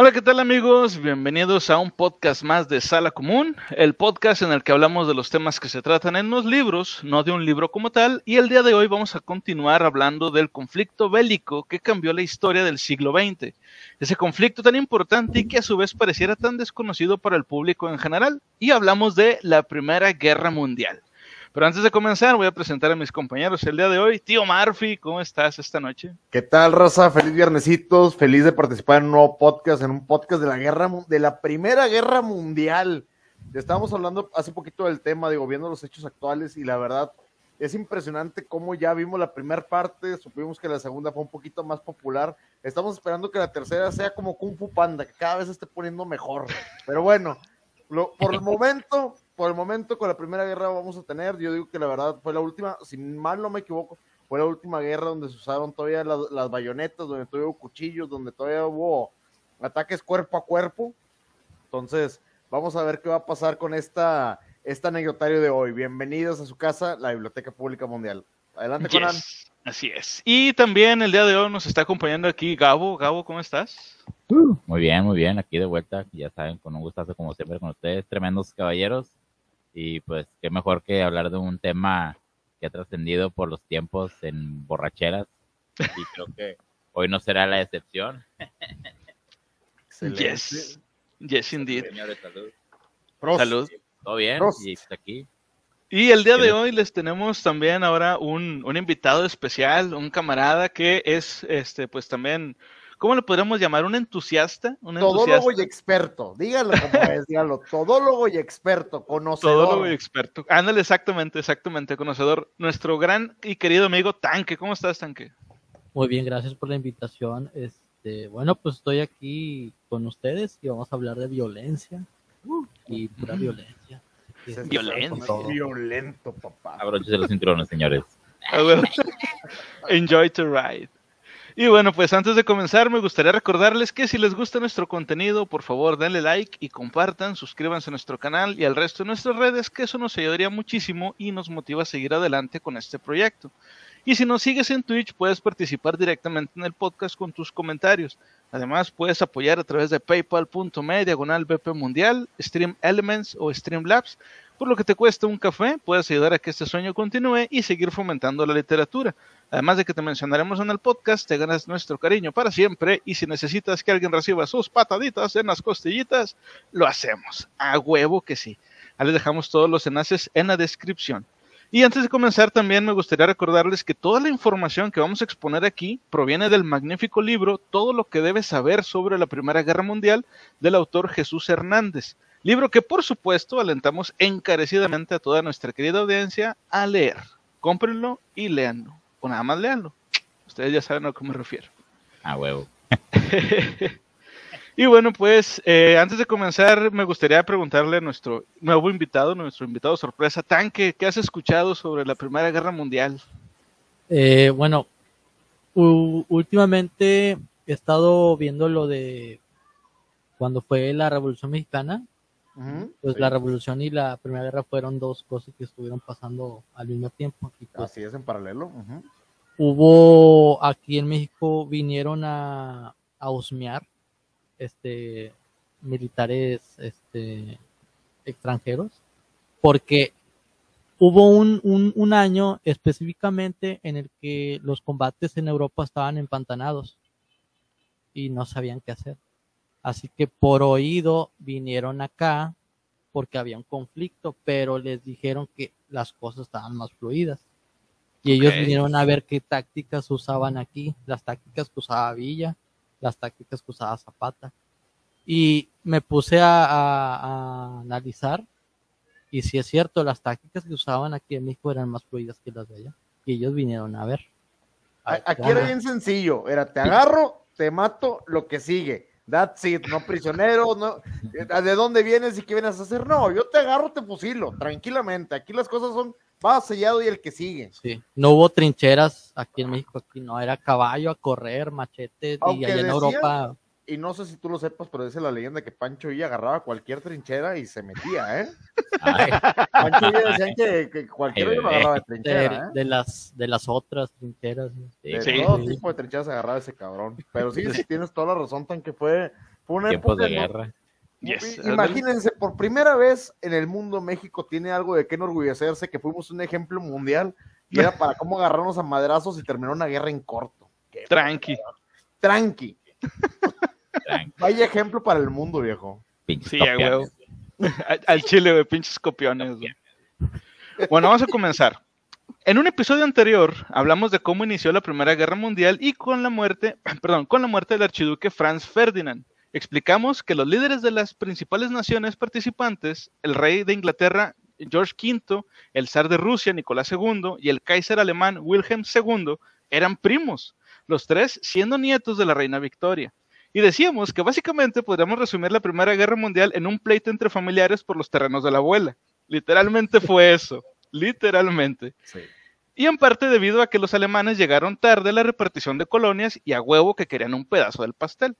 Hola, ¿qué tal amigos? Bienvenidos a un podcast más de Sala Común, el podcast en el que hablamos de los temas que se tratan en los libros, no de un libro como tal, y el día de hoy vamos a continuar hablando del conflicto bélico que cambió la historia del siglo XX. Ese conflicto tan importante y que a su vez pareciera tan desconocido para el público en general, y hablamos de la Primera Guerra Mundial. Pero antes de comenzar, voy a presentar a mis compañeros el día de hoy. Tío Murphy, ¿cómo estás esta noche? ¿Qué tal, Rosa? Feliz viernesitos, feliz de participar en un nuevo podcast, en un podcast de la guerra, de la Primera Guerra Mundial. Estábamos hablando hace poquito del tema, digo, viendo los hechos actuales y la verdad es impresionante cómo ya vimos la primera parte, supimos que la segunda fue un poquito más popular. Estamos esperando que la tercera sea como Kung Fu Panda, que cada vez esté poniendo mejor. Pero bueno, por el momento, por el momento con la primera guerra vamos a tener, yo digo que la verdad fue la última, si mal no me equivoco, fue la última guerra donde se usaron todavía las, bayonetas, donde todavía hubo cuchillos, donde todavía hubo ataques cuerpo a cuerpo. Entonces, vamos a ver qué va a pasar con esta, este anecdotario de hoy. Bienvenidos a su casa, la Biblioteca Pública Mundial. Adelante, Conan. Así es. Y también el día de hoy nos está acompañando aquí Gabo. Gabo, ¿cómo estás? muy bien, muy bien. Aquí de vuelta, ya saben, con un gustazo como siempre con ustedes, tremendos caballeros. Y pues qué mejor que hablar de un tema que ha trascendido por los tiempos en borracheras. Y creo que hoy no será la excepción. yes. Yes, indeed. Señores, salud. Salud. Todo bien. Y aquí. Y el día de hoy les tenemos también ahora un, un, invitado especial, un camarada que es, este, pues también ¿cómo le podríamos llamar? ¿Un entusiasta? ¿Un todólogo y experto, dígalo como es, dígalo, todólogo y experto, conocedor. Todólogo y experto. Ándale, exactamente, exactamente, conocedor. Nuestro gran y querido amigo Tanque, ¿cómo estás, Tanque? Muy bien, gracias por la invitación. Este, bueno, pues estoy aquí con ustedes y vamos a hablar de violencia y pura mm. violencia. Violencia. Violento, papá. Abróchese los cinturones, señores. Enjoy to ride. Y bueno, pues antes de comenzar me gustaría recordarles que si les gusta nuestro contenido, por favor denle like y compartan, suscríbanse a nuestro canal y al resto de nuestras redes, que eso nos ayudaría muchísimo y nos motiva a seguir adelante con este proyecto. Y si nos sigues en Twitch, puedes participar directamente en el podcast con tus comentarios. Además, puedes apoyar a través de paypal.me diagonal BP Mundial, Stream Elements o Streamlabs por lo que te cuesta un café, puedes ayudar a que este sueño continúe y seguir fomentando la literatura. Además de que te mencionaremos en el podcast, te ganas nuestro cariño para siempre y si necesitas que alguien reciba sus pataditas en las costillitas, lo hacemos. A huevo que sí. Ahí les dejamos todos los enlaces en la descripción. Y antes de comenzar también me gustaría recordarles que toda la información que vamos a exponer aquí proviene del magnífico libro Todo lo que debes saber sobre la Primera Guerra Mundial del autor Jesús Hernández. Libro que por supuesto alentamos encarecidamente a toda nuestra querida audiencia a leer. Cómprenlo y léanlo. O nada más léanlo. Ustedes ya saben a qué me refiero. A huevo. y bueno, pues eh, antes de comenzar me gustaría preguntarle a nuestro nuevo invitado, nuestro invitado sorpresa, Tanque, ¿qué has escuchado sobre la Primera Guerra Mundial? Eh, bueno, últimamente he estado viendo lo de cuando fue la Revolución Mexicana, pues la revolución y la primera guerra fueron dos cosas que estuvieron pasando al mismo tiempo. Pues Así es, en paralelo. Hubo, aquí en México vinieron a, a osmear este, militares este, extranjeros, porque hubo un, un, un año específicamente en el que los combates en Europa estaban empantanados y no sabían qué hacer. Así que por oído vinieron acá porque había un conflicto, pero les dijeron que las cosas estaban más fluidas. Y ellos vinieron a ver qué tácticas usaban aquí, las tácticas que usaba Villa, las tácticas que usaba Zapata. Y me puse a, analizar, y si es cierto, las tácticas que usaban aquí en México eran más fluidas que las de allá. Y ellos vinieron a ver. Aquí era bien sencillo, era te agarro, te mato, lo que sigue That's it, no prisionero, no. ¿De dónde vienes y qué vienes a hacer? No, yo te agarro, te fusilo, tranquilamente. Aquí las cosas son va sellado y el que sigue. Sí, no hubo trincheras aquí en México, aquí no, era caballo a correr, machete, y allá en Europa y no sé si tú lo sepas, pero dice la leyenda que Pancho Villa agarraba cualquier trinchera y se metía, ¿eh? Pancho Villa decían que, cualquiera lo agarraba de trinchera, ¿eh? de, las, de las otras trincheras. De todo tipo de trincheras agarraba ese cabrón. Pero sí, sí, tienes toda la razón, tan que fue, Fue una Tiempos época de ¿no? guerra. Yes. Imagínense, por primera vez en el mundo México tiene algo de qué enorgullecerse, que fuimos un ejemplo mundial y era para cómo agarrarnos a madrazos y terminó una guerra en corto. Qué Tranqui. Tranqui. Tranqui, Vaya ejemplo para el mundo, viejo. pinches Sí. Al- chile, güey, pinches copiones. Bueno, vamos a comenzar. En un episodio anterior hablamos de cómo inició la Primera Guerra Mundial y con la muerte, perdón, con la muerte del archiduque Franz Ferdinand. Explicamos que los líderes de las principales naciones participantes, el rey de Inglaterra George V, el zar de Rusia Nicolás II y el kaiser alemán Wilhelm II eran primos, los tres siendo nietos de la reina Victoria. Y decíamos que básicamente podríamos resumir la Primera Guerra Mundial en un pleito entre familiares por los terrenos de la abuela. Literalmente fue eso, literalmente. Y en parte debido a que los alemanes llegaron tarde a la repartición de colonias y a huevo que querían un pedazo del pastel.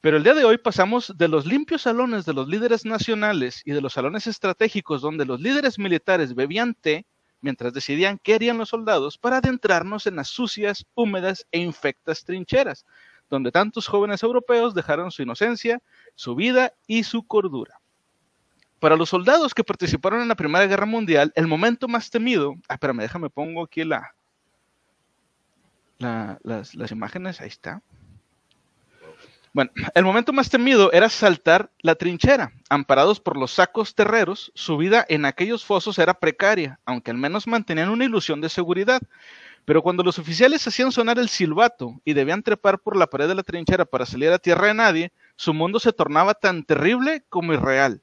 Pero el día de hoy pasamos de los limpios salones de los líderes nacionales y de los salones estratégicos donde los líderes militares bebían té mientras decidían qué harían los soldados para adentrarnos en las sucias, húmedas e infectas trincheras, donde tantos jóvenes europeos dejaron su inocencia, su vida y su cordura. Para los soldados que participaron en la Primera Guerra Mundial, el momento más temido. Ah, espérame, déjame pongo aquí la, la- las, las imágenes. Ahí está. Bueno, el momento más temido era saltar la trinchera. Amparados por los sacos terreros, su vida en aquellos fosos era precaria, aunque al menos mantenían una ilusión de seguridad. Pero cuando los oficiales hacían sonar el silbato y debían trepar por la pared de la trinchera para salir a tierra de nadie, su mundo se tornaba tan terrible como irreal.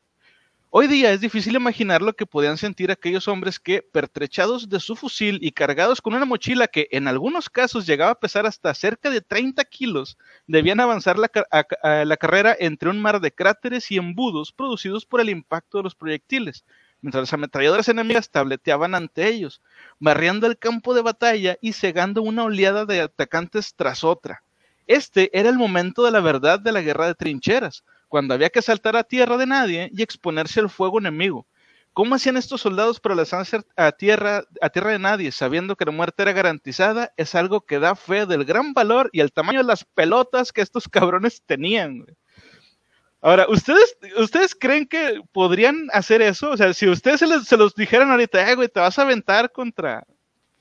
Hoy día es difícil imaginar lo que podían sentir aquellos hombres que, pertrechados de su fusil y cargados con una mochila que en algunos casos llegaba a pesar hasta cerca de 30 kilos, debían avanzar la, a la carrera entre un mar de cráteres y embudos producidos por el impacto de los proyectiles, mientras las ametralladoras enemigas tableteaban ante ellos, barriendo el campo de batalla y cegando una oleada de atacantes tras otra. Este era el momento de la verdad de la guerra de trincheras, cuando había que saltar a tierra de nadie y exponerse al fuego enemigo. ¿Cómo hacían estos soldados para lanzarse a tierra, a tierra de nadie, sabiendo que la muerte era garantizada? Es algo que da fe del gran valor y el tamaño de las pelotas que estos cabrones tenían. Ahora, ¿ustedes, ¿ustedes creen que podrían hacer eso? O sea, si ustedes se, les- se los dijeran ahorita, eh, güey, te vas a aventar contra,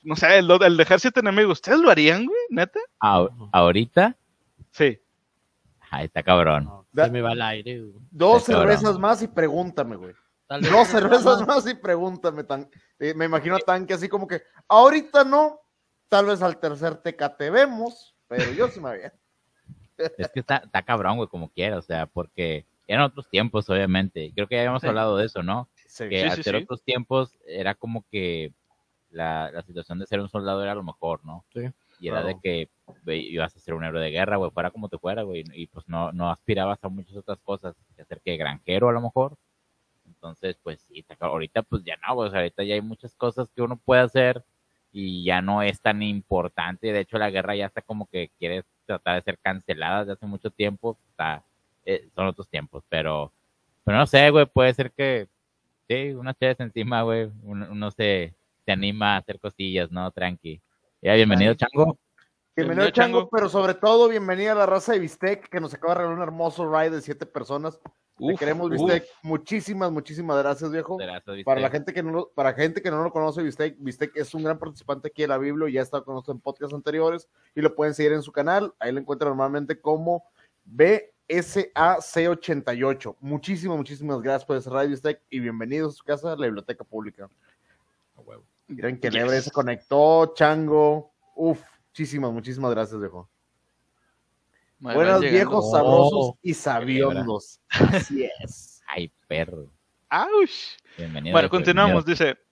no sé, el, el ejército enemigo, ¿ustedes lo harían, güey? ¿Neta? Ah, ahorita, Sí. ahí está cabrón. Se me va el aire. güey. Dos Está cabrón. cervezas más y pregúntame, güey. Dos cervezas más. más y pregúntame. Tan, eh, me imagino a Tanque así como que, ahorita no, tal vez al tercer tecate vemos, pero yo sí me había. Es que está, está cabrón, güey, como quiera, o sea, porque eran otros tiempos, obviamente. Creo que ya habíamos Sí. hablado de eso, ¿no? Sí. Que sí, sí. otros tiempos era como que la, la situación de ser un soldado era lo mejor, ¿no? Sí. Y era de que ibas a ser un héroe de guerra, güey, fuera como te fuera, güey, y pues no, no aspirabas a muchas otras cosas, que hacer que granjero a lo mejor. Entonces, pues sí, está cabrón. ahorita pues ya no, güey, o sea, ahorita ya hay muchas cosas que uno puede hacer y ya no es tan importante. De hecho, la guerra ya está como que quiere tratar de ser cancelada desde hace mucho tiempo. Está, eh, son otros tiempos, pero, pero no sé, güey, puede ser que, sí, unas chaves encima, güey, uno, uno se, se anima a hacer cosillas, ¿no? Tranqui. Ya, bienvenido, Chango. Bienvenido, Chango, Chango. pero sobre todo, bienvenida a la raza de Bistec, que nos acaba de regalar un hermoso ride de siete personas. Te Uf, queremos, uf. Bistec. Muchísimas, muchísimas gracias, viejo. Gracias, Para la gente que no lo, para gente que no lo conoce, Bistec, Bistec es un gran participante aquí en la Biblia, ya ha estado con nosotros en podcasts anteriores y lo pueden seguir en su canal. Ahí lo encuentran normalmente como BSAC88. Muchísimas, muchísimas gracias por ese radio, Bistec, y bienvenidos a su casa, la Biblioteca Pública. Miren que Yes. Lebre se conectó, Chango. Uf, muchísimas, muchísimas gracias, viejo. Buenos viejos, Oh. sabrosos y sabiondos. Así es. Ay, perro. ¡Auch! Bienvenido. Bueno, continuamos. bienvenido. Dice,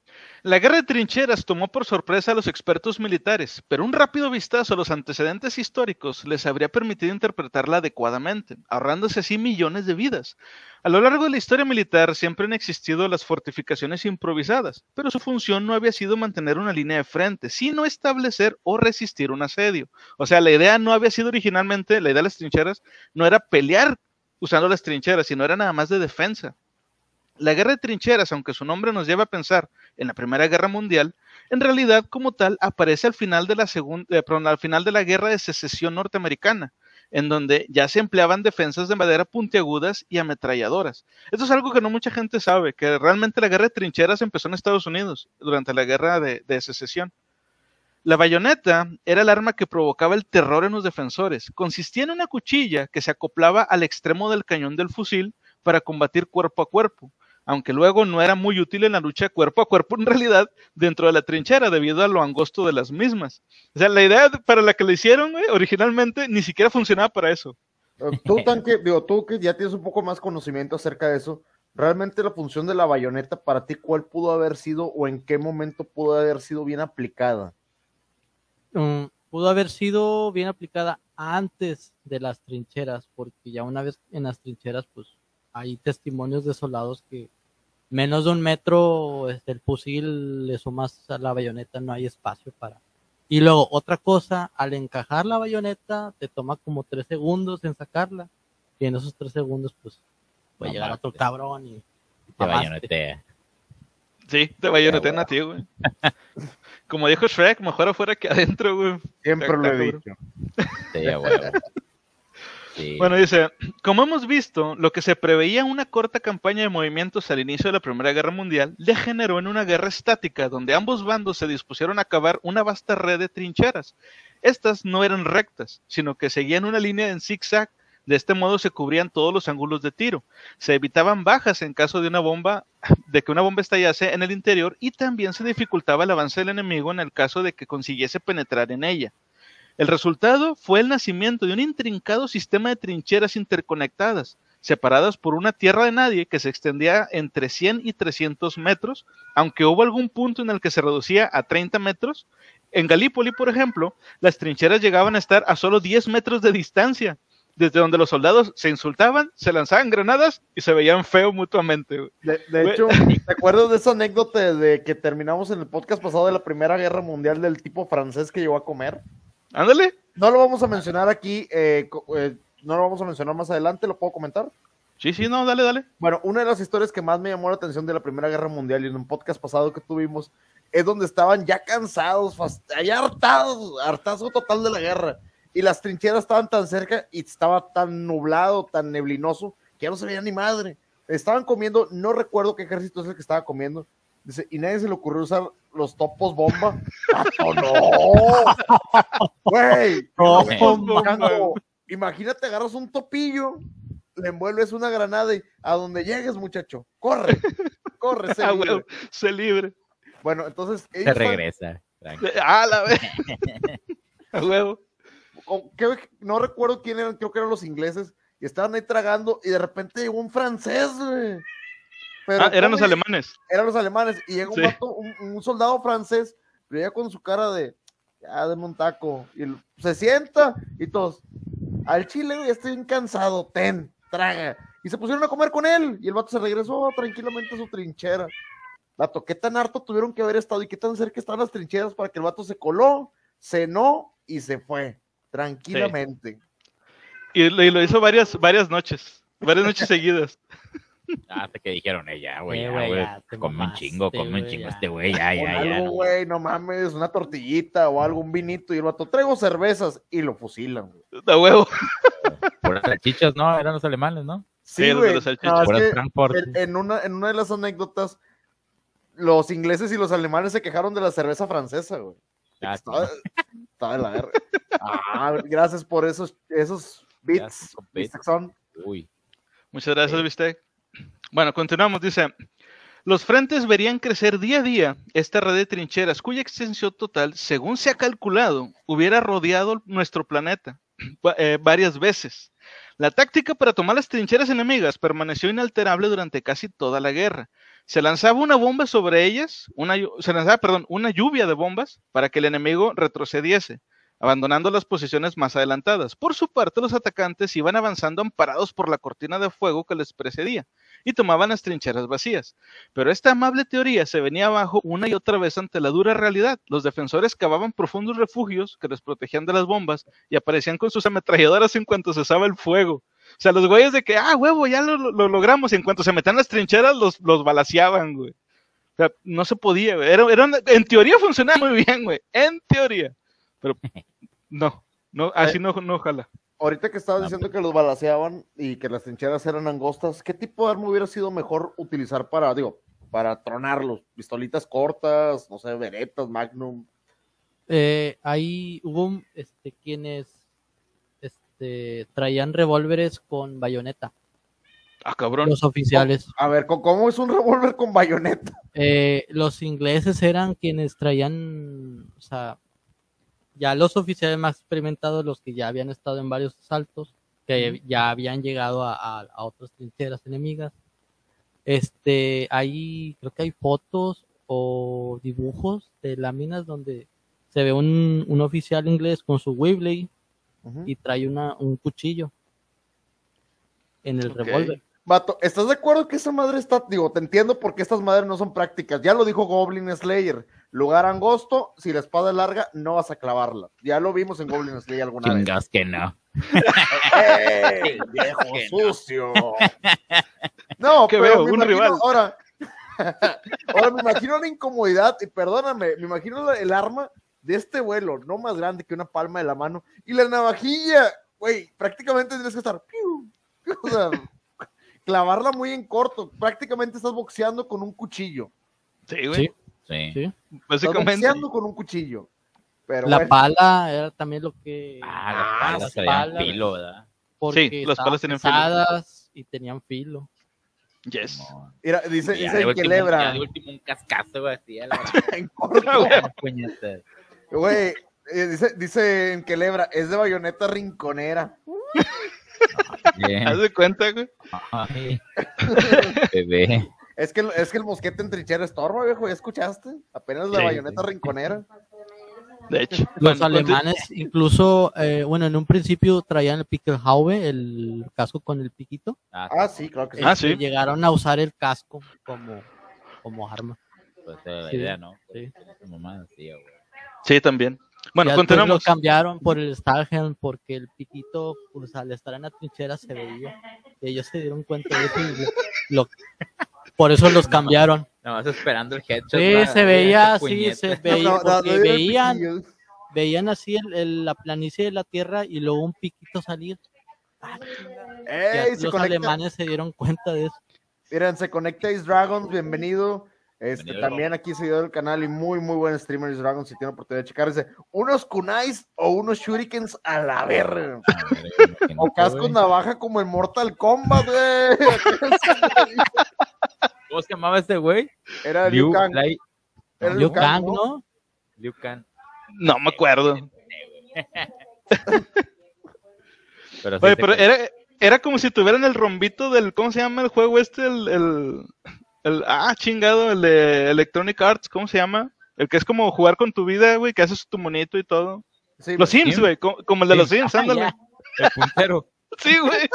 la guerra de trincheras tomó por sorpresa a los expertos militares, pero un rápido vistazo a los antecedentes históricos les habría permitido interpretarla adecuadamente, ahorrándose así millones de vidas. A lo largo de la historia militar siempre han existido las fortificaciones improvisadas, pero su función no había sido mantener una línea de frente, sino establecer o resistir un asedio. O sea, la idea no había sido originalmente, la idea de las trincheras, no era pelear usando las trincheras, sino era nada más de defensa. La guerra de trincheras, aunque su nombre nos lleva a pensar en la Primera Guerra Mundial, en realidad como tal aparece al final de la segunda, eh, al final de la Guerra de Secesión norteamericana. en donde ya se empleaban defensas de madera puntiagudas y ametralladoras. Esto es algo que no mucha gente sabe, que realmente la guerra de trincheras empezó en Estados Unidos durante la guerra de secesión. La bayoneta era el arma que provocaba el terror en los defensores. Consistía en una cuchilla que se acoplaba al extremo del cañón del fusil para combatir cuerpo a cuerpo aunque luego no era muy útil en la lucha cuerpo a cuerpo en realidad dentro de la trinchera debido a lo angosto de las mismas. O sea, la idea para la que la hicieron originalmente ni siquiera funcionaba para eso. Eh, tú, tanque, digo, tú que ya tienes un poco más conocimiento acerca de eso, realmente la función de la bayoneta para ti, ¿cuál pudo haber sido o en qué momento pudo haber sido bien aplicada? Um, pudo haber sido bien aplicada antes de las trincheras, porque ya una vez en las trincheras, pues hay testimonios de soldados que menos de un metro este, el fusil le sumas a la bayoneta, no hay espacio para. Y luego, otra cosa, al encajar la bayoneta, te toma como tres segundos en sacarla. Y en esos tres segundos, pues, puede llegar otro cabrón y. te bayonetea. Sí, te bayonetean a ti, güey. Como dijo Shrek, mejor afuera que adentro, güey. Siempre lo he dicho. Sí, güey. Bueno, dice, como hemos visto, lo que se preveía una corta campaña de movimientos al inicio de la Primera Guerra Mundial degeneró en una guerra estática donde ambos bandos se dispusieron a cavar una vasta red de trincheras. Estas no eran rectas, sino que seguían una línea en zigzag. De este modo se cubrían todos los ángulos de tiro. Se evitaban bajas en caso de una bomba, de que una bomba estallase en el interior y también se dificultaba el avance del enemigo en el caso de que consiguiese penetrar en ella. El resultado fue el nacimiento de un intrincado sistema de trincheras interconectadas, separadas por una tierra de nadie que se extendía entre 100 y 300 metros, aunque hubo algún punto en el que se reducía a 30 metros. En Galípoli, por ejemplo, las trincheras llegaban a estar a solo 10 metros de distancia, desde donde los soldados se insultaban, se lanzaban granadas y se veían feo mutuamente. De, hecho, ¿te acuerdas de esa anécdota de que terminamos en el podcast pasado de la Primera Guerra Mundial del tipo francés que llegó a comer? Ándale. No lo vamos a mencionar aquí, eh, eh, no lo vamos a mencionar más adelante, ¿lo puedo comentar? Sí, sí, no, dale, dale. Bueno, una de las historias que más me llamó la atención de la Primera Guerra Mundial y en un podcast pasado que tuvimos es donde estaban ya cansados, ya hartados, hartazo total de la guerra. Y las trincheras estaban tan cerca y estaba tan nublado, tan neblinoso, que ya no se veía ni madre. Estaban comiendo, no recuerdo qué ejército es el que estaba comiendo, Dice, y nadie se le ocurrió usar los topos bomba. ¡Oh, no! Güey, imagínate, agarras un topillo, le envuelves una granada y a donde llegues, muchacho, corre, corre, se libre. se libre. Bueno, entonces. Se regresa. Ah, la vez. a huevo. No recuerdo quién eran, creo que eran los ingleses, y estaban ahí tragando, y de repente llegó un francés, güey ah, eran los alemanes. Eran los alemanes. Y llega un, soldado francés, pero ya con su cara de, ya de un taco. Y se sienta y todos, al chile, ya estoy cansado, ten, traga. Y se pusieron a comer con él. Y el vato se regresó tranquilamente a su trinchera. Vato, ¿qué tan harto tuvieron que haber estado y qué tan cerca están las trincheras para que el vato se coló, cenó y se fue tranquilamente? Y, lo hizo varias, varias noches, varias noches seguidas. Hasta que dijeron, ella, güey, come un chingo, come un chingo este güey, ya, ya, ya. güey, no mames, una tortillita o algo, un vinito, y el vato, traigo cervezas, y lo fusilan, güey. De huevo. Por las salchichas, ¿no? Eran los alemanes, ¿no? Sí, güey. en, una, en una de las anécdotas, los ingleses y los alemanes se quejaron de la cerveza francesa, güey. Ah, estaba, estaba, en la guerra. Ah, gracias por esos, esos bits, Uy. Muchas gracias, Bistec. Bueno, continuamos. Dice, los frentes verían crecer día a día esta red de trincheras cuya extensión total, según se ha calculado, hubiera rodeado nuestro planeta eh, varias veces. La táctica para tomar las trincheras enemigas permaneció inalterable durante casi toda la guerra. Se lanzaba una bomba sobre ellas, una, se lanzaba, perdón, una lluvia de bombas para que el enemigo retrocediese abandonando las posiciones más adelantadas. Por su parte, los atacantes iban avanzando amparados por la cortina de fuego que les precedía y tomaban las trincheras vacías. Pero esta amable teoría se venía abajo una y otra vez ante la dura realidad. Los defensores cavaban profundos refugios que les protegían de las bombas y aparecían con sus ametralladoras en cuanto cesaba el fuego. O sea, los güeyes de que, ah, huevo, ya lo, logramos. Y en cuanto se metían las trincheras, los, los balaseaban, güey. O sea, no se podía, güey. Era, en teoría funcionaba muy bien, güey. En teoría. Pero no, no, así no, no ojalá. Ahorita que estabas Ah, diciendo que los balaceaban y que las trincheras eran angostas, ¿qué tipo de arma hubiera sido mejor utilizar para, digo, para tronarlos? ¿Pistolitas cortas, no sé, veretas, magnum? Eh, ahí hubo este, quienes este, traían revólveres con bayoneta, Ah, cabrón. los oficiales. A ver, ¿cómo- ¿cómo es un revólver con bayoneta? Eh, los ingleses eran quienes traían, o sea, ya los oficiales más experimentados, los que ya habían estado en varios asaltos, que ya habían llegado a, a- a otras trincheras enemigas. Este, ahí creo que hay fotos o dibujos de láminas donde se ve un, un oficial inglés con su Webley Ujú. y trae una, un cuchillo en el Ok. revólver. Vato, ¿estás de acuerdo que esa madre está, digo, te entiendo por qué estas madres no son prácticas? Ya lo dijo Goblin Slayer, lugar angosto, si la espada es larga, no vas a clavarla. Ya lo vimos en Goblin Slayer alguna vez. Chingas que no. ¡Ey, viejo Que no. sucio! No, ¿Qué pero veo? me Un imagino, rival. ahora, ahora me imagino la incomodidad, y perdóname, me imagino el arma de este vuelo, no más grande que una palma de la mano, y la navajilla, güey, prácticamente tienes que estar, piu, piu, o sea, clavarla muy en corto, prácticamente estás boxeando con un cuchillo, Sí, güey. Sí, Sí. sí. Básicamente. con un cuchillo. Pero La bueno, pala era también lo que... Ah, Ah, las palas palas. filo, ¿verdad? porque Sí, las palas tenían filo. y tenían filo. Yes. No. mira, dice, Ya dice de en último- Quelebra, ya de último un cascazo, güey, así a la en corto, puñetas. Güey, eh, dice, dice en Quelebra, es de bayoneta rinconera. Bien. Haz de cuenta, güey. Ay, bebé. Es que, el- es que el mosquete en trinchera estorba, viejo, ¿ya escuchaste? Apenas la Sí, bayoneta rinconera. De hecho. Los alemanes incluso, eh, bueno, en un principio traían el Pickelhaube, el casco con el piquito. Ah, Ah, sí, claro que sí. Ah, Este, sí. Llegaron a usar el casco como, como arma. pues esa es la Sí, idea, ¿no? sí. Sí, también. Bueno, Ya continuamos. Lo cambiaron por el Starhelm porque el piquito, pues al estar en la trinchera se veía. Y ellos se dieron cuenta de eso y lo- lo- por eso los cambiaron. No, vas esperando el headshot. Sí, se veía así, se veía, No, no, porque no, no, veían, veían así el- el- la planicie de la tierra y luego un piquito salir. Ah, Ey, los conecta, alemanes se dieron cuenta de eso. miren, se conecta Ace Dragons, bienvenido. Este, también aquí seguidor del canal y muy, muy buen streamer Ace Dragons, si tiene oportunidad de checar, dice, unos kunais o unos shurikens a la verga. A ver, imagínate, O cascos navaja como en Mortal Kombat, güey. ¿Cómo se llamaba este güey? Era Liu Liu Kang. Lai- Era Liu Kang, ¿no? Liu Kang. No me acuerdo. Pero sí Oye, pero era, era como si tuvieran el rombito del. ¿Cómo se llama el juego este? El. el, el- ah, chingado, el de Electronic Arts, ¿cómo se llama? El que es como jugar con tu vida, güey, que haces tu monito y todo. Sí, Los Sims, güey, co- como, el de los. Sims, Ah, ándale. El puntero. Sí, güey.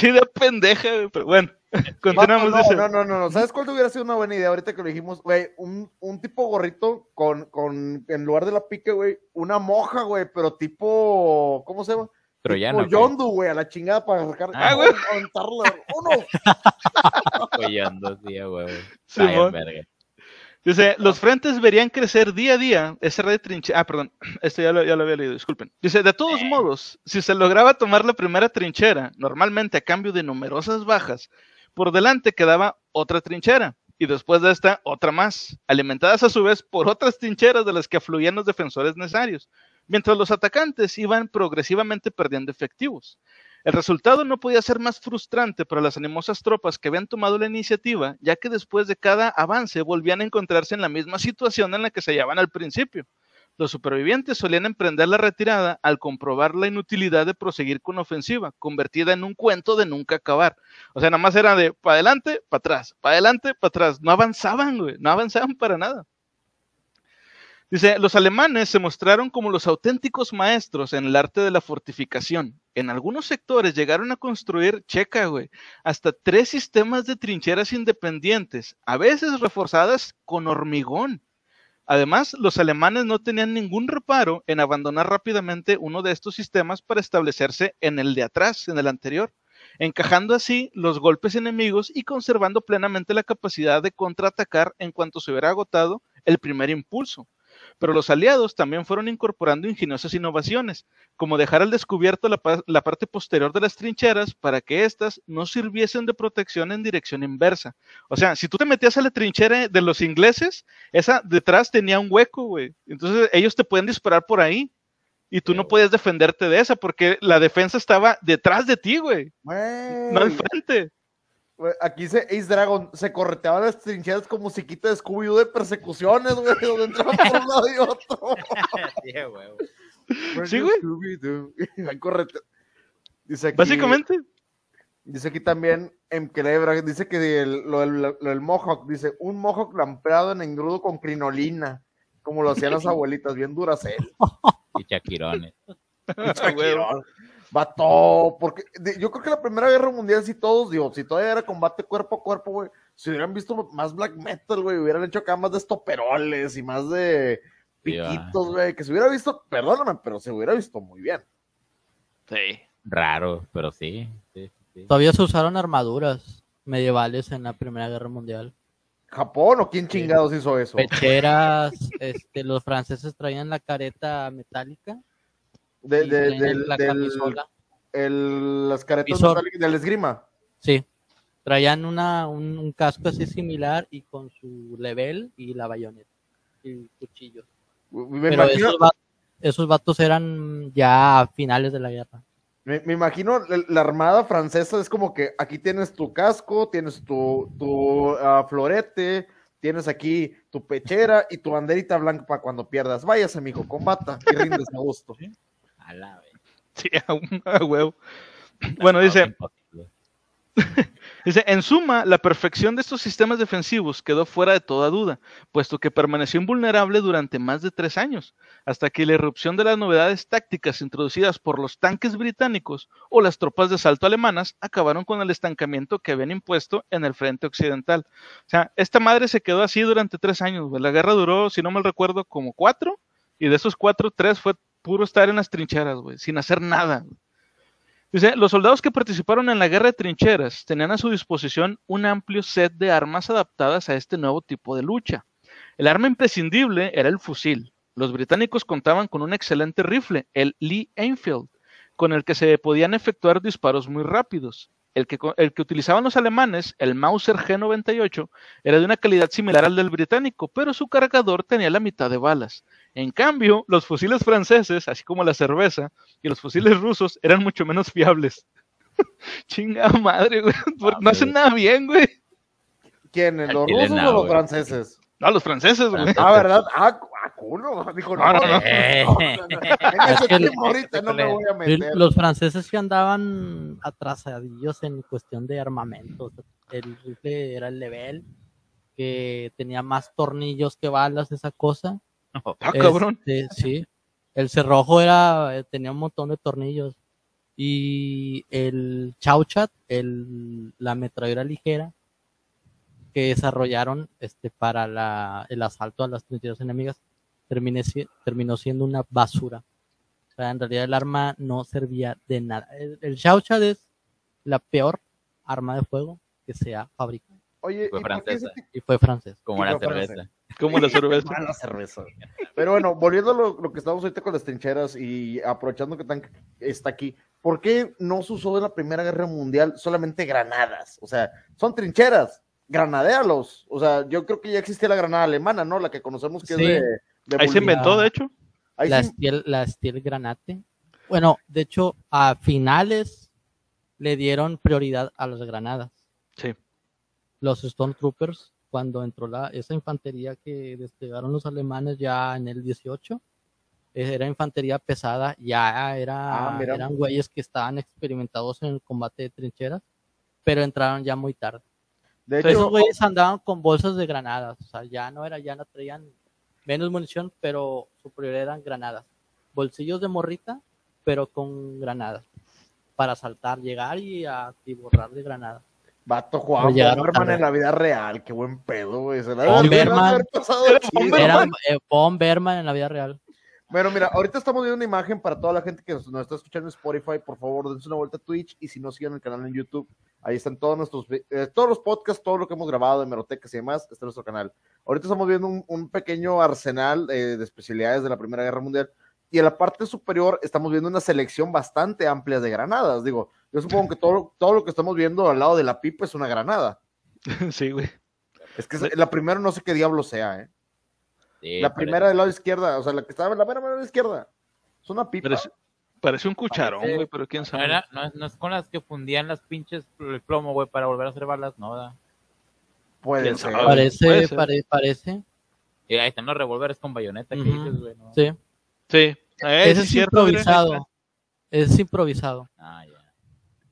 Idea pendeja, güey. Pero bueno, continuamos. no, dice. no, no, no, no. ¿Sabes cuál hubiera sido una buena idea ahorita que lo dijimos? Güey, un, un tipo gorrito con, con, en lugar de la pique, güey, una moja, güey, pero tipo, ¿cómo se llama? Troyano. Yondu, güey, a la chingada para sacar, Ah, güey. Uno. Apoyando, sí. Ay, verga. Dice, los frentes verían crecer día a día esa red de trinchera. Ah, perdón, esto ya lo, ya lo había leído, disculpen. Dice, de todos modos, si se lograba tomar la primera trinchera, normalmente a cambio de numerosas bajas, por delante quedaba otra trinchera, y después de esta otra más, alimentadas a su vez por otras trincheras de las que afluían los defensores necesarios, mientras los atacantes iban progresivamente perdiendo efectivos. El resultado no podía ser más frustrante para las animosas tropas que habían tomado la iniciativa, ya que después de cada avance volvían a encontrarse en la misma situación en la que se hallaban al principio. Los supervivientes solían emprender la retirada al comprobar la inutilidad de proseguir con ofensiva, convertida en un cuento de nunca acabar. O sea, nada más era de para adelante, para atrás, para adelante, para atrás. No avanzaban, güey, no avanzaban para nada. Dice, los alemanes se mostraron como los auténticos maestros en el arte de la fortificación. En algunos sectores llegaron a construir, checa, güey, hasta tres sistemas de trincheras independientes, a veces reforzadas con hormigón. Además, los alemanes no tenían ningún reparo en abandonar rápidamente uno de estos sistemas para establecerse en el de atrás, en el anterior, encajando así los golpes enemigos y conservando plenamente la capacidad de contraatacar en cuanto se hubiera agotado el primer impulso. Pero los aliados también fueron incorporando ingeniosas innovaciones, como dejar al descubierto la, la parte posterior de las trincheras para que éstas no sirviesen de protección en dirección inversa. O sea, si tú te metías a la trinchera de los ingleses, esa detrás tenía un hueco, güey. Entonces ellos te pueden disparar por ahí. Y tú no podías defenderte de esa porque la defensa estaba detrás de ti, güey. No Güey, enfrente. Güey, Aquí se Ace Dragon se correteaban las trincheras como musiquita de Scooby-Doo de persecuciones, güey, donde entraban por un lado y otro. Sí, huevo. Sí, güey. Correte- Dice aquí, Básicamente. Dice aquí también en Celebra, dice que el- lo, del- lo del Mohawk, dice, un Mohawk lampeado en engrudo con crinolina, como lo hacían las abuelitas, bien duracel. Y chaquirones. huevo. Vato, porque de- yo creo que la Primera Guerra Mundial, si todos, digo, si todavía era combate cuerpo a cuerpo, güey, si hubieran visto más black metal, güey, hubieran hecho acá más de estoperoles y más de piquitos, güey, que se hubiera visto, perdóname, pero se hubiera visto muy bien. Sí. Raro, pero sí. sí, sí. Todavía se usaron armaduras medievales en la Primera Guerra Mundial. ¿Japón o quién chingados hizo eso? Pecheras, este, los franceses traían la careta metálica De, de- del, la del- el- las caretas del esgrima. Sí, traían una, un, un casco así similar y con su level y la bayoneta y cuchillos. Me Pero imagino, esos, va- esos vatos eran ya a finales de la guerra. me, me imagino la, la armada francesa es como que aquí tienes tu casco, tienes tu, tu ah, florete, tienes aquí tu pechera y tu banderita blanca para cuando pierdas. Váyase, mijo, combata y rindes a gusto. A la vez. Sí, a, un- a huevo. Bueno, dice. Dice, en suma, la perfección de estos sistemas defensivos quedó fuera de toda duda, puesto que permaneció invulnerable durante más de tres años, hasta que la irrupción de las novedades tácticas introducidas por los tanques británicos o las tropas de asalto alemanas acabaron con el estancamiento que habían impuesto en el frente occidental. O sea, esta madre se quedó así durante tres años. La guerra duró, si no mal recuerdo, como cuatro, y de esos cuatro, tres fue puro estar en las trincheras, güey, sin hacer nada. Dice, los soldados que participaron en la guerra de trincheras tenían a su disposición un amplio set de armas adaptadas a este nuevo tipo de lucha. El arma imprescindible era el fusil. Los británicos contaban con un excelente rifle, el Lee Enfield, con el que se podían efectuar disparos muy rápidos. El que, el que utilizaban los alemanes, el Mauser G98, era de una calidad similar al del británico, pero su cargador tenía la mitad de balas. En cambio, los fusiles franceses, así como la cerveza, y los fusiles rusos eran mucho menos fiables. Chingada madre, güey. No hacen nada bien, güey. ¿Quiénes? ¿Los rusos no, o los güey. franceses? No, los franceses, güey. Ah, ¿verdad? Ah, cu- ah, culo. Dijo, no, No, no, no. Eh. En ese que el- tiempo ahorita no me voy a meter. Los franceses que andaban atrasadillos en cuestión de armamento. O sea, El rifle era el level, que tenía más tornillos que balas, esa cosa. Ah, cabrón. Este, sí. El cerrojo era, eh, tenía un montón de tornillos. Y el Chauchat, el, la ametralladora ligera, que desarrollaron este, para la, el asalto a las trincheras enemigas, terminé terminó siendo una basura. O sea, en realidad el arma no servía de nada. El, el Chauchat es la peor arma de fuego que se ha fabricado. Oye, Fue ¿y qué francesa. Y fue francés. Como Y la fue francés. cerveza. Como la cerveza. Mala cerveza. Pero bueno, volviendo a lo, lo que estamos ahorita con las trincheras y aprovechando que Tank está aquí, ¿por qué no se usó en la Primera Guerra Mundial solamente granadas? O sea, son trincheras, granadéalos. O sea, yo creo que ya existía la granada alemana, ¿no? La que conocemos que Sí. es de, de Ahí se inventó, de hecho. Ahí la sí- Steel, la Steel Granate. Bueno, de hecho, a finales le dieron prioridad a las granadas. Los Stormtroopers, cuando entró la, esa infantería que desplegaron los alemanes ya en el 18, eh, era infantería pesada, ya era, Ah, eran güeyes que estaban experimentados en el combate de trincheras, pero entraron ya muy tarde. de hecho, Esos güeyes andaban con bolsas de granadas, o sea, ya no era, ya no traían menos munición, pero su prioridad eran granadas. Bolsillos de morrita, pero con granadas. Para saltar, llegar y atiborrar de granadas. Vato jugaba Bomberman en la vida real, qué buen pedo, güey. Se la Bomberman. Era eh, Von Berman en la vida real. Bueno, mira, ahorita estamos viendo una imagen para toda la gente que nos, nos está escuchando en Spotify. Por favor, dense una vuelta a Twitch y si no, sigan el canal en YouTube. Ahí están todos nuestros, eh, todos los podcasts, todo lo que hemos grabado de Merotecas y demás, está en nuestro canal. Ahorita estamos viendo un, un pequeño arsenal eh, de especialidades de la Primera Guerra Mundial. Y en la parte superior estamos viendo una selección bastante amplia de granadas. Digo, yo supongo que todo, todo lo que estamos viendo al lado de la pipa es una granada. sí, güey. Es que la primera no sé qué diablo sea, ¿eh? Sí, la parece- primera del lado izquierda, o sea, la que estaba en la mera mano izquierda. Es una pipa. Parece, parece un cucharón, Parece- güey, pero quién No, sabe. era- no es, no es con las que fundían las pinches el plomo, güey, para volver a hacer balas, no, da. Puede ¿Quién ser. Parece, puede ser. pare- parece. Y ahí están los revólveres con bayoneta que Ujú. dices, güey, ¿no? Sí. Sí. Eh, Ese sí es cierto, improvisado. Es improvisado. Ah.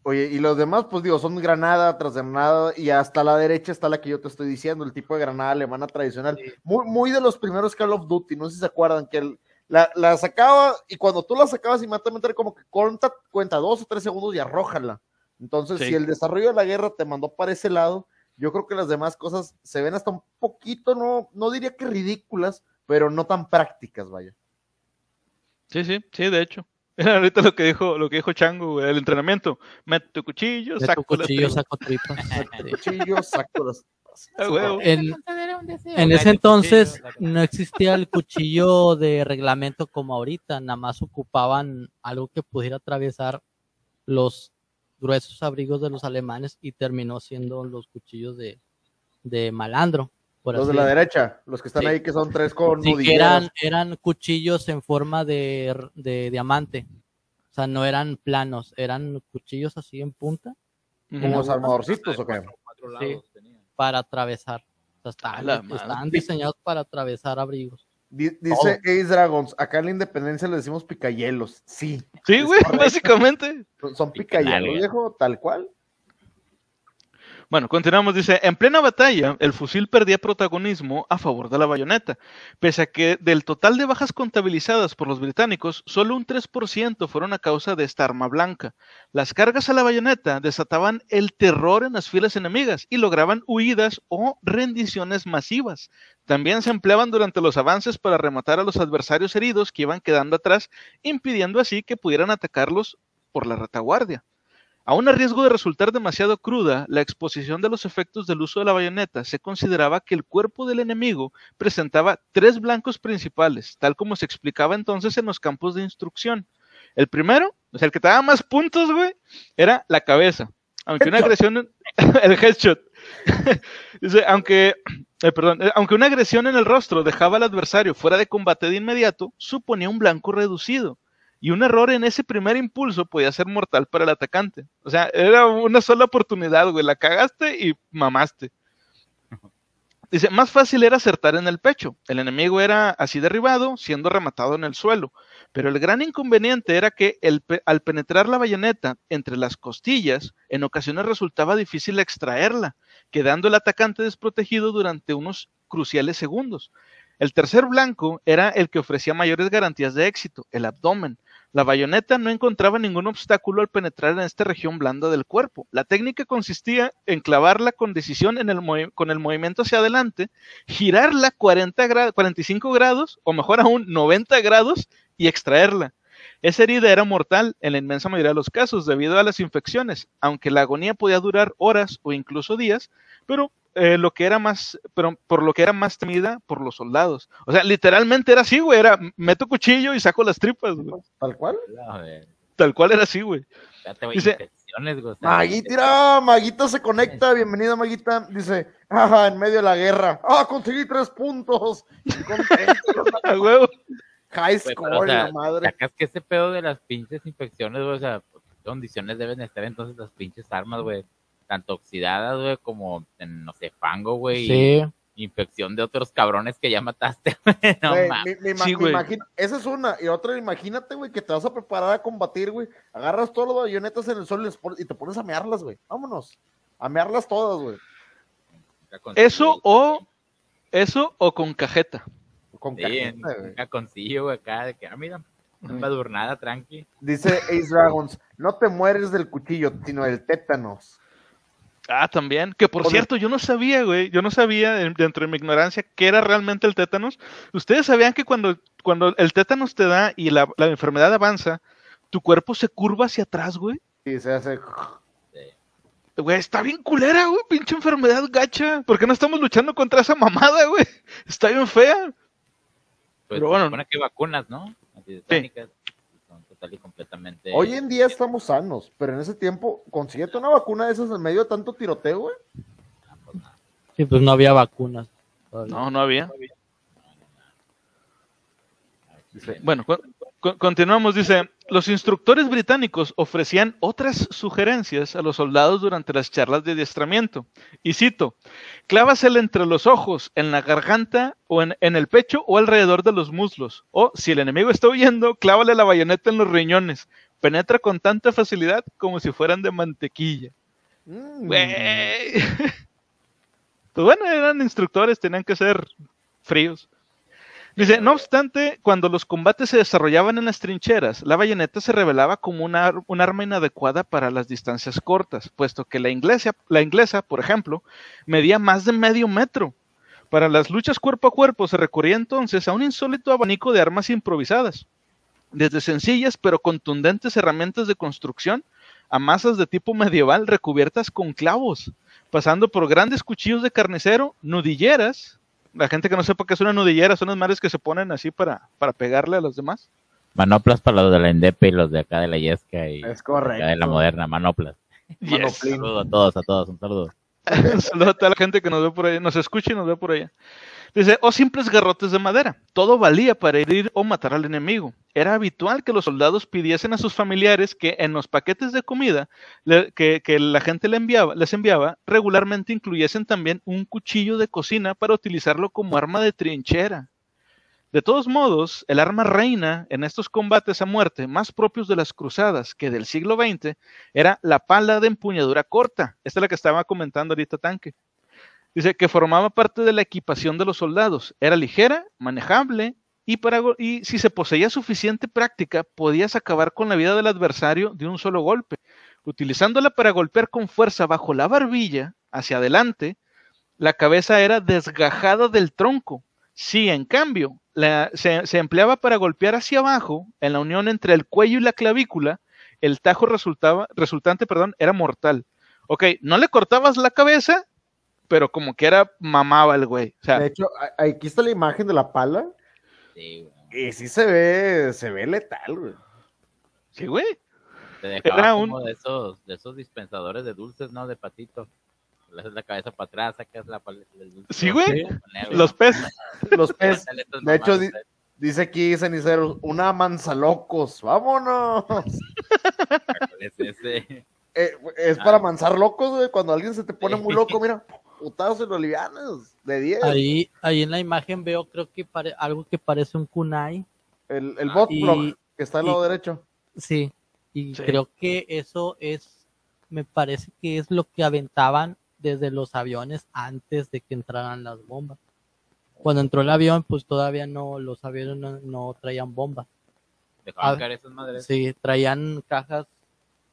Oye, y los demás, pues digo, son granada tras granada, y hasta la derecha está la que yo te estoy diciendo, el tipo de granada alemana tradicional. Muy, muy de los primeros Call of Duty, no sé si se acuerdan, que el- la, la sacaba, y cuando tú la sacabas inmediatamente era como que cuenta, cuenta dos o tres segundos y arrójala. Entonces, Sí. si el desarrollo de la guerra te mandó para ese lado, yo creo que las demás cosas se ven hasta un poquito, no, no diría que ridículas, pero no tan prácticas, vaya. Sí, sí, sí, de hecho. Ahorita lo que dijo, lo que dijo Chango, güey, el entrenamiento. Mete tu cuchillo, tu saco las cuchillo saco tripas. Sí. Cuchillo, saco las... Ah, en ese entonces no existía el cuchillo de reglamento como ahorita, nada más ocupaban algo que pudiera atravesar los gruesos abrigos de los alemanes y terminó siendo los cuchillos de, de malandro. Por Los de la derecha, los que están Sí. ahí, que son tres con Sí, que eran, eran cuchillos en forma de, de diamante. O sea, no eran planos, eran cuchillos así en punta como los armadorcitos, ¿o qué? Cuatro Sí. lados tenía. para atravesar. O sea, estaban diseñados para atravesar abrigos. Di- Dice Ace Dragons, acá en la Independencia le decimos picayelos. Sí, Sí, güey, básicamente. son- son picayelos, viejo, tal cual. Bueno, continuamos. Dice, en plena batalla, el fusil perdía protagonismo a favor de la bayoneta, pese a que del total de bajas contabilizadas por los británicos, solo un 3% fueron a causa de esta arma blanca. Las cargas a la bayoneta desataban el terror en las filas enemigas y lograban huidas o rendiciones masivas. También se empleaban durante los avances para rematar a los adversarios heridos que iban quedando atrás, impidiendo así que pudieran atacarlos por la retaguardia. Aún a riesgo de resultar demasiado cruda, la exposición de los efectos del uso de la bayoneta se consideraba que el cuerpo del enemigo presentaba tres blancos principales, tal como se explicaba entonces en los campos de instrucción. El primero, o sea, el que te daba más puntos, güey, era la cabeza. Aunque una agresión, el headshot. Dice, aunque, eh, perdón, eh, aunque una agresión en el rostro dejaba al adversario fuera de combate de inmediato, suponía un blanco reducido y un error en ese primer impulso podía ser mortal para el atacante. O sea, era una sola oportunidad, güey, la cagaste y mamaste. Dice, más fácil era acertar en el pecho. El enemigo era así derribado, siendo rematado en el suelo. Pero el gran inconveniente era que al penetrar la bayoneta entre las costillas, en ocasiones resultaba difícil extraerla, quedando el atacante desprotegido durante unos cruciales segundos. El tercer blanco era el que ofrecía mayores garantías de éxito, el abdomen. La bayoneta no encontraba ningún obstáculo al penetrar en esta región blanda del cuerpo. La técnica consistía en clavarla con decisión con el movimiento hacia adelante, girarla 40 gra- 45 grados, o mejor aún 90 grados, y extraerla. Esa herida era mortal en la inmensa mayoría de los casos debido a las infecciones, aunque la agonía podía durar horas o incluso días, pero eh, lo que era más, pero por lo que era más temida por los soldados. O sea, literalmente era así, güey, era meto cuchillo y saco las tripas, güey. Tal cual. Tal cual era así, güey. Dice- Maguita, Maguita se conecta, bienvenida Maguita, dice, ajá, en medio de la guerra, ah, conseguí tres puntos, Contento, A huevo. high Güey, score, o sea, la madre, sacas que ese pedo de las pinches infecciones, güey, o sea, ¿por qué condiciones deben estar entonces las pinches armas, güey? Tanto oxidadas, güey, como en, no sé, fango, güey, Sí, y infección de otros cabrones que ya mataste, güey. No Güey, Sí, esa es una, y otra, imagínate, güey, que te vas a preparar a combatir, güey, agarras todas las bayonetas en el sol y, te pones a mearlas, güey, vámonos, a mearlas todas, güey, Eso o eso o con cajeta. con Sí, cajeta, güey. un caconcillo, güey, acá, de que, ah, mira, una embadurnada, tranqui. Dice Ace Dragons, no te mueres del cuchillo, sino del tétanos. Ah, también. Que por Obvio. cierto, yo no sabía, güey. Yo no sabía, de- dentro de mi ignorancia, qué era realmente el tétanos. Ustedes sabían que cuando, cuando el tétanos te da y la, la enfermedad avanza, tu cuerpo se curva hacia atrás, güey. Y se hace. Güey, está bien culera, güey. Pinche enfermedad gacha. ¿Por qué no estamos luchando contra esa mamada, güey? Está bien fea. Pues Pero bueno. que hay vacunas, ¿no? Antitetànicas. Total y completamente. Hoy en día estamos sanos, pero en ese tiempo, consíguete una vacuna de esas en medio de tanto tiroteo, güey. Ah, pues. Sí, pues no había vacunas. todavía. No, no había. Dice, Bueno, co- continuamos. Dice, los instructores británicos ofrecían otras sugerencias a los soldados durante las charlas de adiestramiento. Y cito, clávasela entre los ojos, en la garganta o en, en el pecho o alrededor de los muslos. O, si el enemigo está huyendo, clávale la bayoneta en los riñones. Penetra con tanta facilidad como si fueran de mantequilla. mm. Pues bueno, eran instructores, tenían que ser fríos. Dice, no obstante, cuando los combates se desarrollaban en las trincheras, la bayoneta se revelaba como una un arma inadecuada para las distancias cortas, puesto que la inglesa, la inglesa, por ejemplo, medía más de medio metro. Para las luchas cuerpo a cuerpo se recurría entonces a un insólito abanico de armas improvisadas, desde sencillas pero contundentes herramientas de construcción a masas de tipo medieval recubiertas con clavos, pasando por grandes cuchillos de carnicero, nudilleras. La gente que no sepa qué es una nudillera son las madres que se ponen así para, para pegarle a los demás. Manoplas para los de la Indepe y los de acá de la Yesca y Es correcto. de la moderna, manoplas. Yes. Un Monoplín. saludo a todos, a todos, un saludo. Un saludo a toda la gente que nos ve por allá, nos escucha y nos ve por allá. Dice, o simples garrotes de madera. Todo valía para herir o matar al enemigo. Era habitual que los soldados pidiesen a sus familiares que en los paquetes de comida que, la gente enviaba, les enviaba regularmente incluyesen también un cuchillo de cocina para utilizarlo como arma de trinchera. De todos modos, el arma reina en estos combates a muerte más propios de las cruzadas que del siglo XX era la pala de empuñadura corta. Esta es la que estaba comentando ahorita Tanque. Dice que formaba parte de la equipación de los soldados. Era ligera, manejable y, si se poseía suficiente práctica, podías acabar con la vida del adversario de un solo golpe. Utilizándola para golpear con fuerza bajo la barbilla, hacia adelante, la cabeza era desgajada del tronco. Si, en cambio, se, se empleaba para golpear hacia abajo, en la unión entre el cuello y la clavícula, el tajo resultaba, resultante perdón, era mortal. Ok, no le cortabas la cabeza, pero como que era mamaba el güey. O sea, De hecho, aquí está la imagen de la pala. Sí, güey. Y sí se ve, se ve letal, güey. sí, güey. Te dejaba Era como un- de esos, de esos dispensadores de dulces, ¿no? De patito. Le haces la cabeza para atrás, sacas la paleta del dulce. Sí, güey. Los peces. Los estas de hecho, di- dice aquí Ceniceros, una manzalocos, vámonos. es ese. Eh, es para manzar locos, güey. Cuando alguien se te pone muy loco, mira, putados y lo livianas, de 10. Ahí, ahí en la imagen veo, creo que pare- algo que parece un kunai. El, el Ah, bot y- block que está al lado y- derecho. Sí, y Sí. creo que eso es, me parece que es lo que aventaban desde los aviones antes de que entraran las bombas. Cuando entró el avión, pues todavía no, los aviones no, no traían bombas. Dejaban Ah, caer esas madres. Sí, traían cajas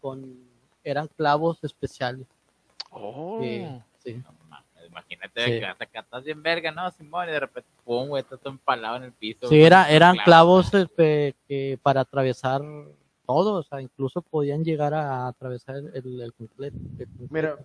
con, eran clavos especiales. Oh. que- sí. Imagínate Sí. que estás bien verga, ¿no? Simón, y de repente, pum, güey, estás todo empalado en el piso. Sí, era, eran clavos. clavos este, que para atravesar todo, o sea, incluso podían llegar a atravesar el, el, el completo. el completo. Mira,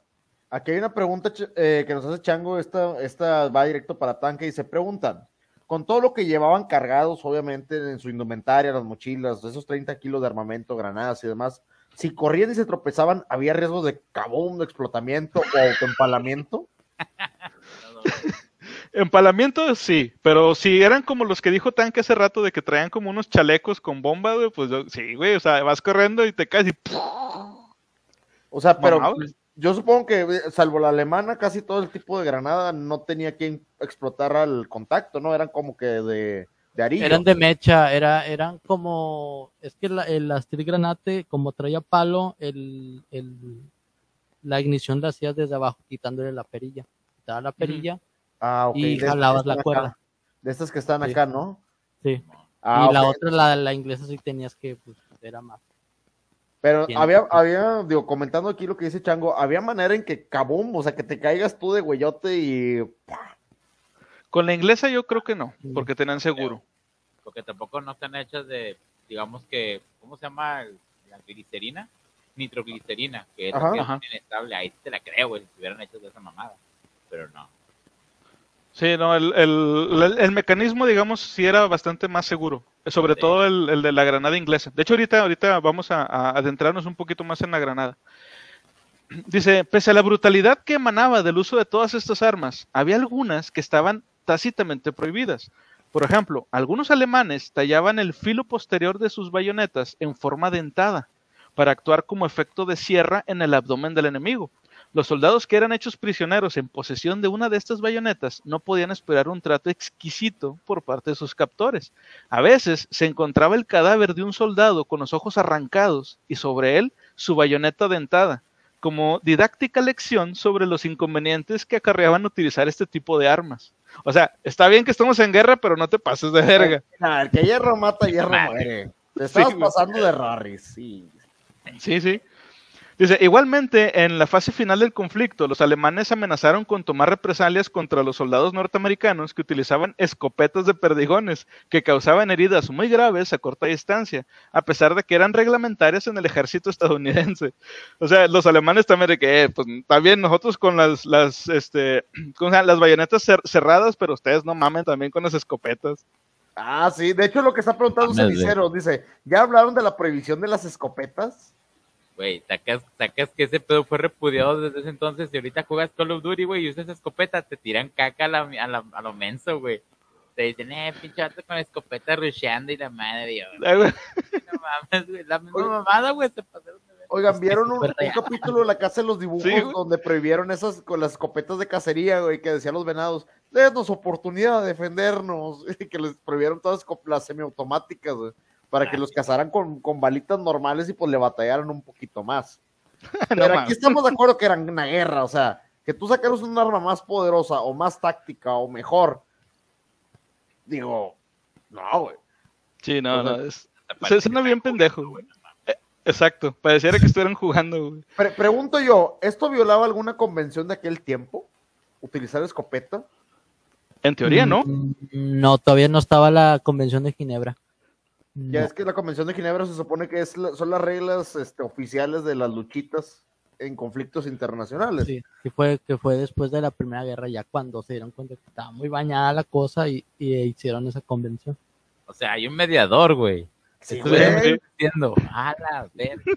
aquí hay una pregunta eh, que nos hace Chango, esta, esta va directo para Tanque y se preguntan, con todo lo que llevaban cargados, obviamente, en su indumentaria, las mochilas, esos 30 kilos de armamento, granadas y demás, si corrían y se tropezaban, ¿había riesgo de cabum, de explotamiento o autoempalamiento? Empalamiento, sí, pero si eran como los que dijo Tanque hace rato de que traían como unos chalecos con bomba, güey, pues yo- sí, güey, o sea, vas corriendo y te caes y ¡puf! O sea, pero yo supongo que, eh, salvo la alemana, casi todo el tipo de granada no tenía que explotar al contacto, ¿no? Eran como que de, de arillo. Eran de mecha, era, eran como, es que la, el Steel Granate, como traía palo, el, el, la ignición la hacías desde abajo, quitándole la perilla. Quitaba la perilla Ah, y de jalabas la cuerda. acá. De estas que están Sí. acá, ¿no? Sí. Ah, y la otra, la, la inglesa, sí tenías que, pues, era más. Pero Bien. había, había, digo, comentando aquí lo que dice Chango, había manera en que cabum, o sea, que te caigas tú de güeyote y. Con la inglesa yo creo que no, porque tenían seguro. Porque tampoco no están hechas de, digamos que, ¿cómo se llama? La glicerina, nitroglicerina, que es Ajá. que es Ajá. inestable. Ahí te la creo, güey, si estuvieran hechas de esa mamada. Pero no. Sí, no, el, el- el- el mecanismo, digamos, sí era bastante más seguro, sobre Sí. todo el, el de la granada inglesa. De hecho, ahorita, ahorita vamos a, a adentrarnos un poquito más en la granada. Dice, pese a la brutalidad que emanaba del uso de todas estas armas, había algunas que estaban tácitamente prohibidas. Por ejemplo, algunos alemanes tallaban el filo posterior de sus bayonetas en forma dentada para actuar como efecto de sierra en el abdomen del enemigo. Los soldados que eran hechos prisioneros en posesión de una de estas bayonetas no podían esperar un trato exquisito por parte de sus captores. A veces se encontraba el cadáver de un soldado con los ojos arrancados y sobre él su bayoneta dentada, como didáctica lección sobre los inconvenientes que acarreaban utilizar este tipo de armas. O sea, está bien que estamos en guerra, pero no te pases de verga. Nah, el que hierro mata, hierro muere. Te estabas güey. pasando de Rarry, sí. Sí, sí. Dice, igualmente, en la fase final del conflicto, los alemanes amenazaron con tomar represalias contra los soldados norteamericanos que utilizaban escopetas de perdigones, que causaban heridas muy graves a corta distancia, a pesar de que eran reglamentarias en el ejército estadounidense. O sea, los alemanes también de que, eh, pues, también nosotros con las, las, este, con las bayonetas cer- cerradas, pero ustedes no mamen también con las escopetas. Ah, sí. De hecho, lo que está preguntando. Cenicero dice: ¿ya hablaron de la prohibición de las escopetas? Güey, sacas, sacas que ese pedo fue repudiado desde ese entonces y ahorita juegas Call of Duty, güey, y usas escopeta, te tiran caca a, la, a, la- a lo menso, güey. Te dicen, eh, pinche con escopeta rusheando y la madre, yo, no mames, güey, la misma Oye. mamada, güey, se pasaron. Oigan, ¿vieron un, capítulo de la Casa de los Dibujos Sí, donde prohibieron esas con las escopetas de cacería, güey, que decían los venados, denos oportunidad de defendernos, y que les prohibieron todas las semiautomáticas, güey, para que los cazaran con, con balitas normales y pues le batallaran un poquito más. No Pero aquí estamos de acuerdo que eran una guerra, o sea, que tú sacaras un arma más poderosa o más táctica o mejor, digo, no, güey. Sí, no, O sea, no, es, se suena bien pendejo, güey. Eh, Exacto, pareciera que estuvieran jugando, güey. Pre- pregunto yo, ¿esto violaba alguna convención de aquel tiempo? ¿Utilizar escopeta? En teoría, ¿no? Mm, No, todavía no estaba la Convención de Ginebra. Ya No. es que la Convención de Ginebra se supone que es la- son las reglas este, oficiales de las luchitas en conflictos internacionales. Sí, sí fue que fue después de la Primera Guerra, ya cuando se dieron cuenta que estaba muy bañada la cosa y, y hicieron esa convención. O sea, hay un mediador, güey. Sí, güey. A la.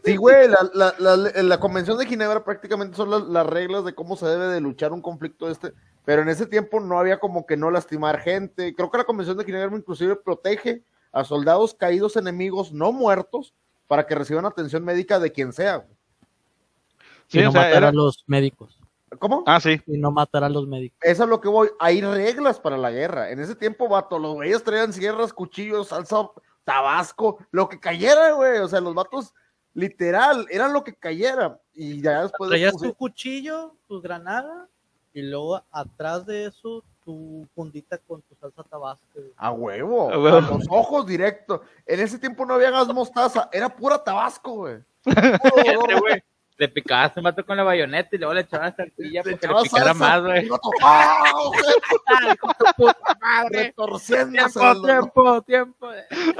Sí, güey, la, la- la- la Convención de Ginebra prácticamente son las, las reglas de cómo se debe de luchar un conflicto este, pero en ese tiempo no había como que no lastimar gente. Creo que la Convención de Ginebra inclusive protege a soldados caídos enemigos no muertos para que reciban atención médica de quien sea. Sí, y no o sea, matar era- a los médicos. ¿Cómo? Ah, sí. Y no matar a los médicos. Eso es lo que voy. Hay reglas para la guerra. En ese tiempo, vato, los güeyes traían sierras, cuchillos, salsa, tabasco, lo que cayera, güey. O sea, los vatos, literal, eran lo que cayera. Y ya después. Traías tu cuchillo, tu granada y luego atrás de eso tu fundita con tu salsa tabasco. A huevo, A huevo. los ojos directo. En ese tiempo no había gas mostaza, era pura tabasco, güey. Güey. Le picabas un vato con la bayoneta y luego le echabas tortilla Le para que le picara salsa, más, güey. puta madre. Retorciéndose. Tiempo, tiempo, tiempo.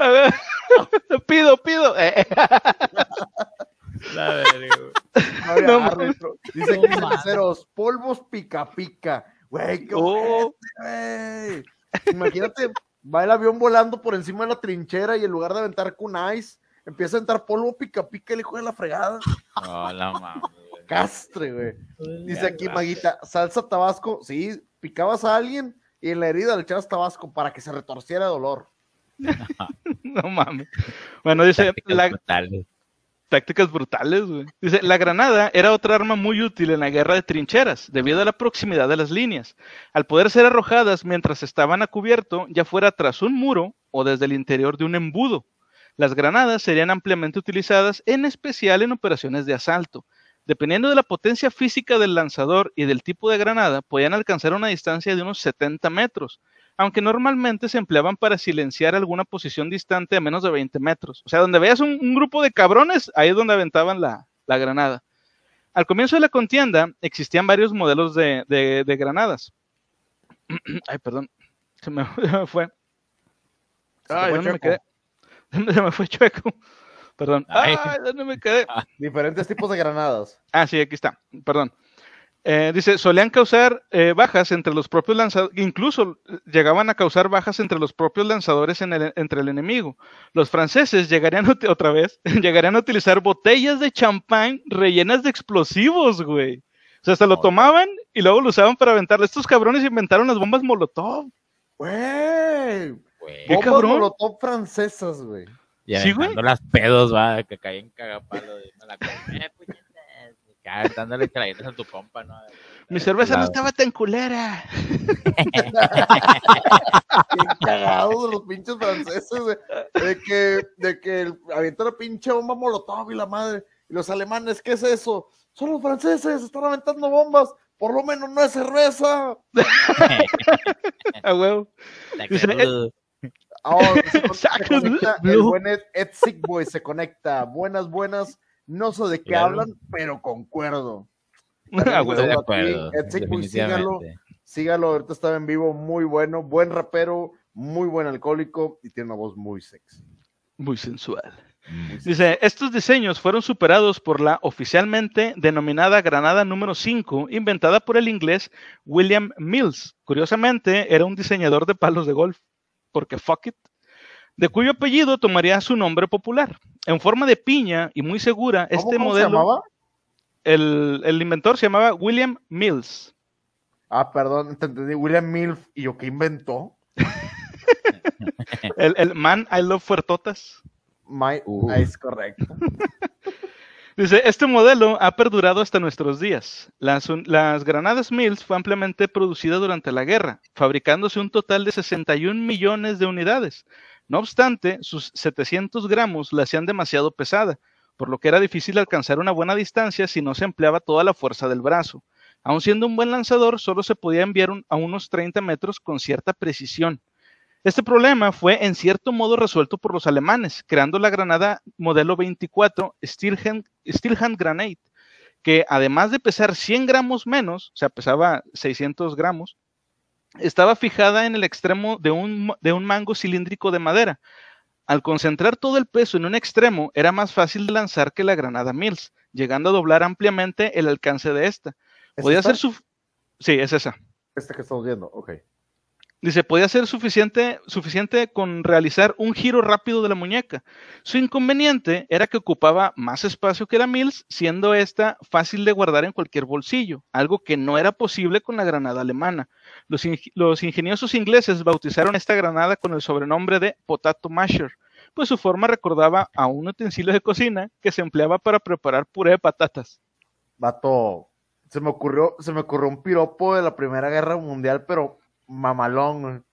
A ver, pido, pido. Eh, La verga, güey. No No árbitro. Dice No que polvos pica pica. Güey, qué Oh. güey. Imagínate, va el avión volando por encima de la trinchera y en lugar de aventar con ice, empieza a entrar polvo pica pica el hijo de la fregada. No, la mames, güey. Castre, güey. Dice aquí, Maguita, salsa tabasco, sí, picabas a alguien y en la herida le echabas tabasco para que se retorciera de dolor. no mames. Bueno, dice, la. Tácticas brutales, güey. Dice, la granada era otra arma muy útil en la guerra de trincheras, debido a la proximidad de las líneas. Al poder ser arrojadas mientras estaban a cubierto, ya fuera tras un muro o desde el interior de un embudo. Las granadas serían ampliamente utilizadas, en especial en operaciones de asalto. Dependiendo de la potencia física del lanzador y del tipo de granada, podían alcanzar una distancia de unos 70 metros. Aunque normalmente se empleaban para silenciar alguna posición distante a menos de 20 metros. O sea, donde veas un, un grupo de cabrones, ahí es donde aventaban la, la granada. Al comienzo de la contienda existían varios modelos de, de- de granadas. Ay, perdón, se me, se me fue. Se Ay, ¿dónde me chueco. quedé? Se me fue chueco. Perdón. Ay. Ay, ¿dónde me quedé? Diferentes tipos de granadas. Ah, sí, aquí está. Perdón. Eh, dice, solían causar eh, bajas entre los propios lanzadores, incluso eh, llegaban a causar bajas entre los propios lanzadores en el- entre el enemigo. Los franceses llegarían otra vez, llegarían a utilizar botellas de champán rellenas de explosivos, güey. O sea, hasta lo tomaban y luego lo usaban para aventar. Estos cabrones inventaron las bombas Molotov. Güey. Güey. ¿Qué Bombas cabrón? molotov francesas, güey. Y Sí, güey. las pedos, va, que caen cagapalo. de me la comé, caen dándole traiciones a tu compa, ¿no? Mi cerveza no estaba tan culera. Cagados de los pinches franceses. De que, de que el- avienta la pinche bomba molotov y la madre. Y los alemanes, ¿qué es eso? Son los franceses, están aventando bombas. Por lo menos no es cerveza. A huevo. Se Sacros conecta el buen Ed, Ed Sick Boy se conecta. Buenas, buenas. No sé de qué Claro. hablan, pero concuerdo. A Estoy huevo. Estoy de aquí, acuerdo. Sígalo. Sígalo, ahorita estaba en vivo, muy bueno, buen rapero, muy buen alcohólico y tiene una voz muy sexy. Muy sensual. Dice, estos diseños fueron superados por la oficialmente denominada granada número 5, inventada por el inglés William Mills. Curiosamente, era un diseñador de palos de golf, porque fuck it, de cuyo apellido tomaría su nombre popular. En forma de piña y muy segura, ¿Cómo, este cómo modelo, se llamaba? El, el inventor se llamaba William Mills. Ah, perdón, te entendí, William Milf, y yo, ¿qué inventó? El, el man I love fuertotas. My, Uh. ah, es correcto. Dice, este modelo ha perdurado hasta nuestros días. Las, las granadas Mills fue ampliamente producida durante la guerra, fabricándose un total de 61 millones de unidades. No obstante, sus 700 gramos la hacían demasiado pesada, por lo que era difícil alcanzar una buena distancia si no se empleaba toda la fuerza del brazo. Aun siendo un buen lanzador, solo se podía enviar a unos 30 metros con cierta precisión. Este problema fue en cierto modo resuelto por los alemanes, creando la granada modelo 24 Steelhand, Steelhand Granate, que además de pesar 100 gramos menos, o sea, pesaba 600 gramos, estaba fijada en el extremo de un, de un mango cilíndrico de madera. Al concentrar todo el peso en un extremo, era más fácil de lanzar que la granada Mills, llegando a doblar ampliamente el alcance de esta. ¿Es Podía esta? ser su... Sí, es esa. Este que estamos viendo, ok. Dice, podía ser suficiente, suficiente con realizar un giro rápido de la muñeca. Su inconveniente era que ocupaba más espacio que la Mills, siendo esta fácil de guardar en cualquier bolsillo, algo que no era posible con la granada alemana. Los, los ingeniosos ingleses bautizaron esta granada con el sobrenombre de Potato Masher, pues su forma recordaba a un utensilio de cocina que se empleaba para preparar puré de patatas. Vato, se me ocurrió, se me ocurrió un piropo de la Primera Guerra Mundial, pero mamalón.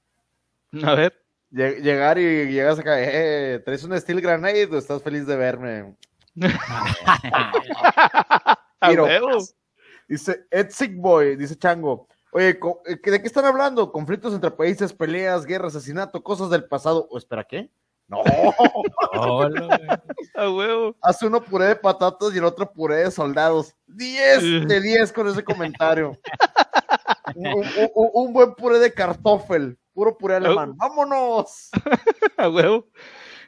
A ver. Lle- Llegar y llegas acá, eh, ¿traes un Steel Granade o estás feliz de verme? A Tiro. huevo. Dice Ed Sick Boy, dice Chango. Oye, eh, ¿de qué están hablando? ¿Conflictos entre países, peleas, guerra, asesinato, cosas del pasado? ¿O espera qué? No, Hola. A huevo. hace uno puré de patatas y el otro puré de soldados. 10 de 10 con ese comentario. un, un- un- un buen puré de cartófel, puro puré alemán. ¡Vámonos! A huevo.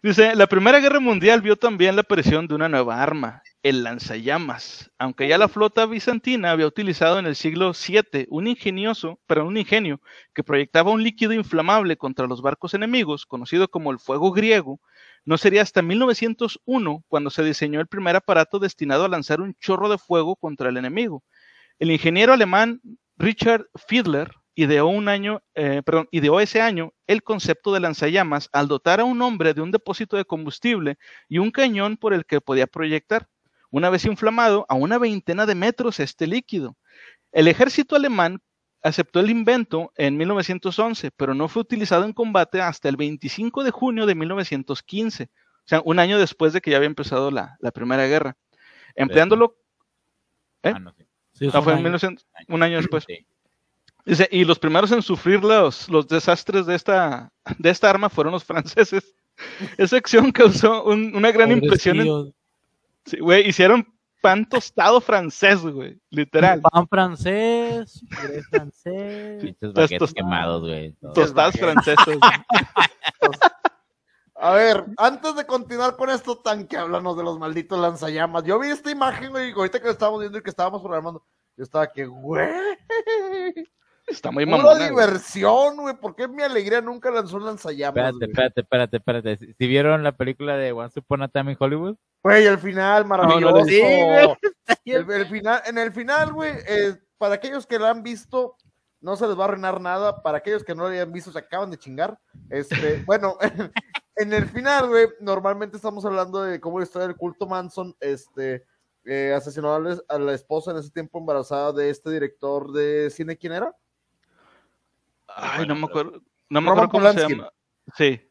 Dice, la Primera Guerra Mundial vio también la aparición de una nueva arma, el lanzallamas. Aunque ya la flota bizantina había utilizado en el siglo VII un ingenioso, pero un ingenio que proyectaba un líquido inflamable contra los barcos enemigos, conocido como el fuego griego, no sería hasta 1901 cuando se diseñó el primer aparato destinado a lanzar un chorro de fuego contra el enemigo. El ingeniero alemán Richard Fiedler ideó un año, eh, perdón, ideó ese año el concepto de lanzallamas al dotar a un hombre de un depósito de combustible y un cañón por el que podía proyectar, una vez inflamado, a una veintena de metros este líquido. El ejército alemán aceptó el invento en 1911, pero no fue utilizado en combate hasta el 25 de junio de 1915, o sea, un año después de que ya había empezado la, la Primera Guerra. Empleándolo, ¿Eh? Ah, no, sí. Sí, no, fue en año. 1900 un año después. Sí. Dice, y los primeros en sufrir los, los desastres de esta, de esta arma fueron los franceses. Esa acción causó un- una gran impresión. en-. Sí, güey, hicieron pan tostado francés, güey, literal. Pan francés, francés. Pinches Estos- baguettes quemados, güey. francesas. güey. A ver, antes de continuar con esto, tanque, háblanos de los malditos lanzallamas. Yo vi esta imagen, güey, ahorita que lo estábamos viendo y que estábamos programando. Yo estaba que, güey, Está muy pura mamona. güey. diversión, güey. ¿Por qué mi alegría nunca lanzó un lanzallamas? Espérate, güey? espérate, espérate, espérate. ¿Si vieron la película de Once Upon a Time in Hollywood? Güey, el final maravilloso. no lo vi, güey. el, el final, en el final, güey, eh, para aquellos que la han visto, no se les va a arruinar nada. Para aquellos que no la hayan visto, se acaban de chingar. Este, bueno, en el final, güey, normalmente estamos hablando de cómo la historia del culto Manson, este, eh, asesinó a la, a la esposa en ese tiempo embarazada de este director de cine, ¿quién era? Ay, no me acuerdo. No me Roman acuerdo cómo se llama. Sí.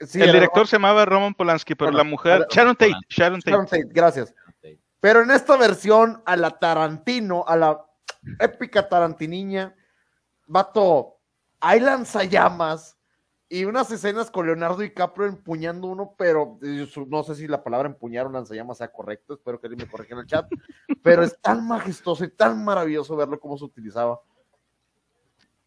Sí, el director se llamaba Roman Polanski, pero Bueno, la mujer. era- Sharon Tate. Sharon Tate. Sharon Tate, gracias. Pero en esta versión, a la Tarantino, a la épica Tarantiniña, vato, hay lanzallamas y unas escenas con Leonardo DiCaprio empuñando uno, pero eh, no sé si la palabra empuñar un lanzallamas sea correcta, espero que alguien me corrija en el chat, pero es tan majestuoso y tan maravilloso verlo cómo se utilizaba.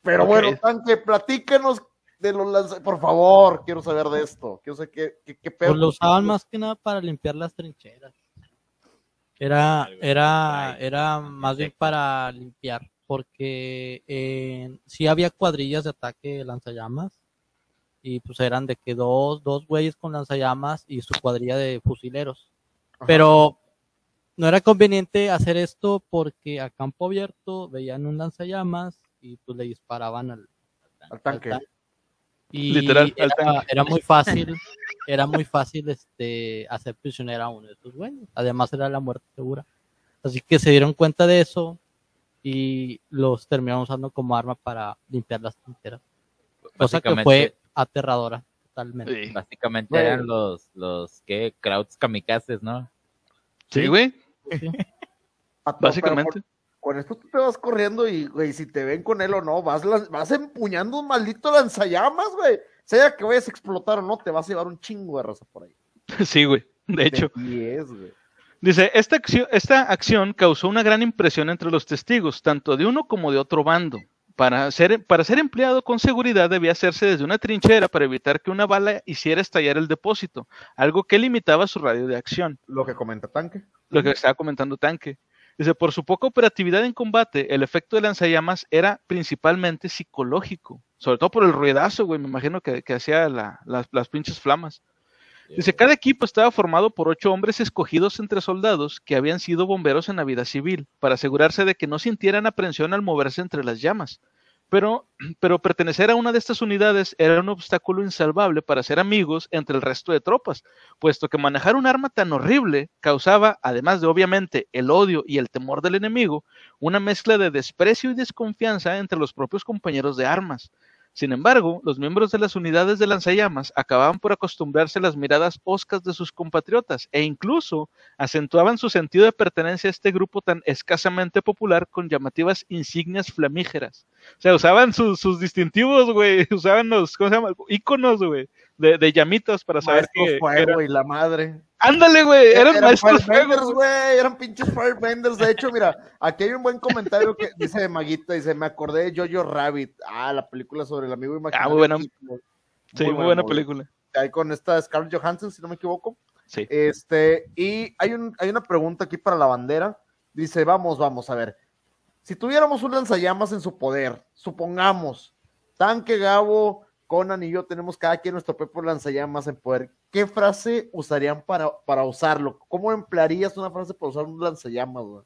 Pero Ok. bueno, Tanque, platícanos de los lanzallamas, por favor, quiero saber de esto, quiero saber qué, qué, qué pedo Pues lo usaban más que nada para limpiar las trincheras. Era, era, era más bien para limpiar, porque eh, sí había cuadrillas de ataque de lanzallamas y pues eran de que dos, dos güeyes con lanzallamas y su cuadrilla de fusileros. Ajá. Pero no era conveniente hacer esto porque a campo abierto veían un lanzallamas y pues le disparaban al, al tanque. al y Literal, al era, tanque. era muy fácil, era muy fácil este hacer prisionero a uno de estos güeyes. Además era la muerte segura. Así que se dieron cuenta de eso y los terminaron usando como arma para limpiar las trincheras. Cosa que fue aterradora totalmente. Sí. Básicamente eran los, los, ¿qué? Crowds kamikazes, ¿no? Sí, güey. Sí. Pero Básicamente. Con, esto tú te vas corriendo y, güey, si te ven con él o no, vas, vas empuñando un maldito lanzallamas, güey. Sea que vayas a explotar o no, te vas a llevar un chingo de raza por ahí. Sí, güey. De hecho. 10, güey. Dice, esta acción, esta acción causó una gran impresión entre los testigos, tanto de uno como de otro bando. Para ser, para ser empleado con seguridad debía hacerse desde una trinchera para evitar que una bala hiciera estallar el depósito, algo que limitaba su radio de acción. Lo que comenta Tanque. Lo que estaba comentando Tanque. Dice, por su poca operatividad en combate, el efecto de lanzallamas era principalmente psicológico, sobre todo por el ruidazo, güey, me imagino que, que hacía la- las, las pinches flamas. Dice, cada equipo estaba formado por ocho hombres escogidos entre soldados que habían sido bomberos en la vida civil, para asegurarse de que no sintieran aprensión al moverse entre las llamas. Pero, pero pertenecer a una de estas unidades era un obstáculo insalvable para ser amigos entre el resto de tropas, puesto que manejar un arma tan horrible causaba, además de obviamente el odio y el temor del enemigo, una mezcla de desprecio y desconfianza entre los propios compañeros de armas. Sin embargo, los miembros de las unidades de lanzallamas acababan por acostumbrarse a las miradas oscas de sus compatriotas e incluso acentuaban su sentido de pertenencia a este grupo tan escasamente popular con llamativas insignias flamígeras. O sea, usaban sus, distintivos, güey, usaban los, ¿cómo se llama? Íconos, güey, de, de llamitas para saber Maestros que, fuego era- y la madre. Ándale, güey, eran, maestros firebenders, fuego, güey. Eran pinches firebenders. De hecho, mira, aquí hay un buen comentario que dice Maguita. Dice, me acordé de Jojo Rabbit. Ah, la película sobre el amigo imaginario. Ah, muy buena. Muy Sí, muy buena movie. película. Ahí con esta Scarlett Johansson, si no me equivoco. Sí. Este, y hay, un, hay una pregunta aquí para la bandera. Dice, vamos, vamos, a ver. Si tuviéramos un lanzallamas en su poder, supongamos, Tanque, Gabo, Conan y yo tenemos cada quien nuestro propio lanzallamas en poder, ¿qué frase usarían para, para usarlo? ¿Cómo emplearías una frase para usar un lanzallamas? güey?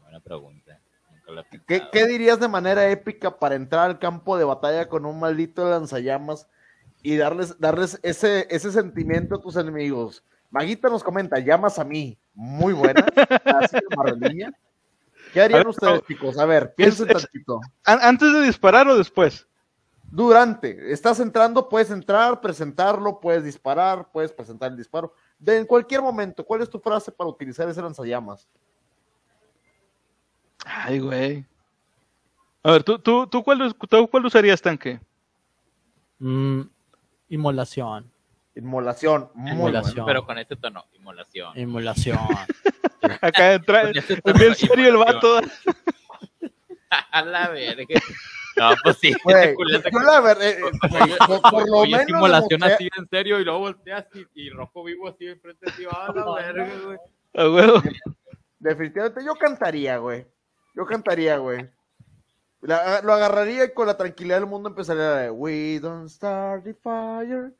Buena pregunta. Nunca la he ¿Qué, dirías de manera épica para entrar al campo de batalla con un maldito lanzallamas y darles, darles ese, ese sentimiento a tus enemigos? Maguita nos comenta, llamas a mí. Muy buena. Así de. ¿Qué harían ver, ustedes, no. chicos? A ver, piensen Es- es- tantito. An- ¿Antes de disparar o después? Durante, estás entrando, puedes entrar, presentarlo, puedes disparar, puedes presentar el disparo. De, en cualquier momento, ¿cuál es tu frase para utilizar ese lanzallamas? Ay, güey. A ver, ¿tú, tú, tú, cuál, tú cuál usarías, tanque? Mm, inmolación. Inmolación. Muy Inmolación. bueno. Pero con este tono, inmolación. Inmolación. Acá entra, Con este es tono, bien serio el vato. A la verga. No, pues sí. Güey, culero, yo la verdad, eh, güey, por, por lo Oye, menos. simulación así en serio y luego volteas y, y rojo vivo así enfrente de ti. A la verga, güey. A huevo. Definitivamente yo cantaría, güey. Yo cantaría, güey. La- lo agarraría y con la tranquilidad del mundo empezaría a We don't start the fire.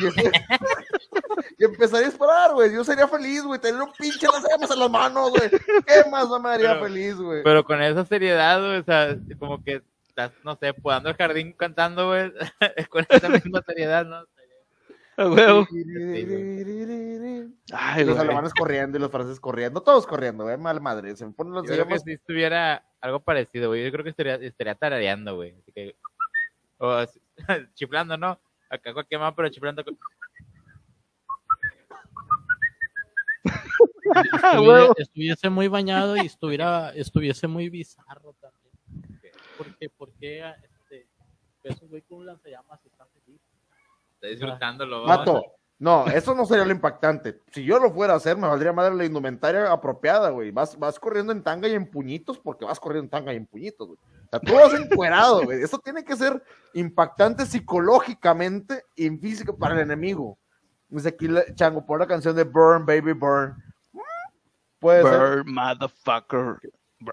Y, ese- y empezaría a disparar, güey. Yo sería feliz, güey. Tener un pinche las llamas en las manos, güey. ¿Qué más no me haría Pero- feliz, güey? Pero con esa seriedad, güey, o sea, como que estás, no sé, podando el jardín cantando, güey, con esa misma seriedad, ¿no? A huevo. Ay, los alemanes corriendo y los franceses corriendo. Todos corriendo, güey. Mal madre. Se me ponen los Yo creo que si estuviera algo parecido, güey, yo creo que estaría, estaría tarareando, güey. Así que, o así, chiflando, ¿no? Acá cualquier más, pero chiflando. con- Estuviera- estuviese muy bañado y estuviera, estuviese muy bizarro también. ¿Por qué? ¿Por qué este, ves un güey con un lanzallamas y está feliz? Está disfrutándolo, Mato. No, eso no sería lo impactante. Si yo lo fuera a hacer, me valdría madre la indumentaria apropiada, güey. Vas, vas corriendo en tanga y en puñitos porque vas corriendo en tanga y en puñitos, güey. O sea, tú vas encuerado, güey. Eso tiene que ser impactante psicológicamente y en físico para el enemigo. Dice aquí Chango, por la canción de Burn, Baby Burn. Puede ser. Bird, motherfucker.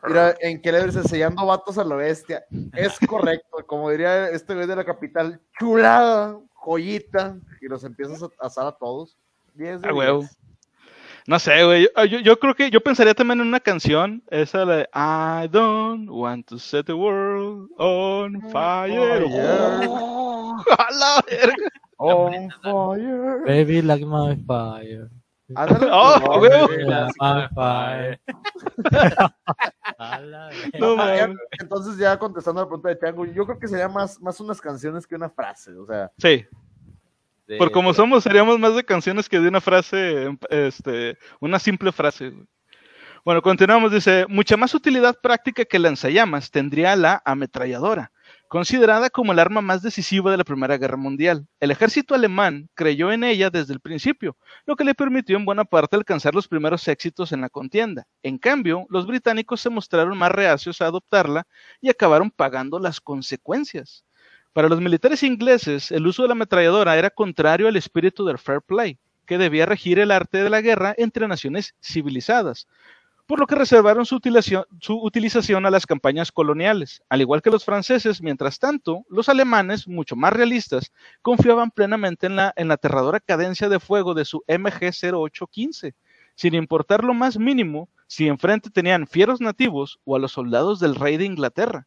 Mira, en que le sellando vatos a la bestia. Es correcto, como diría este güey de la capital, chulada, joyita, y los empiezas a asar a todos. 10 de A huevo. 10. No sé, güey. Yo, yo, yo creo que yo pensaría también en una canción. Esa la de I don't want to set the world on fire. Fire. Oh, a la verga. On fire. Baby like my fire. Ándale. Oh, güey. Baby like my fire. No, Ah, ya- entonces ya contestando la pregunta de Chango, yo creo que sería más, más unas canciones que una frase, o sea, Sí, por como somos, seríamos más de canciones que de una frase, este, una simple frase. Bueno, continuamos. Dice, mucha más utilidad práctica que lanzallamas tendría la ametralladora, considerada como el arma más decisiva de la Primera Guerra Mundial. El ejército alemán creyó en ella desde el principio, lo que le permitió en buena parte alcanzar los primeros éxitos en la contienda. En cambio, los británicos se mostraron más reacios a adoptarla y acabaron pagando las consecuencias. Para los militares ingleses, el uso de la ametralladora era contrario al espíritu del fair play, que debía regir el arte de la guerra entre naciones civilizadas, por lo que reservaron su utilización, a las campañas coloniales. Al igual que los franceses, mientras tanto, los alemanes, mucho más realistas, confiaban plenamente en la, en la aterradora cadencia de fuego de su MG-0815, sin importar lo más mínimo si enfrente tenían fieros nativos o a los soldados del rey de Inglaterra.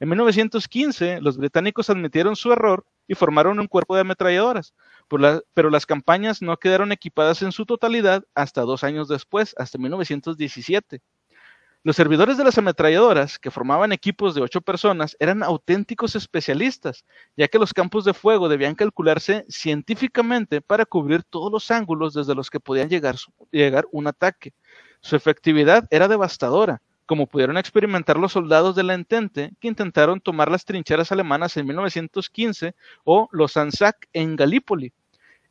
En 1915, los británicos admitieron su error y formaron un cuerpo de ametralladoras, pero las campañas no quedaron equipadas en su totalidad hasta dos años después, hasta 1917. Los servidores de las ametralladoras, que formaban equipos de ocho personas, eran auténticos especialistas, ya que los campos de fuego debían calcularse científicamente para cubrir todos los ángulos desde los que podían llegar un ataque. Su efectividad era devastadora, como pudieron experimentar los soldados de la Entente que intentaron tomar las trincheras alemanas en 1915 o los Anzac en Galípoli,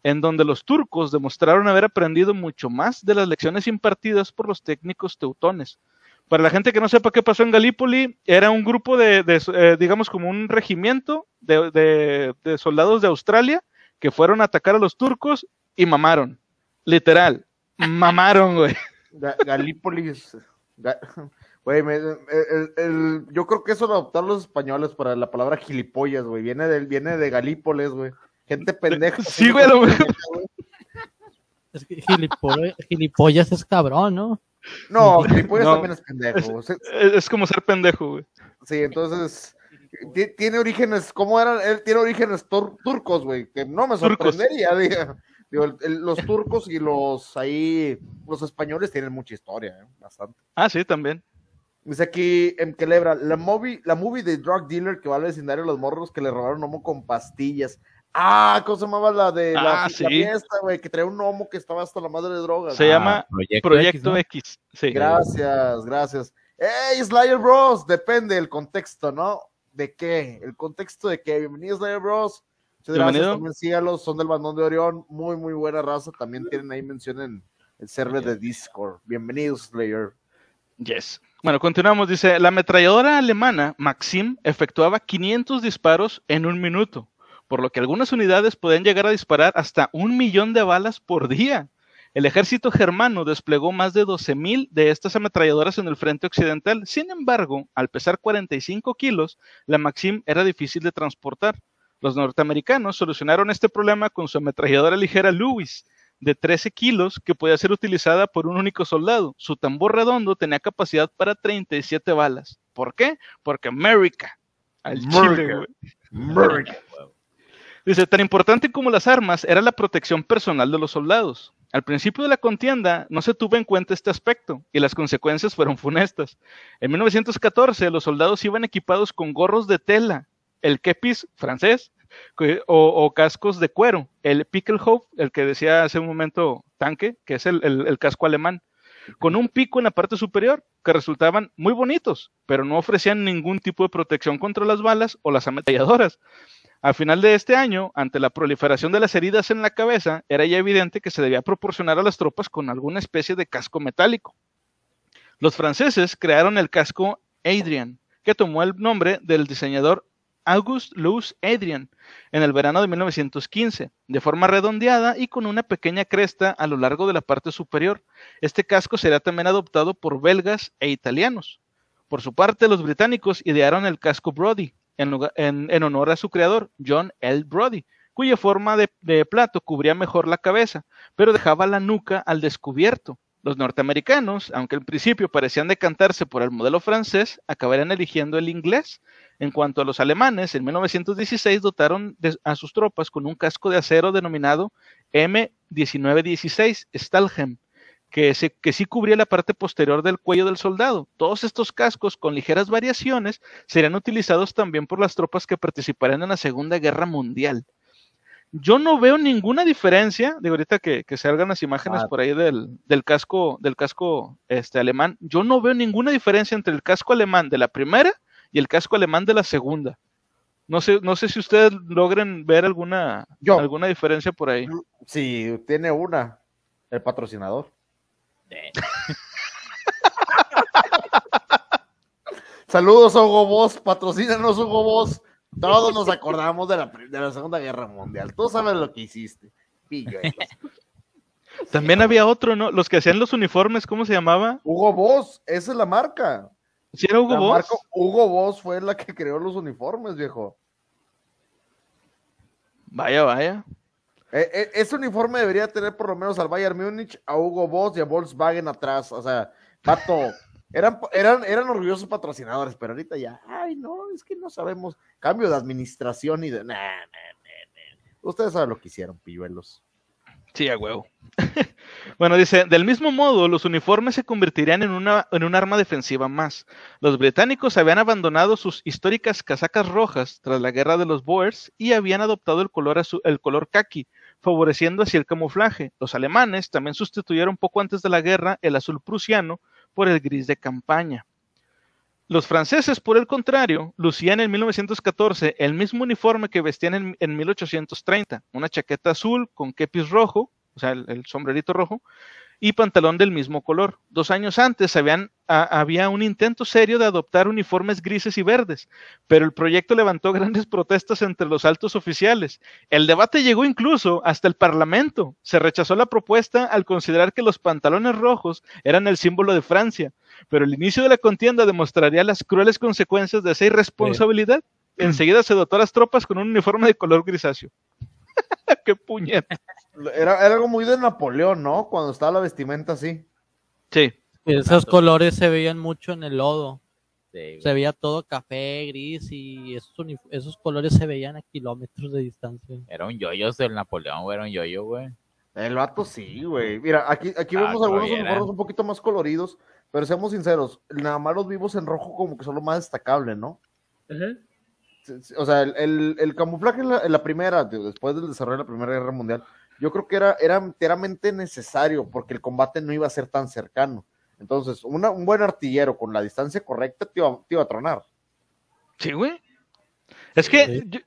en donde los turcos demostraron haber aprendido mucho más de las lecciones impartidas por los técnicos teutones. Para la gente que no sepa qué pasó en Galípoli, era un grupo de, eh, digamos, como un regimiento de, soldados de Australia que fueron a atacar a los turcos y mamaron. Literal. Mamaron, güey. Ga- Galípolis. Güey, me- el- el- yo creo que eso lo adoptaron los españoles para la palabra gilipollas, güey. Viene de, viene de Galípolis, güey. Gente pendeja. Sí, güey, lo mejor. Es que gilipo- gilipollas es cabrón, ¿no? No, gilipollas No. también es pendejo. Es, es como ser pendejo, güey. Sí, entonces ti- tiene orígenes, ¿cómo eran? Él tiene orígenes tur- turcos, güey, que no me sorprendería, diga. Digo, el- el- los turcos y los ahí, los españoles tienen mucha historia, ¿eh? bastante. Ah, sí, también. Dice aquí en Celebra, la movie, la movie de Drug Dealer que va al vecindario de los morros que le robaron homo con pastillas. Ah, ¿cómo se llamaba la de la, Ah, la fiesta, güey? Que traía un homo que estaba hasta la madre de drogas. Se llama Proyecto, Proyecto ¿no? X. Sí. Gracias, gracias. hey, Slayer Bros, depende del contexto, ¿no? ¿De qué? El contexto de que, bienvenidos Slayer Bros. Muchas gracias, Bienvenido. también sígalos, son del bandón de Orión, muy, muy buena raza, también tienen ahí mención en el server de Discord. Bienvenidos, Slayer. Yes. Bueno, continuamos. Dice, la ametralladora alemana Maxim efectuaba 500 disparos en un minuto, por lo que algunas unidades podían llegar a disparar hasta un millón de balas por día. El ejército germano desplegó más de 12.000 de estas ametralladoras en el frente occidental. Sin embargo, al pesar 45 kilos, la Maxim era difícil de transportar. Los norteamericanos solucionaron este problema con su ametralladora ligera Lewis, de 13 kilos, que podía ser utilizada por un único soldado. Su tambor redondo tenía capacidad para 37 balas. ¿Por qué? Porque America. Al chile, America. Dice, tan importante como las armas era la protección personal de los soldados. Al principio de la contienda no se tuvo en cuenta este aspecto y las consecuencias fueron funestas. En 1914 los soldados iban equipados con gorros de tela, el kepis francés o, cascos de cuero, el Pickelhof, el que decía hace un momento tanque, que es el, el- casco alemán, con un pico en la parte superior que resultaban muy bonitos, pero no ofrecían ningún tipo de protección contra las balas o las ametralladoras. Al final de este año, ante la proliferación de las heridas en la cabeza, era ya evidente que se debía proporcionar a las tropas con alguna especie de casco metálico. Los franceses crearon el casco Adrian, que tomó el nombre del diseñador Auguste Louis Adrian en el verano de 1915, de forma redondeada y con una pequeña cresta a lo largo de la parte superior. Este casco será también adoptado por belgas e italianos. Por su parte, los británicos idearon el casco Brody, en honor a su creador, John L. Brody, cuya forma de, de plato cubría mejor la cabeza, pero dejaba la nuca al descubierto. Los norteamericanos, aunque al principio parecían decantarse por el modelo francés, acabarían eligiendo el inglés. En cuanto a los alemanes, en 1916 dotaron de- a sus tropas con un casco de acero denominado M1916 Stahlhelm, que, se- que sí cubría la parte posterior del cuello del soldado. Todos estos cascos, con ligeras variaciones, serían utilizados también por las tropas que participarían en la Segunda Guerra Mundial. Yo no veo ninguna diferencia, de ahorita que, que salgan las imágenes Ah. por ahí del, del casco, del casco este, alemán, yo no veo ninguna diferencia entre el casco alemán de la primera y el casco alemán de la segunda. No sé, no sé si ustedes logren ver alguna, Yo. alguna diferencia por ahí. Sí, tiene una, el patrocinador. Saludos, Hugo Boss, patrocínanos, Hugo Boss. Todos nos acordamos de la, de la Segunda Guerra Mundial. Tú sabes lo que hiciste. Pilluelos. También había otro, ¿no? Los que hacían los uniformes, ¿cómo se llamaba? Hugo Boss, esa es la marca. ¿Sí era Hugo La Boss? Hugo Boss fue la que creó los uniformes, viejo. Vaya, vaya. Eh, eh, ese uniforme debería tener por lo menos al Bayern Múnich, a Hugo Boss y a Volkswagen atrás. O sea, pato, eran, eran, eran orgullosos patrocinadores, pero ahorita ya, ay, no, es que no sabemos. Cambio de administración y de. Nah, nah, nah, nah. Ustedes saben lo que hicieron, pilluelos. Sí, a huevo. bueno, dice, del mismo modo, los uniformes se convertirían en una, en un arma defensiva más. Los británicos habían abandonado sus históricas casacas rojas tras la guerra de los Boers y habían adoptado el color, azu- el color khaki, favoreciendo así el camuflaje. Los alemanes también sustituyeron poco antes de la guerra el azul prusiano por el gris de campaña. Los franceses, por el contrario, lucían en 1914 el mismo uniforme que vestían en, en 1830, una chaqueta azul con kepis rojo, o sea, el sombrerito rojo, y pantalón del mismo color. Dos años antes habían, a- había un intento serio de adoptar uniformes grises y verdes, pero el proyecto levantó grandes protestas entre los altos oficiales. El debate llegó incluso hasta el Parlamento. Se rechazó la propuesta al considerar que los pantalones rojos eran el símbolo de Francia, pero el inicio de la contienda demostraría las crueles consecuencias de esa irresponsabilidad. Enseguida se dotó a las tropas con un uniforme de color grisáceo. ¡Qué puñeta! Era, era algo muy de Napoleón, ¿no? Cuando estaba la vestimenta así. Sí, Esos colores se veían mucho en el lodo. Sí. Se veía todo café, gris y esos, colores se veían a kilómetros de distancia. Era un yoyo el Napoleón, güey, era un yoyo, güey. El vato sí, güey. Mira, aquí, aquí Ah, vemos como algunos uniformes un poquito más coloridos, pero seamos sinceros, nada más los vivos en rojo como que son lo más destacable, ¿no? Sí, O sea, el, el- el camuflaje en la, en la primera, después del desarrollo de la Primera Guerra Mundial, yo creo que era, era enteramente necesario porque el combate no iba a ser tan cercano. Entonces, una- un buen artillero con la distancia correcta te iba, te iba a tronar. Sí, güey. Es que Sí. yo-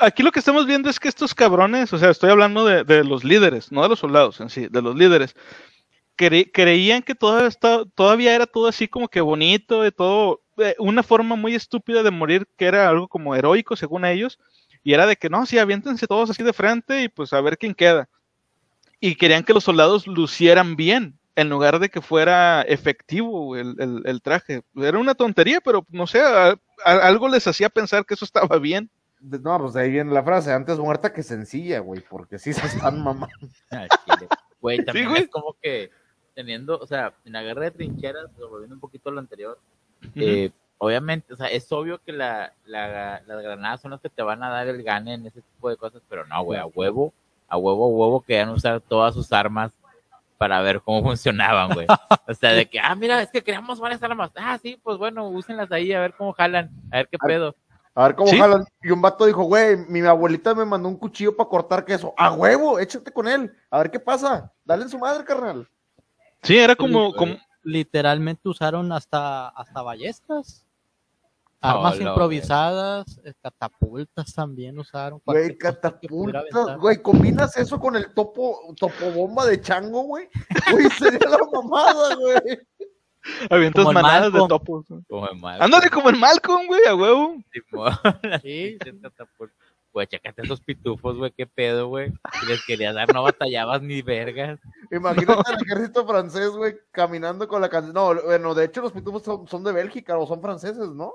aquí lo que estamos viendo es que estos cabrones, o sea, estoy hablando de, de los líderes, no de los soldados en sí, de los líderes, cre- creían que todavía, está- todavía era todo así como que bonito, de todo, una forma muy estúpida de morir que era algo como heroico según ellos, y era de que no, sí, aviéntense todos así de frente y pues a ver quién queda. Y querían que los soldados lucieran bien, en lugar de que fuera efectivo el, el- el traje. Era una tontería, pero no sé, a- a- algo les hacía pensar que eso estaba bien. De- No, pues de ahí viene la frase, antes muerta que sencilla, güey, porque sí se están mamando. Chile. Güey, también güey. es como que teniendo, o sea, en la guerra de trincheras, volviendo un poquito a lo anterior, eh, obviamente, o sea, es obvio que la, la- las granadas son las que te van a dar el gane en ese tipo de cosas, pero no, güey, a huevo, a huevo, a huevo querían usar todas sus armas para ver cómo funcionaban, güey. O sea, de que, ah, mira, es que creamos varias armas. Ah, sí, pues bueno, úsenlas ahí a ver cómo jalan, a ver qué pedo. A ver cómo Sí. jalan. Y un vato dijo, güey, mi abuelita me mandó un cuchillo para cortar queso. A huevo, échate con él. A ver qué pasa. Dale en su madre, carnal. Sí, era como, Sí, como Literalmente usaron hasta, hasta ballestas. Ah, Armas improvisadas, eh, catapultas también usaron. Güey, catapultas, güey, combinas eso con el topo, topo bomba de chango, güey. Güey, sería la mamada, güey. avientas manadas de topos. Como en. Ándale como en Malcolm, güey, a huevo. Sí, Güey, checate esos pitufos, güey, qué pedo, güey. Si les quería dar, no batallabas ni vergas. Imagínate al ejército francés, güey, caminando con la canción. No, bueno, de hecho los pitufos son, son de Bélgica o son franceses, ¿no?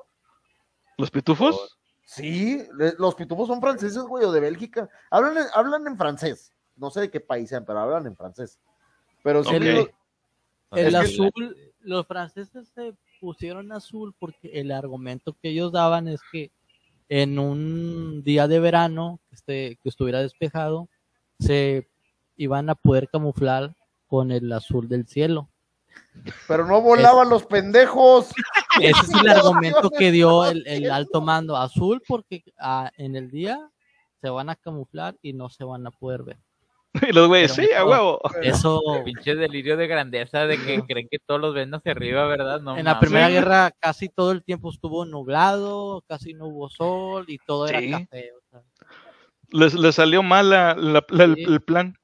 ¿Los pitufos? Sí, le- los pitufos son franceses, güey, o de Bélgica. Hablan en, hablan en francés. No sé de qué país sean, pero hablan en francés. Pero sí, El Es que- azul, los franceses se pusieron azul porque el argumento que ellos daban es que en un día de verano que, esté- que estuviera despejado, se iban a poder camuflar con el azul del cielo. pero no volaban los pendejos. Ese es el argumento que dio el, el alto mando azul porque ah, en el día se van a camuflar y no se van a poder ver. Y los güeyes, sí, a huevo. Eso Pinche delirio de grandeza de que creen que todos los ven hacia arriba, ¿verdad? No, En la. Primera Sí. Guerra casi todo el tiempo estuvo nublado, casi no hubo sol y todo Sí. era café. o sea. Les, les salió mal la- la- la- el, Sí. el plan.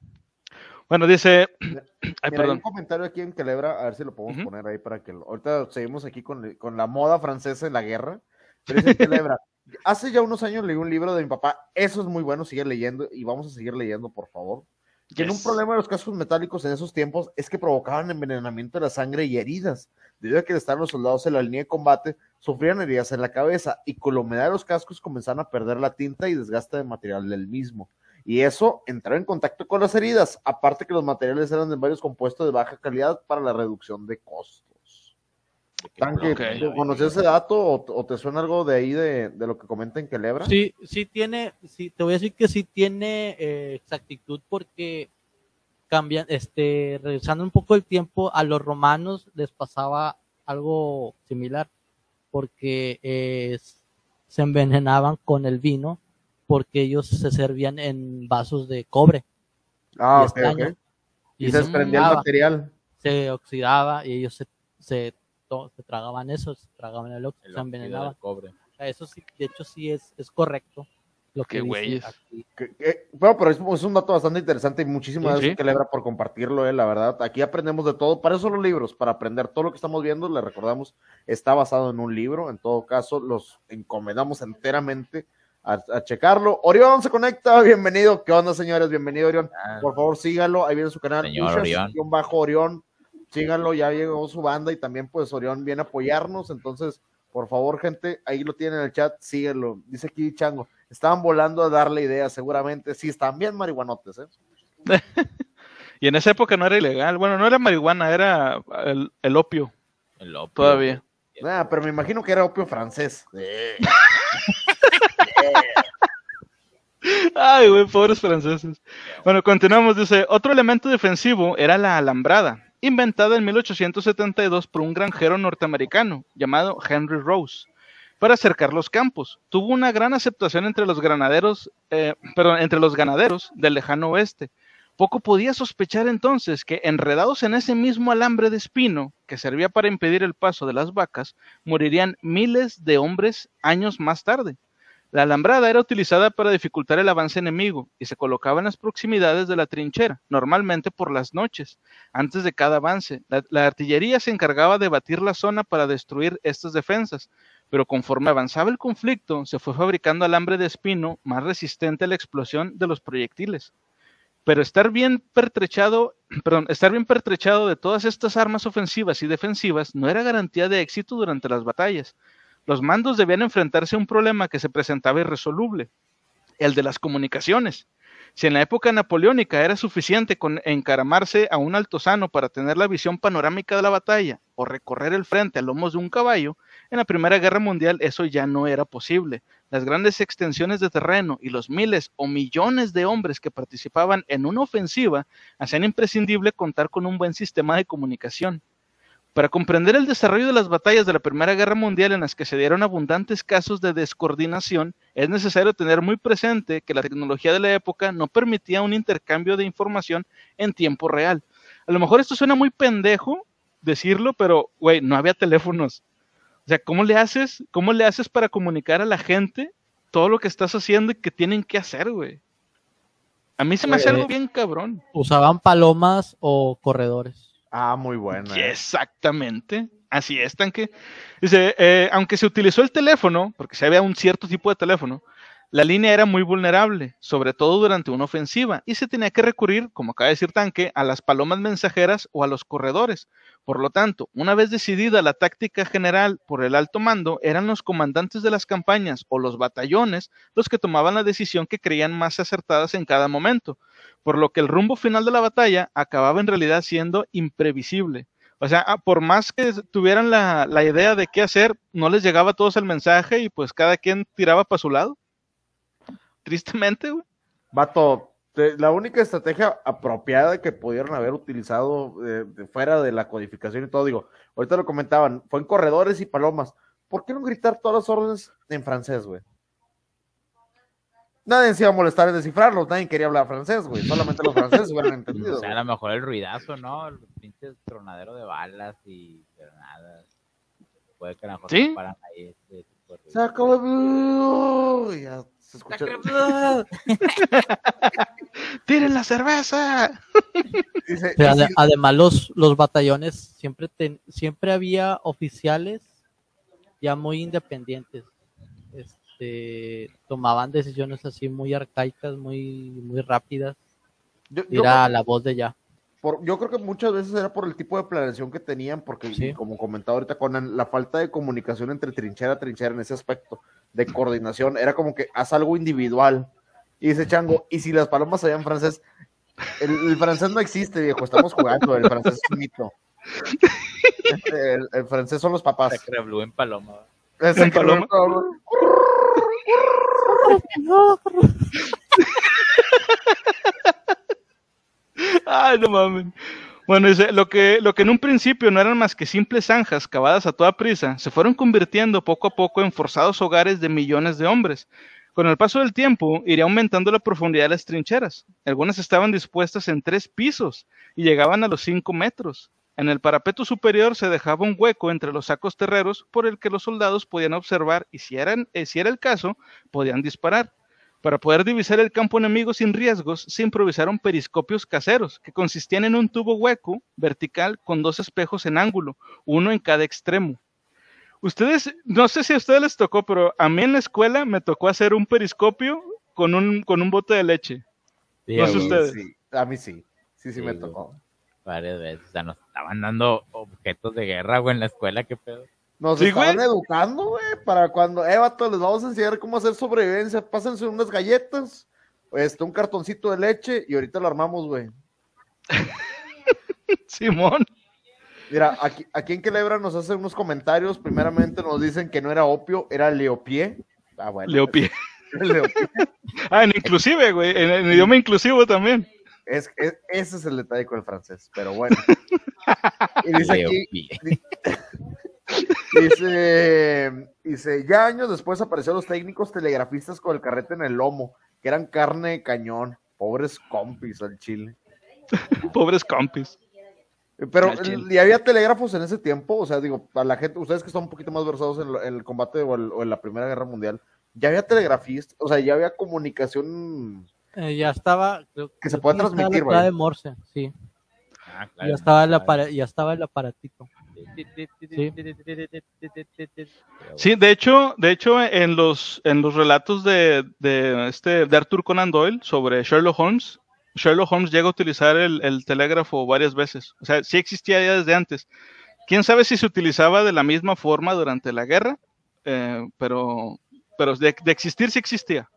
Bueno, dice. Ay, Mira, hay un perdón. comentario aquí en Celebra, a ver si lo podemos poner ahí para que lo- ahorita seguimos aquí con, con la moda francesa en la guerra. Pero dice Celebra, hace ya unos años leí un libro de mi papá, eso es muy bueno, sigue leyendo y vamos a seguir leyendo, por favor. Que en un Yes. problema de los cascos metálicos en esos tiempos es que provocaban envenenamiento de la sangre y heridas. Debido a que estaban los soldados en la línea de combate, sufrían heridas en la cabeza y con la humedad de los cascos comenzaron a perder la tinta y desgaste de material del mismo. Y eso entraba en contacto con las heridas, aparte que los materiales eran de varios compuestos de baja calidad para la reducción de costos. Tanque, Ok. ¿tú ¿conocías ese dato o, o te suena algo de ahí de, de lo que comenta en Quelebra? Sí, sí tiene, sí, te voy a decir que sí tiene eh, exactitud porque cambian, este, regresando un poco el tiempo, a los romanos les pasaba algo similar porque eh, se envenenaban con el vino porque ellos se servían en vasos de cobre Ah, y ok, estaño. ok. Y, se desprendía el material. se oxidaba y ellos se, se, se tragaban eso, se tragaban el óxido, El se envenenaban. cobre. O sea, Eso sí, de hecho sí es, es correcto. Lo que güeyes. bueno, pero es, es un dato bastante interesante y muchísimas Sí, gracias, sí. Por compartirlo, eh, la verdad. Aquí aprendemos de todo. Para eso los libros, para aprender todo lo que estamos viendo. Le recordamos, está basado en un libro. En todo caso, los encomendamos enteramente a, a checarlo. Orión se conecta, bienvenido. ¿Qué onda, señores? Bienvenido, Orión. Por favor, síganlo. Ahí viene su canal. Señor Orión. bajo Orión. Síganlo, ya llegó su banda y también, pues, Orión viene a apoyarnos. Entonces, por favor, gente, ahí lo tienen en el chat, síguelo. Dice aquí Chango, estaban volando a darle ideas, seguramente. Sí, están bien marihuanotes, ¿eh? Y en esa época no era ilegal. Bueno, no era marihuana, era el, el opio el opio, todavía. Ah, pero me imagino que era opio francés. Ay, güey, pobres franceses. Bueno, continuamos. Dice, otro elemento defensivo era la alambrada, inventada en 1872 por un granjero norteamericano llamado Henry Rose para cercar los campos. Tuvo una gran aceptación entre los granaderos, eh, perdón, entre los ganaderos del lejano oeste, Poco podía sospechar entonces que, enredados en ese mismo alambre de espino que servía para impedir el paso de las vacas, morirían miles de hombres años más tarde. La alambrada era utilizada para dificultar el avance enemigo y se colocaba en las proximidades de la trinchera, normalmente por las noches, antes de cada avance. La, artillería se encargaba de batir la zona para destruir estas defensas, pero conforme avanzaba el conflicto, se fue fabricando alambre de espino más resistente a la explosión de los proyectiles. Pero estar bien pertrechado, perdón, estar bien pertrechado de todas estas armas ofensivas y defensivas no era garantía de éxito durante las batallas. Los mandos debían enfrentarse a un problema que se presentaba irresoluble, el de las comunicaciones. Si en la época napoleónica era suficiente encaramarse a un altozano para tener la visión panorámica de la batalla o recorrer el frente a lomos de un caballo, en la Primera Guerra Mundial eso ya no era posible. Las grandes extensiones de terreno y los miles o millones de hombres que participaban en una ofensiva hacían imprescindible contar con un buen sistema de comunicación. Para comprender el desarrollo de las batallas de la Primera Guerra Mundial en las que se dieron abundantes casos de descoordinación, es necesario tener muy presente que la tecnología de la época no permitía un intercambio de información en tiempo real. A lo mejor esto suena muy pendejo decirlo, pero, güey, no había teléfonos. O sea, ¿cómo le haces, cómo le haces para comunicar a la gente todo lo que estás haciendo y que tienen que hacer, güey? A mí se me hace algo bien cabrón. Usaban palomas o corredores. Ah, muy buena. ¿eh? Exactamente. Así es, tanque. Dice, eh, aunque se utilizó el teléfono, porque se había un cierto tipo de teléfono, la línea era muy vulnerable, sobre todo durante una ofensiva, y se tenía que recurrir, como acaba de decir Tanque, a las palomas mensajeras o a los corredores. Por lo tanto, una vez decidida la táctica general por el alto mando, eran los comandantes de las campañas o los batallones los que tomaban la decisión que creían más acertadas en cada momento, por lo que el rumbo final de la batalla acababa en realidad siendo imprevisible. O sea, ah, por más que tuvieran la, idea de qué hacer, no les llegaba a todos el mensaje y pues cada quien tiraba para su lado. Tristemente, güey. Vato, la única estrategia apropiada que pudieron haber utilizado eh, de fuera de la codificación y todo, digo, ahorita lo comentaban, fue en corredores y palomas. ¿Por qué no gritar todas las órdenes en francés, güey? Nadie se iba a molestar en descifrarlos, nadie quería hablar francés, güey. Solamente los franceses hubieran entendido. O sea, a lo mejor el ruidazo, ¿no? El pinche tronadero de balas y granadas. Puede que a lo mejor ¿Sí? paran ahí. Este, tipo de- Se acabó. Ya se escucha. ¡Tiren la cerveza! Dice, además los, los batallones siempre ten- siempre había oficiales ya muy independientes. Este tomaban decisiones así muy arcaicas, muy, muy rápidas. yo, yo Era la voz de ya. por- yo creo que muchas veces era por el tipo de planeación que tenían, porque Sí. como comentaba ahorita Conan, la falta de comunicación entre trinchera a trinchera en ese aspecto de coordinación, era como que haz algo individual. Y dice Chango, y si las palomas sabían francés, el, el francés no existe, viejo, estamos jugando, el francés es un mito. Este, El, el francés son los papás. Sacre Blue en Paloma. ¿En paloma? Ay, no mames. Bueno, dice, lo que, lo que en un principio no eran más que simples zanjas cavadas a toda prisa, se fueron convirtiendo poco a poco en forzados hogares de millones de hombres. Con el paso del tiempo, iría aumentando la profundidad de las trincheras. Algunas estaban dispuestas en tres pisos y llegaban a los cinco metros. En el parapeto superior se dejaba un hueco entre los sacos terreros por el que los soldados podían observar y si, eran, eh, si era el caso, podían disparar. Para poder divisar el campo enemigo sin riesgos, se improvisaron periscopios caseros, que consistían en un tubo hueco vertical con dos espejos en ángulo, uno en cada extremo. Ustedes, no sé si a ustedes les tocó, pero a mí en la escuela me tocó hacer un periscopio con un, con un bote de leche. Sí, No sé ustedes. Sí, a mí sí, sí, sí, Sí, me tocó. Varias veces. O sea, nos estaban dando objetos de guerra, güey, en la escuela, qué pedo. Nos Sí, estaban güey. educando, güey, para cuando, eh, vato, les vamos a enseñar cómo hacer sobrevivencia. Pásense unas galletas, este, un cartoncito de leche y ahorita lo armamos, güey. Simón. Mira, aquí, aquí en Quelebra nos hacen unos comentarios. Primeramente nos dicen que no era opio, era leopié. Ah, bueno. Leopi. Leopié. Ah, en inclusive, güey, en, en idioma inclusivo también. Es, es- ese es el detalle con el francés, pero bueno. Y dice aquí, Leopi. Dice, dice, ya años después aparecieron los técnicos telegrafistas con el carrete en el lomo, que eran carne de cañón. Pobres compis al chile. Pobres compis. Pero. ¿y había telégrafos en ese tiempo? O sea, digo, para la gente, ustedes que están un poquito más versados en, lo- en el combate o, el- o en la Primera Guerra Mundial, ¿ya había telegrafistas? O sea, ¿ya había comunicación? Eh, ya estaba. creo- Que se puede transmitir, la de Morse, sí. Ah, Ya estaba, el apara- ya estaba el aparatito. Sí, de hecho, de hecho, en los, en los relatos de, de, este, de Arthur Conan Doyle sobre Sherlock Holmes, Sherlock Holmes llega a utilizar el, el telégrafo varias veces. O sea, sí existía ya desde antes. Quién sabe si se utilizaba de la misma forma durante la guerra, Eh, pero, pero de, existir sí existía.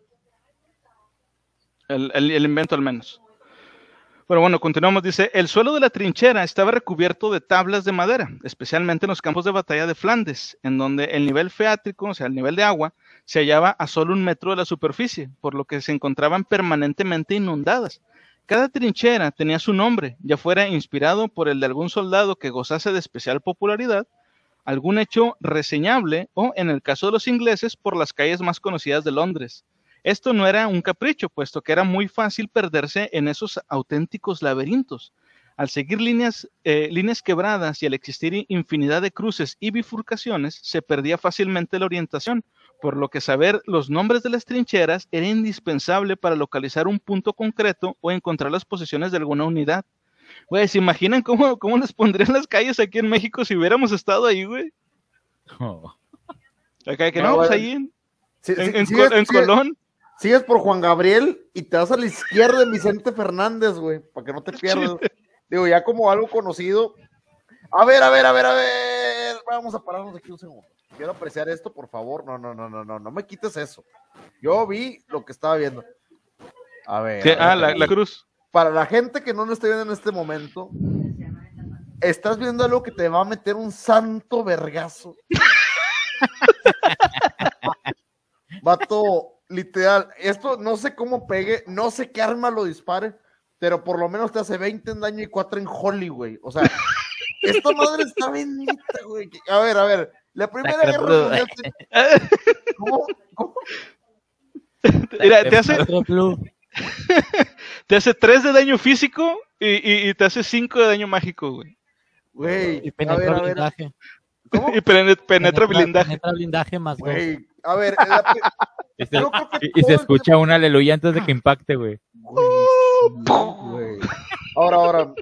El- el invento al menos. Pero bueno, continuamos. Dice, el suelo de la trinchera estaba recubierto de tablas de madera, especialmente en los campos de batalla de Flandes, en donde el nivel feátrico, o sea, el nivel de agua, se hallaba a solo un metro de la superficie, por lo que se encontraban permanentemente inundadas. Cada trinchera tenía su nombre, ya fuera inspirado por el de algún soldado que gozase de especial popularidad, algún hecho reseñable o, en el caso de los ingleses, por las calles más conocidas de Londres. Esto no era un capricho, puesto que era muy fácil perderse en esos auténticos laberintos. Al seguir líneas, eh, líneas quebradas y al existir infinidad de cruces y bifurcaciones, se perdía fácilmente la orientación, por lo que saber los nombres de las trincheras era indispensable para localizar un punto concreto o encontrar las posiciones de alguna unidad. Güey, ¿se imaginan cómo, cómo les pondrían las calles aquí en México si hubiéramos estado ahí, güey? Acá que No, no, pues ahí en, Sí, en- sí, en Colón. Sigues por Juan Gabriel y te vas a la izquierda de Vicente Fernández, güey, para que no te pierdas. Digo, ya como algo conocido. A ver, a ver, a ver, a ver. Vamos a pararnos aquí un segundo. Quiero apreciar esto, por favor. No, no, no, no, no, no me quites eso. Yo vi lo que estaba viendo. A ver. Sí, a ver, ah, la, cruz. Para la gente que no lo esté viendo en este momento, estás viendo algo que te va a meter un santo vergazo. Vato, literal, esto no sé cómo pegue, no sé qué arma lo dispare, pero por lo menos te hace 20 en daño y 4 en Holly, güey. O sea, esta madre está bendita, güey. A ver, a ver, la primera Está guerra mundial. te- ¿Cómo? ¿Cómo? Mira, te hace, te hace 3 de daño físico y, y- y te hace 5 de daño mágico, güey. Güey, Y a penetra ver, a ver. ¿Cómo? Y pene- penetra blindaje. Penetra blindaje más. Güey, a ver, la Y se, Yo creo que y- y se todo escucha un aleluya antes de que impacte, güey. Ahora, ahora.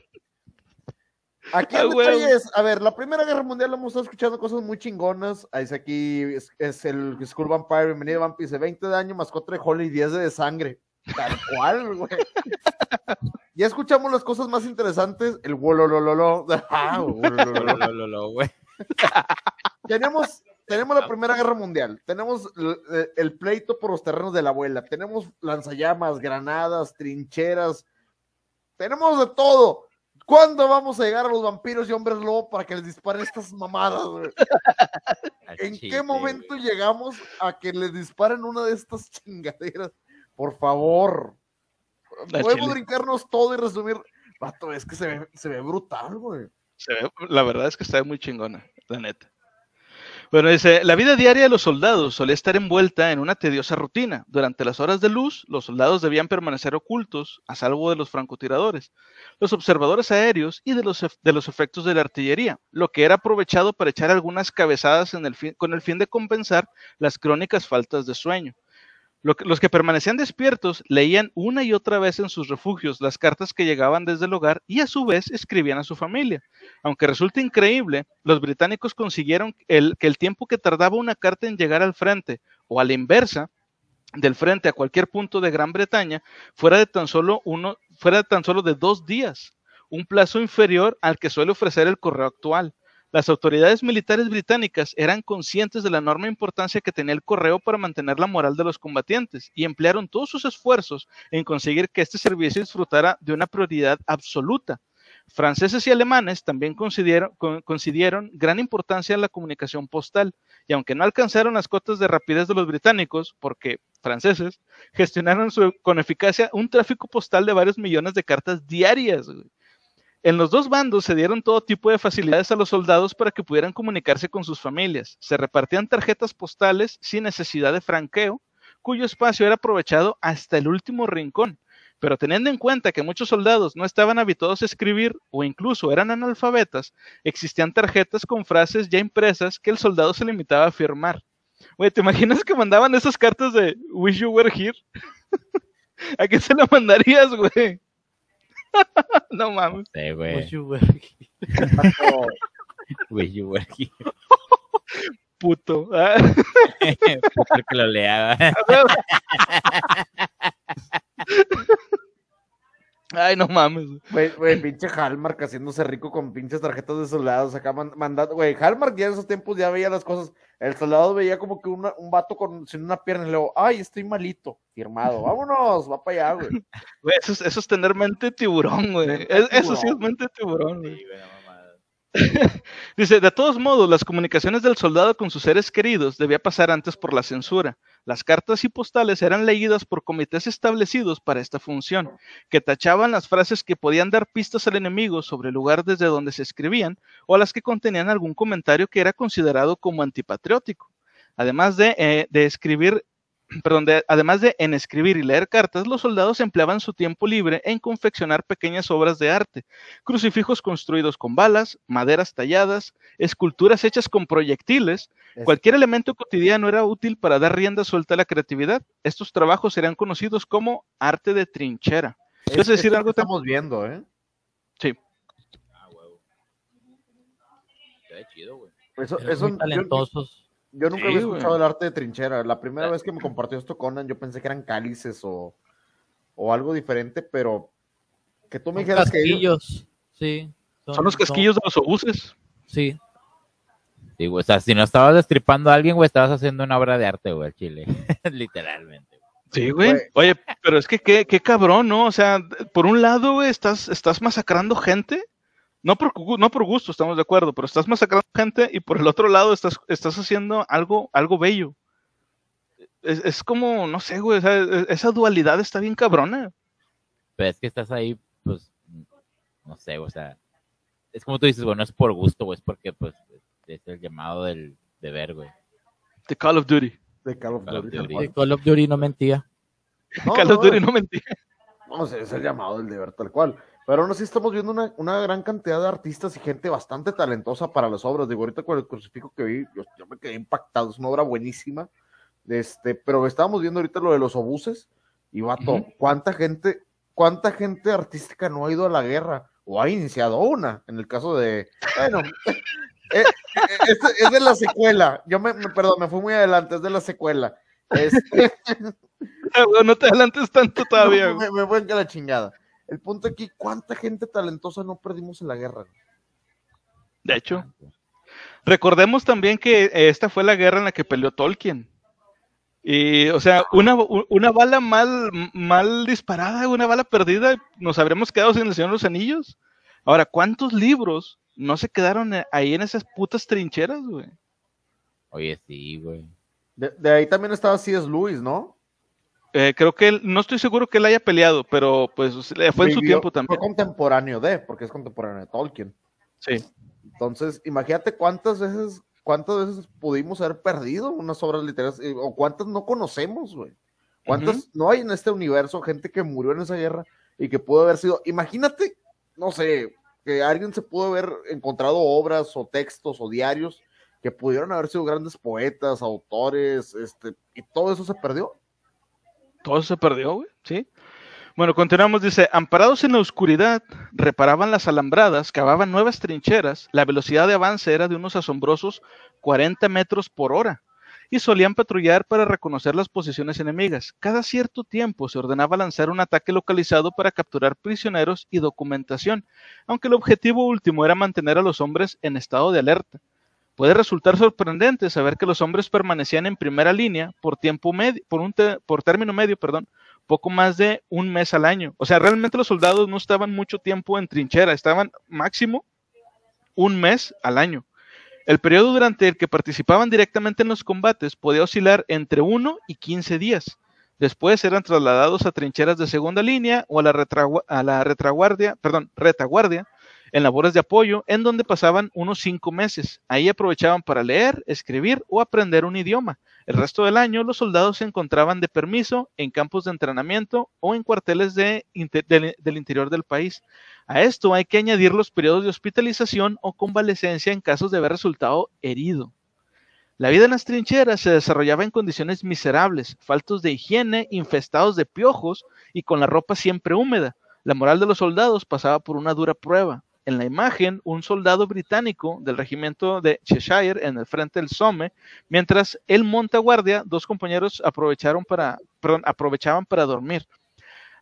Aquí Ah, el detalle huevo. es, a ver, la Primera Guerra Mundial hemos estado escuchando cosas muy chingonas. Ahí dice aquí, es, es el Skull Vampire, bienvenido Vampire, dice 20 de daño más 4 de Holly y 10 de sangre. Tal cual, güey. Ya escuchamos las cosas más interesantes, el wololololo. Ah, wololololo. güey. tenemos, tenemos la Primera Guerra Mundial, tenemos el, el pleito por los terrenos de la abuela, tenemos lanzallamas, granadas, trincheras, tenemos de todo. ¿Cuándo vamos a llegar a los vampiros y hombres lobo para que les disparen estas mamadas? güey? ¿En qué momento llegamos a que les disparen una de estas chingaderas? Por favor. Podemos brincarnos todo y resumir. Vato, es que se ve, se ve brutal, güey. Se ve- la verdad es que está muy chingona, la neta. Bueno, dice, la vida diaria de los soldados solía estar envuelta en una tediosa rutina. Durante las horas de luz, los soldados debían permanecer ocultos, a salvo de los francotiradores, los observadores aéreos y de los, de los efectos de la artillería, lo que era aprovechado para echar algunas cabezadas en el fin- con el fin de compensar las crónicas faltas de sueño. Los que permanecían despiertos leían una y otra vez en sus refugios las cartas que llegaban desde el hogar y a su vez escribían a su familia. Aunque resulta increíble, los británicos consiguieron que el tiempo que tardaba una carta en llegar al frente o a la inversa, del frente a cualquier punto de Gran Bretaña, fuera de tan solo uno, fuera de tan solo de dos días, un plazo inferior al que suele ofrecer el correo actual. Las autoridades militares británicas eran conscientes de la enorme importancia que tenía el correo para mantener la moral de los combatientes y emplearon todos sus esfuerzos en conseguir que este servicio disfrutara de una prioridad absoluta. Franceses y alemanes también consideraron, gran importancia a la comunicación postal, y aunque no alcanzaron las cotas de rapidez de los británicos, porque franceses gestionaron con eficacia un tráfico postal de varios millones de cartas diarias. En los dos bandos se dieron todo tipo de facilidades a los soldados para que pudieran comunicarse con sus familias. Se repartían tarjetas postales sin necesidad de franqueo, cuyo espacio era aprovechado hasta el último rincón. Pero teniendo en cuenta que muchos soldados no estaban habituados a escribir o incluso eran analfabetas, existían tarjetas con frases ya impresas que el soldado se limitaba a firmar. Güey, ¿te imaginas que mandaban esas cartas de Wish You Were Here? ¿A qué se la mandarías, güey? no mames. Sí, güey. Wish you were here. Exacto. Wish you were here. Puto. Ah, Puto que lo lea. Ay, no mames. güey. Güey, pinche Hallmark haciéndose rico con pinches tarjetas de soldados acá man- mandando, güey, Hallmark ya en esos tiempos ya veía las cosas, el soldado veía como que una- un vato con sin una pierna y luego, ay, estoy malito, firmado, vámonos, va para allá, güey. Güey, eso, es, eso es tener mente tiburón, güey. Es- eso sí es mente tiburón, güey. Sí. Dice, de todos modos, las comunicaciones del soldado con sus seres queridos debía pasar antes por la censura. Las cartas y postales eran leídas por comités establecidos para esta función, que tachaban las frases que podían dar pistas al enemigo sobre el lugar desde donde se escribían o las que contenían algún comentario que era considerado como antipatriótico. Además de, eh, de escribir, perdón, de- además de en escribir y leer cartas, los soldados empleaban su tiempo libre en confeccionar pequeñas obras de arte, crucifijos construidos con balas, maderas talladas, esculturas hechas con proyectiles, Es- cualquier elemento cotidiano era útil para dar rienda suelta a la creatividad. Estos trabajos serían conocidos como arte de trinchera. ¿Quieres es- decir es lo algo que tam- estamos viendo, eh? Sí. Ah, huevo. Qué chido, güey. Eso, Eran eso muy yo- talentosos. Yo, nunca Sí, había güey. escuchado el arte de trinchera. La primera Ah. vez que me compartió esto Conan, yo pensé que eran cálices o, o algo diferente, pero que tú me Son dijeras que ellos- casquillos. Sí. Son los casquillos de los obuses. Sí. Sí, güey. O sea, si no estabas destripando a alguien, güey, estabas haciendo una obra de arte, güey, al chile. Literalmente. Sí, güey. Güey. Oye, pero es que qué, qué cabrón, ¿no? O sea, por un lado, güey, estás, estás masacrando gente. No por, no por gusto, estamos de acuerdo, pero estás masacrando gente y por el otro lado estás, estás haciendo algo, algo bello. Es, es como, no sé, güey, e- esa dualidad está bien cabrona. Pero es que estás ahí, pues, no sé, o sea, es como tú dices, güey, no es por gusto, güey, es porque, pues, es el llamado del deber, güey. The Call of Duty. de Call of Call of Duty. Call of Duty no mentía. No, Call no, of Duty no mentía. No, es el llamado del deber tal cual. Pero aún así estamos viendo una, una gran cantidad de artistas y gente bastante talentosa para las obras. Digo, ahorita con el crucifijo que vi, yo, yo me quedé impactado. Es una obra buenísima. Este, pero estábamos viendo ahorita lo de los obuses. Y vato. ¿cuánta gente, cuánta gente artística no ha ido a la guerra? O ha iniciado una, en el caso de. Bueno, eh, eh, es, es de la secuela. Yo me, me- perdón, me fui muy adelante, es de la secuela. Este, Ah, No te adelantes tanto todavía, güey. me, me fue que la chingada. El punto aquí, ¿cuánta gente talentosa no perdimos en la guerra? De hecho, recordemos también que eh, esta fue la guerra en la que peleó Tolkien. Y, o sea, una, una bala mal, mal disparada, una bala perdida, nos habríamos quedado sin el Señor de los Anillos. Ahora, ¿cuántos libros no se quedaron eh, ahí en esas putas trincheras, güey? Oye, sí, güey. De, de ahí también estaba C.S. Lewis, ¿no? Eh, creo que él, no estoy seguro que él haya peleado, pero pues fue en su Vivió- tiempo también. Fue contemporáneo de, porque es contemporáneo de Tolkien. Sí. Entonces, imagínate cuántas veces, cuántas veces pudimos haber perdido unas obras literarias, eh, o cuántas no conocemos, güey. ¿Cuántas no hay en este universo gente que murió en esa guerra y que pudo haber sido, imagínate, no sé, que alguien se pudo haber encontrado obras o textos o diarios que pudieron haber sido grandes poetas, autores, este, y todo eso se perdió. Todo se perdió, güey, ¿sí? Bueno, continuamos, dice, amparados en la oscuridad, reparaban las alambradas, cavaban nuevas trincheras, la velocidad de avance era de unos asombrosos 40 metros por hora, y solían patrullar para reconocer las posiciones enemigas. Cada cierto tiempo se ordenaba lanzar un ataque localizado para capturar prisioneros y documentación, aunque el objetivo último era mantener a los hombres en estado de alerta. Puede resultar sorprendente saber que los hombres permanecían en primera línea por tiempo medio, por un por término medio, perdón, poco más de un mes al año. O sea, realmente los soldados no estaban mucho tiempo en trinchera, estaban máximo un mes al año. El periodo durante el que participaban directamente en los combates podía oscilar entre 1 y 15 días. Después eran trasladados a trincheras de segunda línea o a la, retragua- a la retraguardia, perdón, retaguardia, en labores de apoyo, en donde pasaban unos cinco meses. Ahí aprovechaban para leer, escribir o aprender un idioma. El resto del año los soldados se encontraban de permiso en campos de entrenamiento o en cuarteles de, del, del interior del país. A esto hay que añadir los periodos de hospitalización o convalecencia en casos de haber resultado herido. La vida en las trincheras se desarrollaba en condiciones miserables, faltos de higiene, infestados de piojos y con la ropa siempre húmeda. La moral de los soldados pasaba por una dura prueba. En la imagen, un soldado británico del regimiento de Cheshire en el frente del Somme, mientras él monta guardia, dos compañeros aprovecharon para, perdón, aprovechaban para dormir.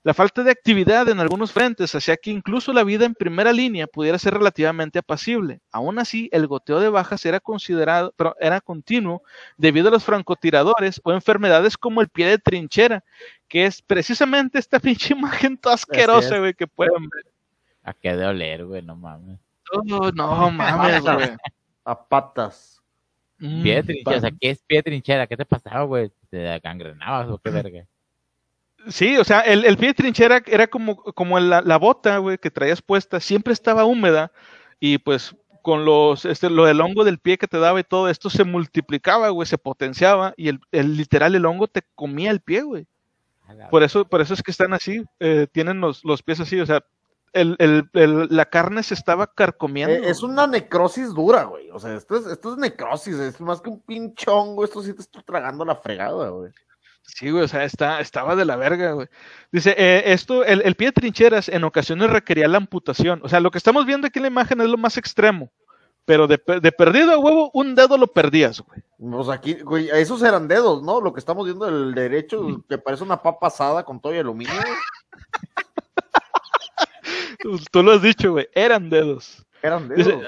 La falta de actividad en algunos frentes hacía que incluso la vida en primera línea pudiera ser relativamente apacible. Aún así, el goteo de bajas era considerado, pero era continuo debido a los francotiradores o enfermedades como el pie de trinchera, que es precisamente esta pinche imagen toda asquerosa, güey, que pueden ver. A qué de oler, güey, no mames. Oh, no mames, güey. A patas. Mm, Pie de trinchera, o sea, ¿qué es pie de trinchera? ¿Qué te pasaba, güey? ¿Te gangrenabas o qué verga? Sí, o sea, el, el pie de trinchera era como, como la, la bota, güey, que traías puesta, siempre estaba húmeda y pues con los, este, lo del hongo del pie que te daba y todo esto se multiplicaba, güey, se potenciaba y el, el literal el hongo te comía el pie, güey. Por eso, por eso es que están así, eh, tienen los, los pies así, o sea, el, el, el- la carne se estaba carcomiendo. Eh, es una necrosis dura, güey. O sea, esto es, esto es necrosis, es más que un pinchón, güey. Esto sí te estoy tragando la fregada, güey. Sí, güey, o sea, está, estaba de la verga, güey. Dice, eh, esto, el, el pie de trincheras en ocasiones requería la amputación. O sea, lo que estamos viendo aquí en la imagen es lo más extremo. Pero de, de perdido a huevo, un dedo lo perdías, güey. Pues aquí, güey, esos eran dedos, ¿no? Lo que estamos viendo del derecho, que parece una papa asada con todo y aluminio, güey. Tú, lo has dicho, güey, eran dedos. Eran dedos. Dice-.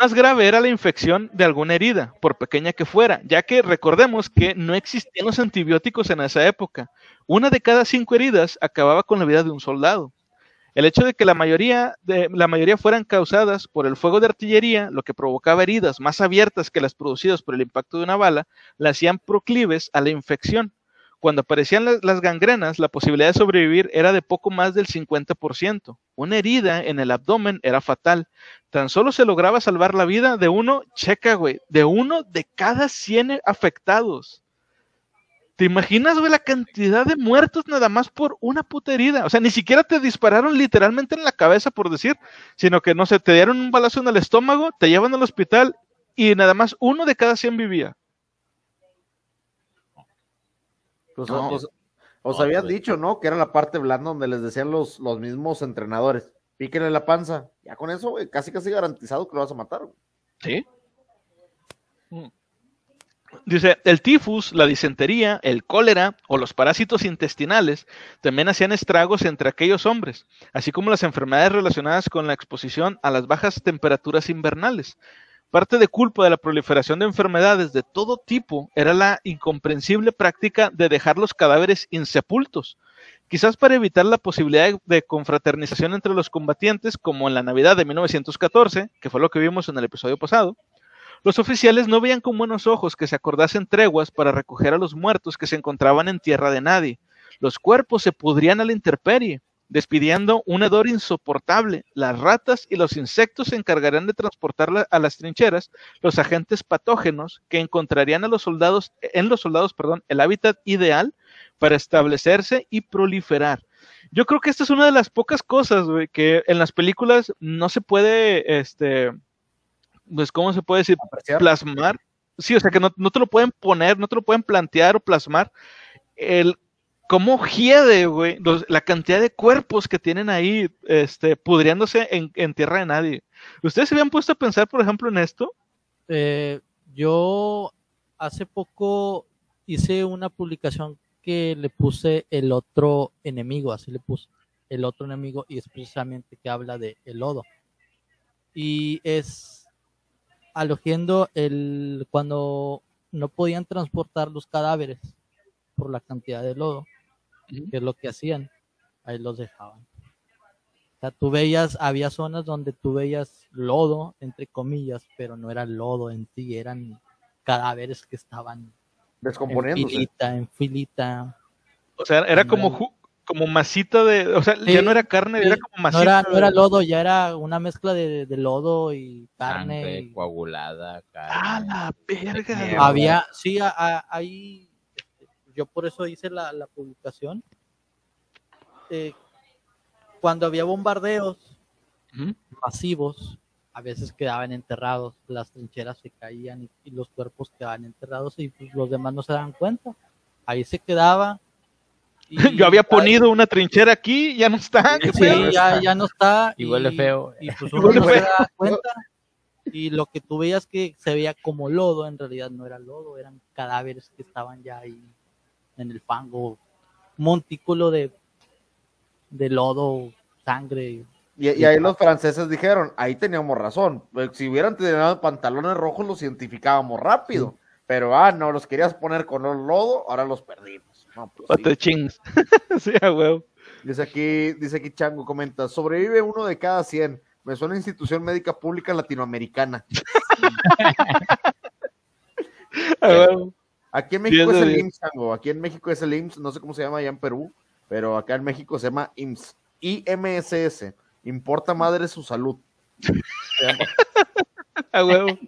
Más grave era la infección de alguna herida, por pequeña que fuera, ya que recordemos que no existían los antibióticos en esa época. Una de cada cinco heridas acababa con la vida de un soldado. El hecho de que la mayoría, de, la mayoría fueran causadas por el fuego de artillería, lo que provocaba heridas más abiertas que las producidas por el impacto de una bala, la hacían proclives a la infección. Cuando aparecían las, gangrenas, la posibilidad de sobrevivir era de poco más del 50%. Una herida en el abdomen era fatal. Tan solo se lograba salvar la vida de uno, checa, güey, de uno de cada 100 afectados. ¿Te imaginas, güey, la cantidad de muertos nada más por una puta herida? O sea, ni siquiera te dispararon literalmente en la cabeza, por decir, sino que, no sé, te dieron un balazo en el estómago, te llevan al hospital y nada más uno de cada 100 vivía. Pues, No. os, os No, habían pues. dicho, ¿no? Que era la parte blanda donde les decían los, los mismos entrenadores. Píquenle la panza. Ya con eso, güey, casi casi garantizado que lo vas a matar, güey. ¿Sí? Mm. Dice, el tifus, la disentería, el cólera o los parásitos intestinales también hacían estragos entre aquellos hombres, así como las enfermedades relacionadas con la exposición a las bajas temperaturas invernales. Parte de culpa de la proliferación de enfermedades de todo tipo era la incomprensible práctica de dejar los cadáveres insepultos, quizás para evitar la posibilidad de- confraternización entre los combatientes, como en la Navidad de 1914, que fue lo que vimos en el episodio pasado. Los oficiales no veían con buenos ojos que se acordasen treguas para recoger a los muertos que se encontraban en tierra de nadie. Los cuerpos se pudrían a la intemperie, despidiendo un hedor insoportable. Las ratas y los insectos se encargarían de transportar la- a las trincheras los agentes patógenos que encontrarían a los soldados, en los soldados, perdón, el hábitat ideal para establecerse y proliferar. Yo creo que esta es una de las pocas cosas que en las películas no se puede, este, pues, ¿cómo se puede decir? Apreciar. plasmar. Sí, o sea que no, no te lo pueden poner, no te lo pueden plantear o plasmar. El cómo hiede, güey, la cantidad de cuerpos que tienen ahí, este, pudriéndose en, en tierra de nadie. ¿Ustedes se habían puesto a pensar, por ejemplo, en esto? Eh, yo hace poco hice una publicación que le puse el otro enemigo, así le puse el otro enemigo y es precisamente que habla de el lodo. Y es alogiendo el cuando no podían transportar los cadáveres por la cantidad de lodo, que es lo que hacían, ahí los dejaban. O sea, tú veías, había zonas donde tú veías lodo, entre comillas, pero no era lodo en sí, eran cadáveres que estaban en Descomponiéndose. filita, en filita. O sea, era como, como masita de, o sea, Sí, ya no era carne, sí. era como masita. No era, no era de- lodo, ya era una mezcla de, de lodo y carne. Sangre y- coagulada, Ah, carne. la verga. Había, sí, a- a- ahí, yo por eso hice la, la publicación. Eh, cuando había bombardeos masivos, a veces quedaban enterrados, las trincheras se caían y, y los cuerpos quedaban enterrados y pues, los demás no se daban cuenta. Ahí se quedaba. y- Yo había ponido una trinchera aquí, ya no está. ¿qué Sí, ya, ya no está. Y huele feo. Y pues uno huele no se da cuenta. Y lo que tú veías que se veía como lodo, en realidad no era lodo, eran cadáveres que estaban ya ahí en el fango, montículo de, de lodo, sangre. Y, y ahí los franceses dijeron, ahí teníamos razón. pues, Si hubieran tenido pantalones rojos, los identificábamos rápido. Pero, ah, no, los querías poner con el lodo, ahora los perdimos. No, pues, sí. chings. sí, a huevo. Dice aquí, dice aquí Chango, comenta, sobrevive uno de cada 100. Me suena a institución médica pública latinoamericana. A huevo. Aquí en México es el. IMSS. Aquí en México es el IMSS, no sé cómo se llama allá en Perú, pero acá en México se llama IMSS. IMSS. Importa madre su salud. A huevo.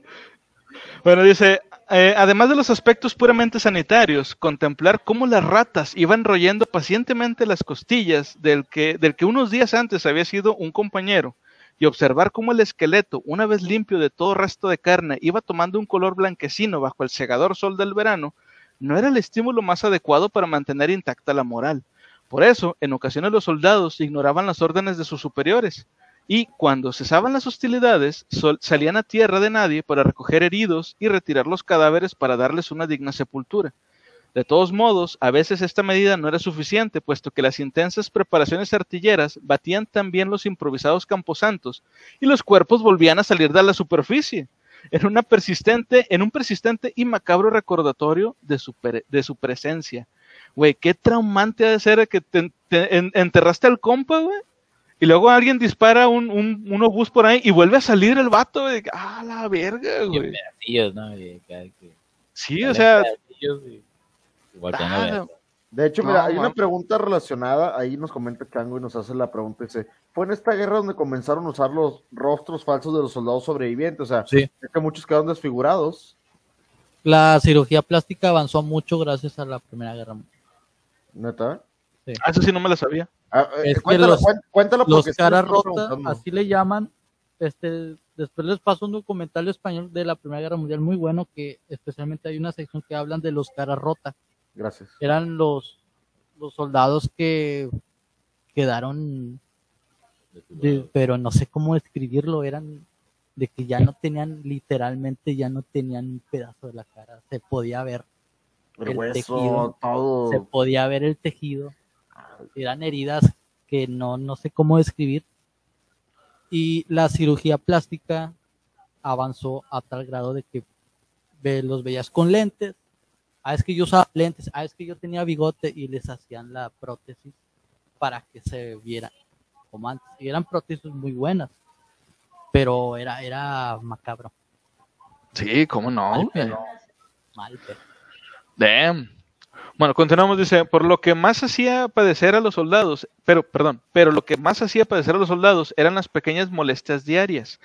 Bueno, dice, eh, además de los aspectos puramente sanitarios, contemplar cómo las ratas iban royendo pacientemente las costillas del que, del que unos días antes había sido un compañero, y observar cómo el esqueleto, una vez limpio de todo resto de carne, iba tomando un color blanquecino bajo el cegador sol del verano, no era el estímulo más adecuado para mantener intacta la moral. Por eso, en ocasiones los soldados ignoraban las órdenes de sus superiores, y cuando cesaban las hostilidades, sol- salían a tierra de nadie para recoger heridos y retirar los cadáveres para darles una digna sepultura. De todos modos, a veces esta medida no era suficiente, puesto que las intensas preparaciones artilleras batían también los improvisados camposantos y los cuerpos volvían a salir de la superficie, en, una persistente, en un persistente y macabro recordatorio de su, pre- de su presencia. Güey, qué traumante ha de ser que te, te en- enterraste al compa, güey, y luego alguien dispara un, un, un obús por ahí y vuelve a salir el vato, güey. Ah, la verga, güey. ¿no? Sí, o sea, pedacillos claro. De hecho, No, mira, hay una pregunta relacionada, ahí nos comenta Chango y nos hace la pregunta, dice, fue en esta guerra donde comenzaron a usar los rostros falsos de los soldados sobrevivientes, o sea, Sí. es que muchos quedaron desfigurados, La cirugía plástica avanzó mucho gracias a la Primera Guerra Mundial. neta. Ah, eso sí no me la sabía. Ah, eh, Es cuéntalo, los- cuéntalo Los porque sí caras rotas, así le llaman. Este, después les paso un documental español de la Primera Guerra Mundial muy bueno que especialmente hay una sección que hablan de los caras rotas. Gracias. Eran los, los soldados que quedaron, de- pero no sé cómo describirlo, eran de que ya no tenían, literalmente ya no tenían un pedazo de la cara, se podía ver, El, el hueso, tejido, todo. se podía ver el tejido, eran heridas que no, no sé cómo describir. Y la cirugía plástica avanzó a tal grado de que ve- los veías con lentes. Ah, es que yo usaba lentes. Ah, es que yo tenía bigote y les hacían la prótesis para que se vieran como antes. Y eran prótesis muy buenas, pero era, era macabro. Sí, cómo no. Mal pedo. Mal pedo. Damn. Bueno, continuamos, dice, por lo que más hacía padecer a los soldados, pero, perdón, pero lo que más hacía padecer a los soldados eran las pequeñas molestias diarias,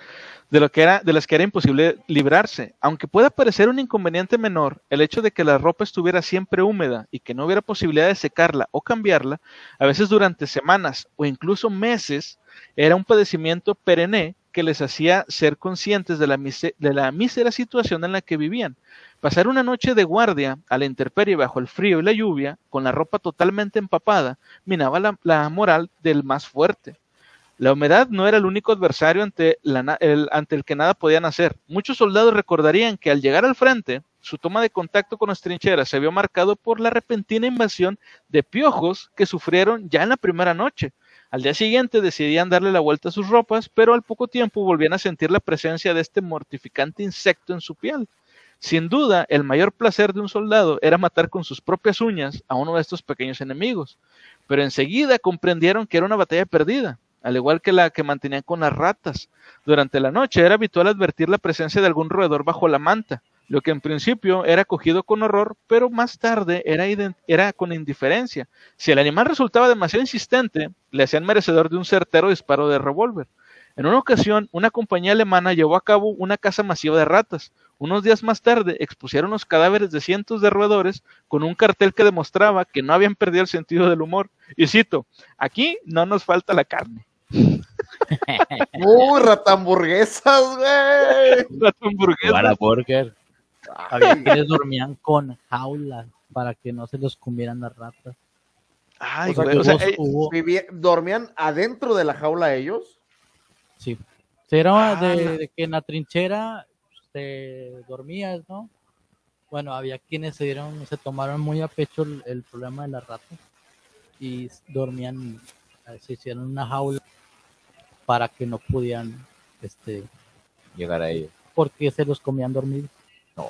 de lo que era, de las que era imposible librarse. Aunque pueda parecer un inconveniente menor, el hecho de que la ropa estuviera siempre húmeda y que no hubiera posibilidad de secarla o cambiarla, a veces durante semanas o incluso meses, era un padecimiento perenne que les hacía ser conscientes de la, de la mísera situación en la que vivían. Pasar una noche de guardia a la intemperie bajo el frío y la lluvia, con la ropa totalmente empapada, minaba la, moral del más fuerte. La humedad no era el único adversario ante, el, ante el que nada podían hacer. Muchos soldados recordarían que al llegar al frente, su toma de contacto con las trincheras se vio marcado por la repentina invasión de piojos que sufrieron ya en la primera noche. Al día siguiente decidían darle la vuelta a sus ropas, pero al poco tiempo volvían a sentir la presencia de este mortificante insecto en su piel. Sin duda, el mayor placer de un soldado era matar con sus propias uñas a uno de estos pequeños enemigos, pero enseguida comprendieron que era una batalla perdida, al igual que la que mantenían con las ratas. Durante la noche era habitual advertir la presencia de algún roedor bajo la manta, lo que en principio era cogido con horror, pero más tarde era, era con indiferencia. Si el animal resultaba demasiado insistente, le hacían merecedor de un certero disparo de revólver. En una ocasión, una compañía alemana llevó a cabo una caza masiva de ratas. Unos días más tarde, expusieron los cadáveres de cientos de roedores con un cartel que demostraba que no habían perdido el sentido del humor. Y cito, aquí no nos falta la carne. Uy, ratamburguesas, güey. Ratamburguesas. burger. Había quienes dormían con jaulas para que no se los comieran las ratas. Ay, o sea, eh, ¿Dormían adentro de la jaula ellos? Sí. Era ah, de, que en la trinchera te dormías, ¿no? Bueno, había quienes se dieron, se tomaron muy a pecho el, problema de las ratas y dormían, se hicieron una jaula para que no pudieran este, llegar a ellos. Porque se los comían dormidos. No,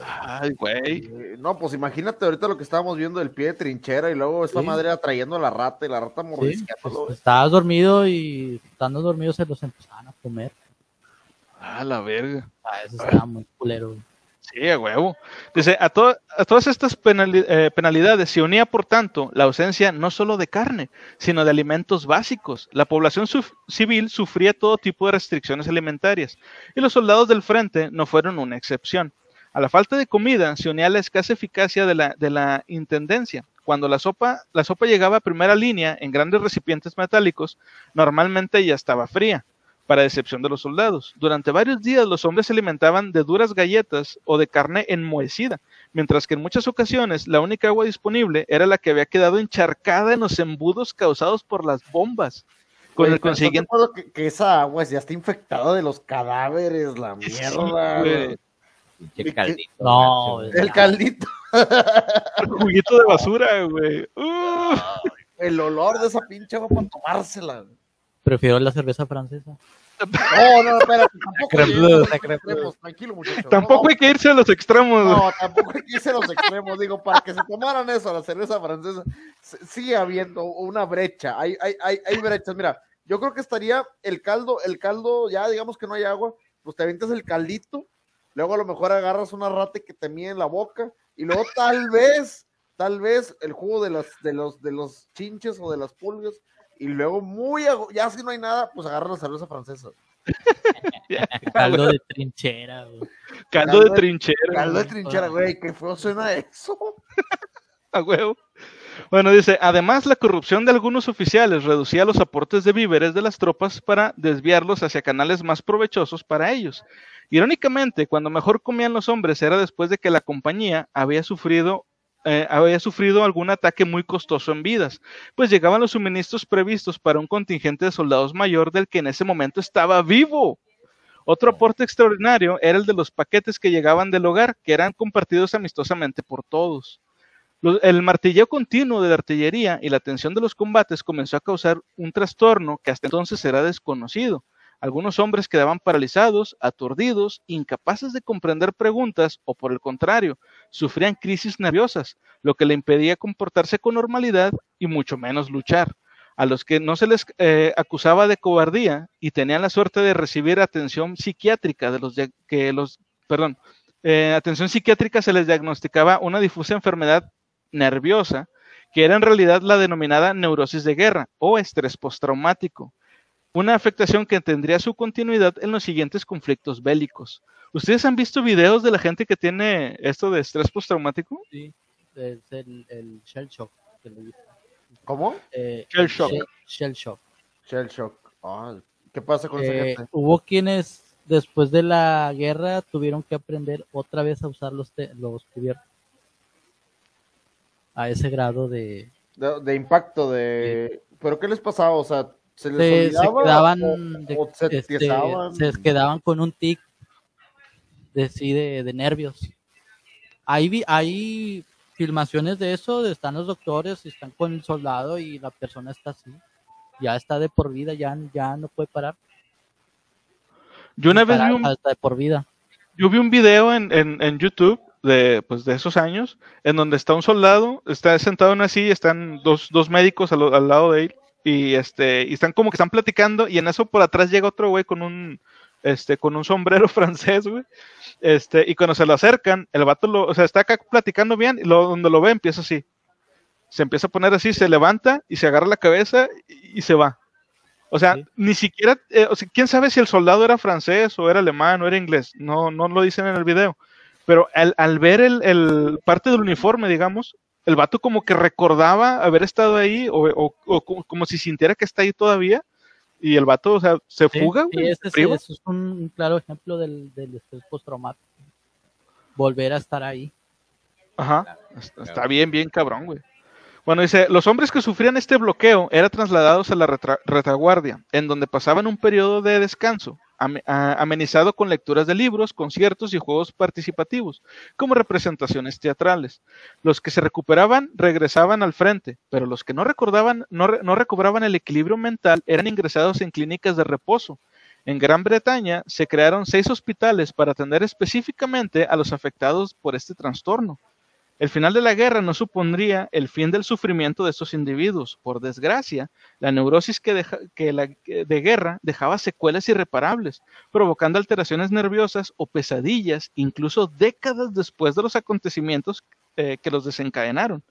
Ay, güey. Eh, no, pues imagínate ahorita lo que estábamos viendo del pie de trinchera y luego esta madre atrayendo a la rata y la rata mordisqueando. Pues, estabas dormido y estando dormido se los empezaban a comer. Ah, la verga. Ah, eso estaba muy culero. Sí, a huevo. Dice, a, a todas estas eh, penalidades se unía, por tanto, la ausencia no solo de carne, sino de alimentos básicos. La población civil sufría todo tipo de restricciones alimentarias, y los soldados del frente no fueron una excepción. A la falta de comida se unía la escasa eficacia de la, de la intendencia. Cuando la sopa, la sopa llegaba a primera línea en grandes recipientes metálicos, normalmente ya estaba fría, para decepción de los soldados. Durante varios días los hombres se alimentaban de duras galletas o de carne enmohecida, mientras que en muchas ocasiones la única agua disponible era la que había quedado encharcada en los embudos causados por las bombas. Con el consiguiente... Que, que, esa agua ya está infectada de los cadáveres, la mierda. El caldito. No, el caldito. El juguito de basura, güey. El olor de esa pinche agua para tomársela. Prefiero la cerveza francesa. No, no, espérate, tampoco hay que irse a los extremos, tranquilo. Tampoco hay que irse a los extremos. No, tampoco hay que irse a los extremos. Digo, para que se tomaran eso, la cerveza francesa, sigue habiendo una brecha. Hay, hay, hay, hay brechas. Mira, yo creo que estaría el caldo, el caldo, ya digamos que no hay agua, pues te avientas el caldito, luego a lo mejor agarras una rata que te mide en la boca y luego tal vez, tal vez el jugo de los, de los, de los chinches o de las pulgas y luego muy, ya si no hay nada, pues agarra la cerveza francesa. caldo de trinchera, güey. Caldo, de, trinchera. Caldo de trinchera, güey, qué feo suena eso. A huevo. Bueno, dice, además la corrupción de algunos oficiales reducía los aportes de víveres de las tropas para desviarlos hacia canales más provechosos para ellos. Irónicamente, cuando mejor comían los hombres era después de que la compañía había sufrido eh, había sufrido algún ataque muy costoso en vidas, pues llegaban los suministros previstos para un contingente de soldados mayor del que en ese momento estaba vivo. Otro aporte extraordinario era el de los paquetes que llegaban del hogar, que eran compartidos amistosamente por todos. El martilleo continuo de la artillería y la tensión de los combates comenzó a causar un trastorno que hasta entonces era desconocido. Algunos hombres quedaban paralizados, aturdidos, incapaces de comprender preguntas o por el contrario, sufrían crisis nerviosas, lo que le impedía comportarse con normalidad y mucho menos luchar. A los que no se les eh, acusaba de cobardía y tenían la suerte de recibir atención psiquiátrica de los que los, perdón, eh, atención psiquiátrica se les diagnosticaba una difusa enfermedad nerviosa que era en realidad la denominada neurosis de guerra o estrés postraumático una afectación que tendría su continuidad en los siguientes conflictos bélicos. ¿Ustedes han visto videos de la gente que tiene esto de estrés postraumático? Sí, es el, shell shock. ¿Cómo? Eh, shell shock. Shell, shock. Shell shock. Ah, ¿Qué pasa con esa eh, gente? Hubo quienes después de la guerra tuvieron que aprender otra vez a usar los, los cubiertos. A ese grado de... De, impacto, de... ¿Pero qué les pasaba? O sea, se les quedaban, este, se, quedaban con un tic de, sí, de, nervios. Hay, hay filmaciones de eso, están los doctores, están con el soldado y la persona está así. Ya está de por vida, ya, ya no puede parar. Yo una vez vi un, de por vida. Yo vi un video en, en, YouTube de, pues, de esos años, en donde está un soldado, está sentado en una silla, están dos, dos médicos al, al lado de él, y este y están como que están platicando y en eso por atrás llega otro güey con un este, con un sombrero francés, güey. Este, y cuando se lo acercan, el vato lo, o sea, está acá platicando bien, y lo, donde lo ve empieza así. Se empieza a poner así, se levanta y se agarra la cabeza y, y se va. O sea, Sí. ni siquiera, eh, o sea, quién sabe si el soldado era francés o era alemán o era inglés, no, no lo dicen en el video. Pero al, al ver el, el parte del uniforme, digamos, el vato como que recordaba haber estado ahí o, o- o como, si sintiera que está ahí todavía. Y el vato, o sea, se Sí, fuga, sí, ese se es, priva. eso es un, claro ejemplo del, del estrés postraumático. Volver a estar ahí. Ajá, está, está bien, bien cabrón, güey. Bueno, dice, los hombres que sufrían este bloqueo eran trasladados a la retaguardia, en donde pasaban un periodo de descanso, amenizado con lecturas de libros, conciertos y juegos participativos, como representaciones teatrales. Los que se recuperaban regresaban al frente, pero los que no recordaban, no, no recobraban el equilibrio mental eran ingresados en clínicas de reposo. En Gran Bretaña se crearon seis hospitales para atender específicamente a los afectados por este trastorno. El final de la guerra no supondría el fin del sufrimiento de estos individuos. Por desgracia, la neurosis que la- de guerra dejaba secuelas irreparables, provocando alteraciones nerviosas o pesadillas, incluso décadas después de los acontecimientos eh, que los desencadenaron.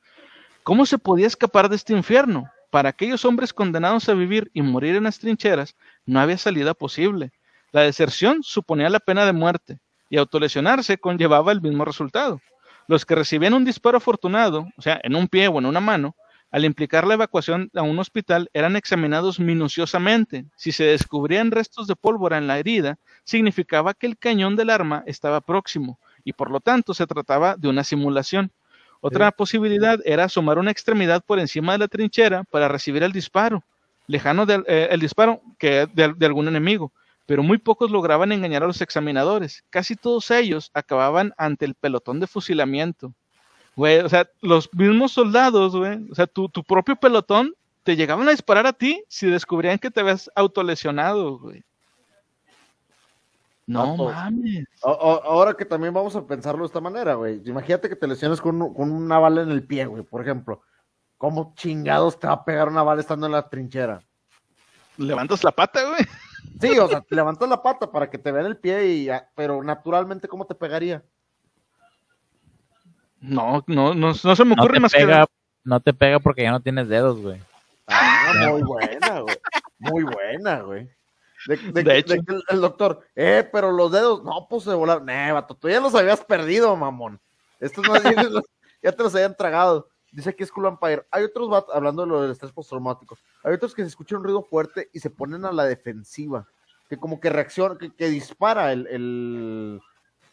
¿Cómo se podía escapar de este infierno? Para aquellos hombres condenados a vivir y morir en las trincheras, no había salida posible. La deserción suponía la pena de muerte y autolesionarse conllevaba el mismo resultado. Los que recibían un disparo afortunado, o sea, en un pie o en una mano, al implicar la evacuación a un hospital, eran examinados minuciosamente. Si se descubrían restos de pólvora en la herida, significaba que el cañón del arma estaba próximo y por lo tanto se trataba de una simulación. Otra posibilidad era asomar una extremidad por encima de la trinchera para recibir el disparo, lejano del eh, disparo que de, de algún enemigo pero muy pocos lograban engañar a los examinadores. Casi todos ellos acababan ante el pelotón de fusilamiento. Güey, o sea, los mismos soldados, güey, o sea, tu, tu propio pelotón te llegaban a disparar a ti si descubrían que te habías autolesionado, güey. No mames. Ahora que también vamos a pensarlo de esta manera, güey. Imagínate que te lesiones con, con una bala en el pie, güey, por ejemplo. ¿Cómo chingados te va a pegar una bala estando en la trinchera? Levantas la pata, güey. Sí, o sea, te levantas la pata para que te vean el pie, y, pero naturalmente, ¿cómo te pegaría? No, no, no, no se me ocurre más pega, no te pega porque ya no tienes dedos, güey. Ah, muy buena, güey. Muy buena, güey. De, de- De de hecho. que el, el doctor, eh, pero los dedos, no, pues se volaron. Nee, vato, tú ya los habías perdido, mamón. Estos no, ya, los- ya te los habían tragado. Dice aquí Skull Empire. Hay otros, hablando de lo del estrés postraumático, hay otros que se escucha un ruido fuerte y se ponen a la defensiva. Que como que reacciona, que, que dispara el, el,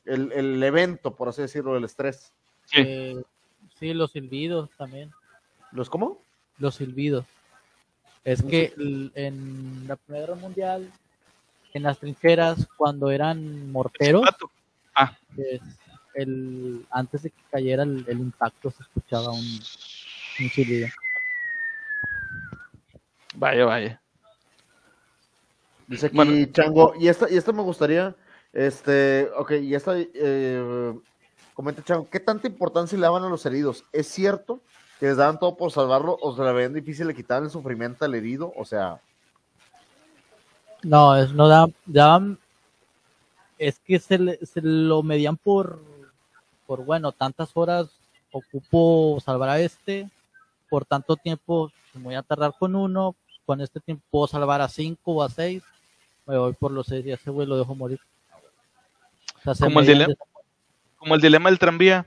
el, el evento, por así decirlo, del estrés. Sí. Eh, sí, los silbidos también. ¿Los cómo? Los silbidos. Es No que en la Primera Guerra Mundial, en las trincheras, cuando eran morteros, Pato. pues, el, antes de que cayera el, el impacto se escuchaba un, un silbido. Vaya, vaya. Dice aquí Bueno. Chango, y esta, y esta me gustaría, este, ok, y esta, eh, comenta Chango, ¿qué tanta importancia le daban a los heridos? ¿Es cierto que les daban todo por salvarlo o se le veían difícil le quitaban el sufrimiento al herido? O sea, No, es, no da, daban, es que se, le- se lo medían por, por, bueno, tantas horas ocupo salvar a este, por tanto tiempo me voy a tardar con uno, con este tiempo puedo salvar a cinco o a seis, me voy por los seis y a ese güey lo dejo morir. O sea, se Como el dilema. de- Como el dilema del tranvía,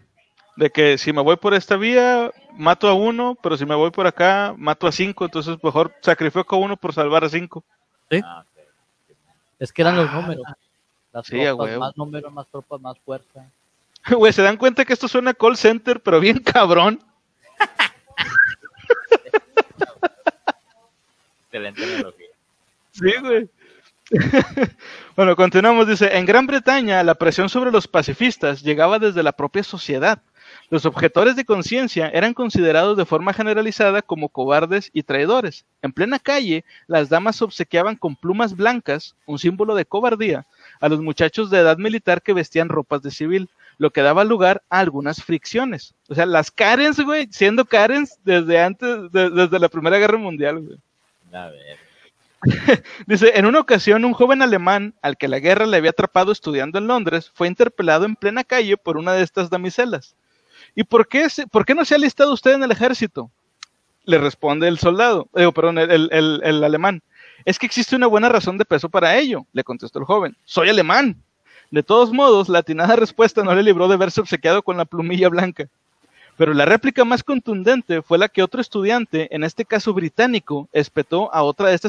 de que si me voy por esta vía, mato a uno, pero si me voy por acá, mato a cinco, entonces mejor sacrifico a uno por salvar a cinco. Ah, ok. Es que eran los números. Las Sí, tropas, más números, más tropas, más fuerza. Güey, ¿se dan cuenta que esto suena a call center, pero bien cabrón? Excelente analogía. Sí, güey. bueno, continuamos. Dice, en Gran Bretaña la presión sobre los pacifistas llegaba desde la propia sociedad. Los objetores de conciencia eran considerados de forma generalizada como cobardes y traidores. En plena calle, las damas obsequiaban con plumas blancas, un símbolo de cobardía, a los muchachos de edad militar que vestían ropas de civil, lo que daba lugar a algunas fricciones. O sea, las Karens, güey, siendo Karens desde antes, de- desde la Primera Guerra Mundial, güey. A ver. Dice, en una ocasión un joven alemán al que la guerra le había atrapado estudiando en Londres fue interpelado en plena calle por una de estas damiselas. ¿Y por qué, se- por qué no se ha alistado usted en el ejército? Le responde el soldado, eh, perdón, el, el- el- el alemán. Es que existe una buena razón de peso para ello, le contestó el joven. Soy alemán. De todos modos, la atinada respuesta no le libró de verse obsequiado con la plumilla blanca. Pero la réplica más contundente fue la que otro estudiante, en este caso británico, espetó a otra de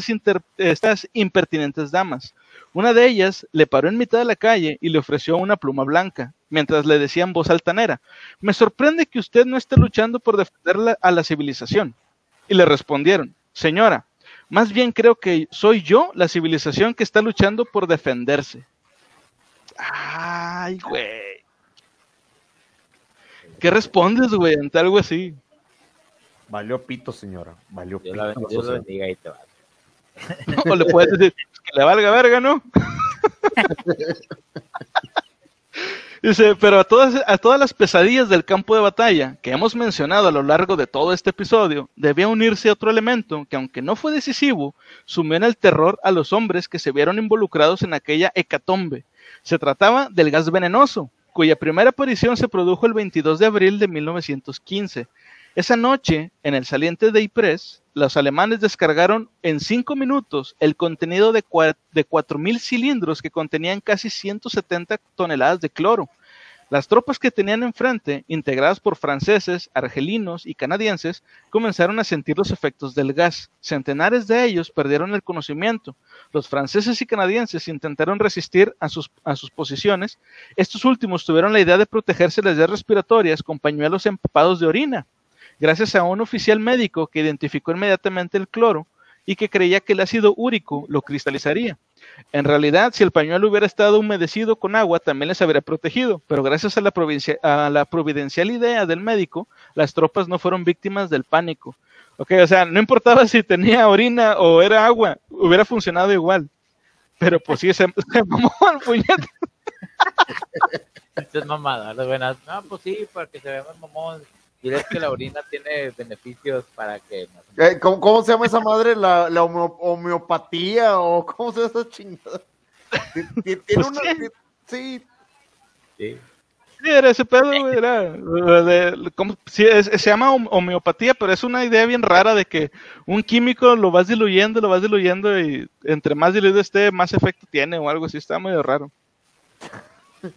estas, impertinentes damas. Una de ellas le paró en mitad de la calle y le ofreció una pluma blanca, mientras le decía en voz altanera, me sorprende que usted no esté luchando por defender a la civilización. Y le respondieron, señora, más bien creo que soy yo la civilización que está luchando por defenderse. Ay, güey. ¿Qué respondes, güey, ante algo así? Valió pito, señora. Valió Dios pito. la, la Dios la sociedad. bendiga y te va. O le puedes decir que le valga verga, ¿no? Dice, pero a todas, a todas las pesadillas del campo de batalla que hemos mencionado a lo largo de todo este episodio, debía unirse otro elemento que, aunque no fue decisivo, sumió en el terror a los hombres que se vieron involucrados en aquella hecatombe. Se trataba del gas venenoso, cuya primera aparición se produjo el 22 de abril de 1915. Esa noche, en el saliente de Ypres, los alemanes descargaron en cinco minutos el contenido de, cua- de 4.000 cilindros que contenían casi 170 toneladas de cloro. Las tropas que tenían enfrente, integradas por franceses, argelinos y canadienses, comenzaron a sentir los efectos del gas. Centenares de ellos perdieron el conocimiento. Los franceses y canadienses intentaron resistir a sus, a sus posiciones. Estos últimos tuvieron la idea de protegerse las vías respiratorias con pañuelos empapados de orina gracias a un oficial médico que identificó inmediatamente el cloro y que creía que el ácido úrico lo cristalizaría. En realidad, si el pañuelo hubiera estado humedecido con agua, también les habría protegido, pero gracias a la, providencial idea del médico, las tropas no fueron víctimas del pánico. Ok, o sea, no importaba si tenía orina o era agua, hubiera funcionado igual. Pero pues sí, se, se mamó. Estas mamadas, las buenas. No, pues sí, para que se vea más mamón. Diles que la orina tiene beneficios para que. Eh, ¿Cómo, cómo se llama esa madre? ¿La, la homeo- homeopatía o cómo se llama esa chingada? Ti- ti- Tiene Pues, una. Sí, Sí. Sí, era ese pedo, güey, era, de- ¿cómo? Sí, es- se llama hom- homeopatía, pero es una idea bien rara de que un químico lo vas diluyendo, lo vas diluyendo y entre más diluido esté, más efecto tiene o algo así, está medio raro.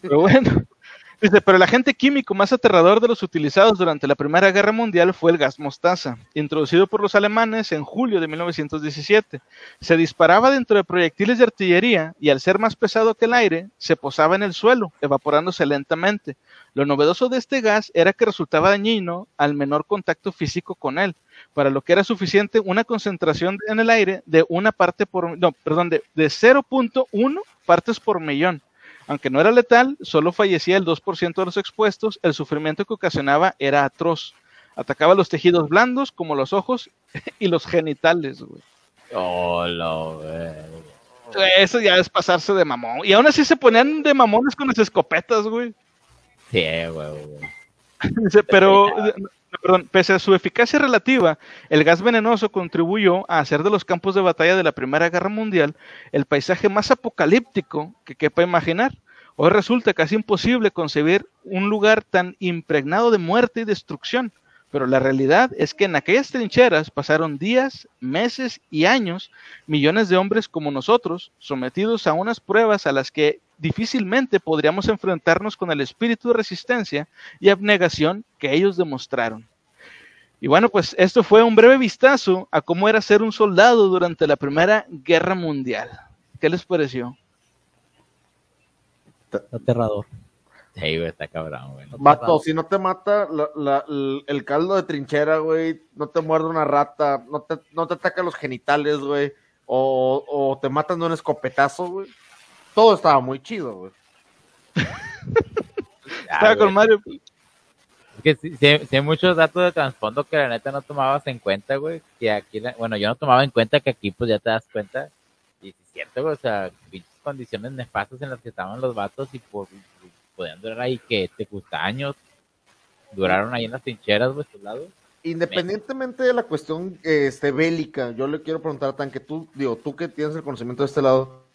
Pero bueno, dice, pero el agente químico más aterrador de los utilizados durante la Primera Guerra Mundial fue el gas mostaza, introducido por los alemanes en julio de 1917. Se disparaba dentro de proyectiles de artillería y al ser más pesado que el aire, se posaba en el suelo, evaporándose lentamente. Lo novedoso de este gas era que resultaba dañino al menor contacto físico con él, para lo que era suficiente una concentración en el aire de una parte por, no, perdón, de, de 0.1 partes por millón. Aunque no era letal, solo fallecía el 2% de los expuestos, el sufrimiento que ocasionaba era atroz. Atacaba los tejidos blandos como los ojos y los genitales, güey. Oh, verga. Eso ya es pasarse de mamón. Y aún así se ponían de mamones con las escopetas, güey. Sí, güey, güey. Pero, perdón, pese a su eficacia relativa, el gas venenoso contribuyó a hacer de los campos de batalla de la Primera Guerra Mundial el paisaje más apocalíptico que quepa imaginar. Hoy resulta casi imposible concebir un lugar tan impregnado de muerte y destrucción, pero la realidad es que en aquellas trincheras pasaron días, meses y años millones de hombres como nosotros, sometidos a unas pruebas a las que difícilmente podríamos enfrentarnos con el espíritu de resistencia y abnegación que ellos demostraron. Y bueno, pues esto fue un breve vistazo a cómo era ser un soldado durante la Primera Guerra Mundial. ¿Qué les pareció? Aterrador. Sí, güey, está cabrón, güey. Vato, si no te mata la- la- el, el caldo de trinchera, güey, no te muerde una rata, no te, no te ataca los genitales, güey, o, o te matan de un escopetazo, güey. Todo estaba muy chido, güey. Estaba con Mario. Es que sí, sí- sí hay muchos datos de trasfondo que la neta no tomabas en cuenta, güey. Que aquí, la- bueno, yo no tomaba en cuenta que aquí pues ya te das cuenta. Y es cierto, güey, o sea, pinches condiciones nefastas en las que estaban los vatos y por podían durar ahí que te gusta años. Duraron ahí en las trincheras, güey, estos lados. independientemente de la cuestión este, bélica, yo le quiero preguntar a Tan que tú, digo, tú que tienes el conocimiento de este lado,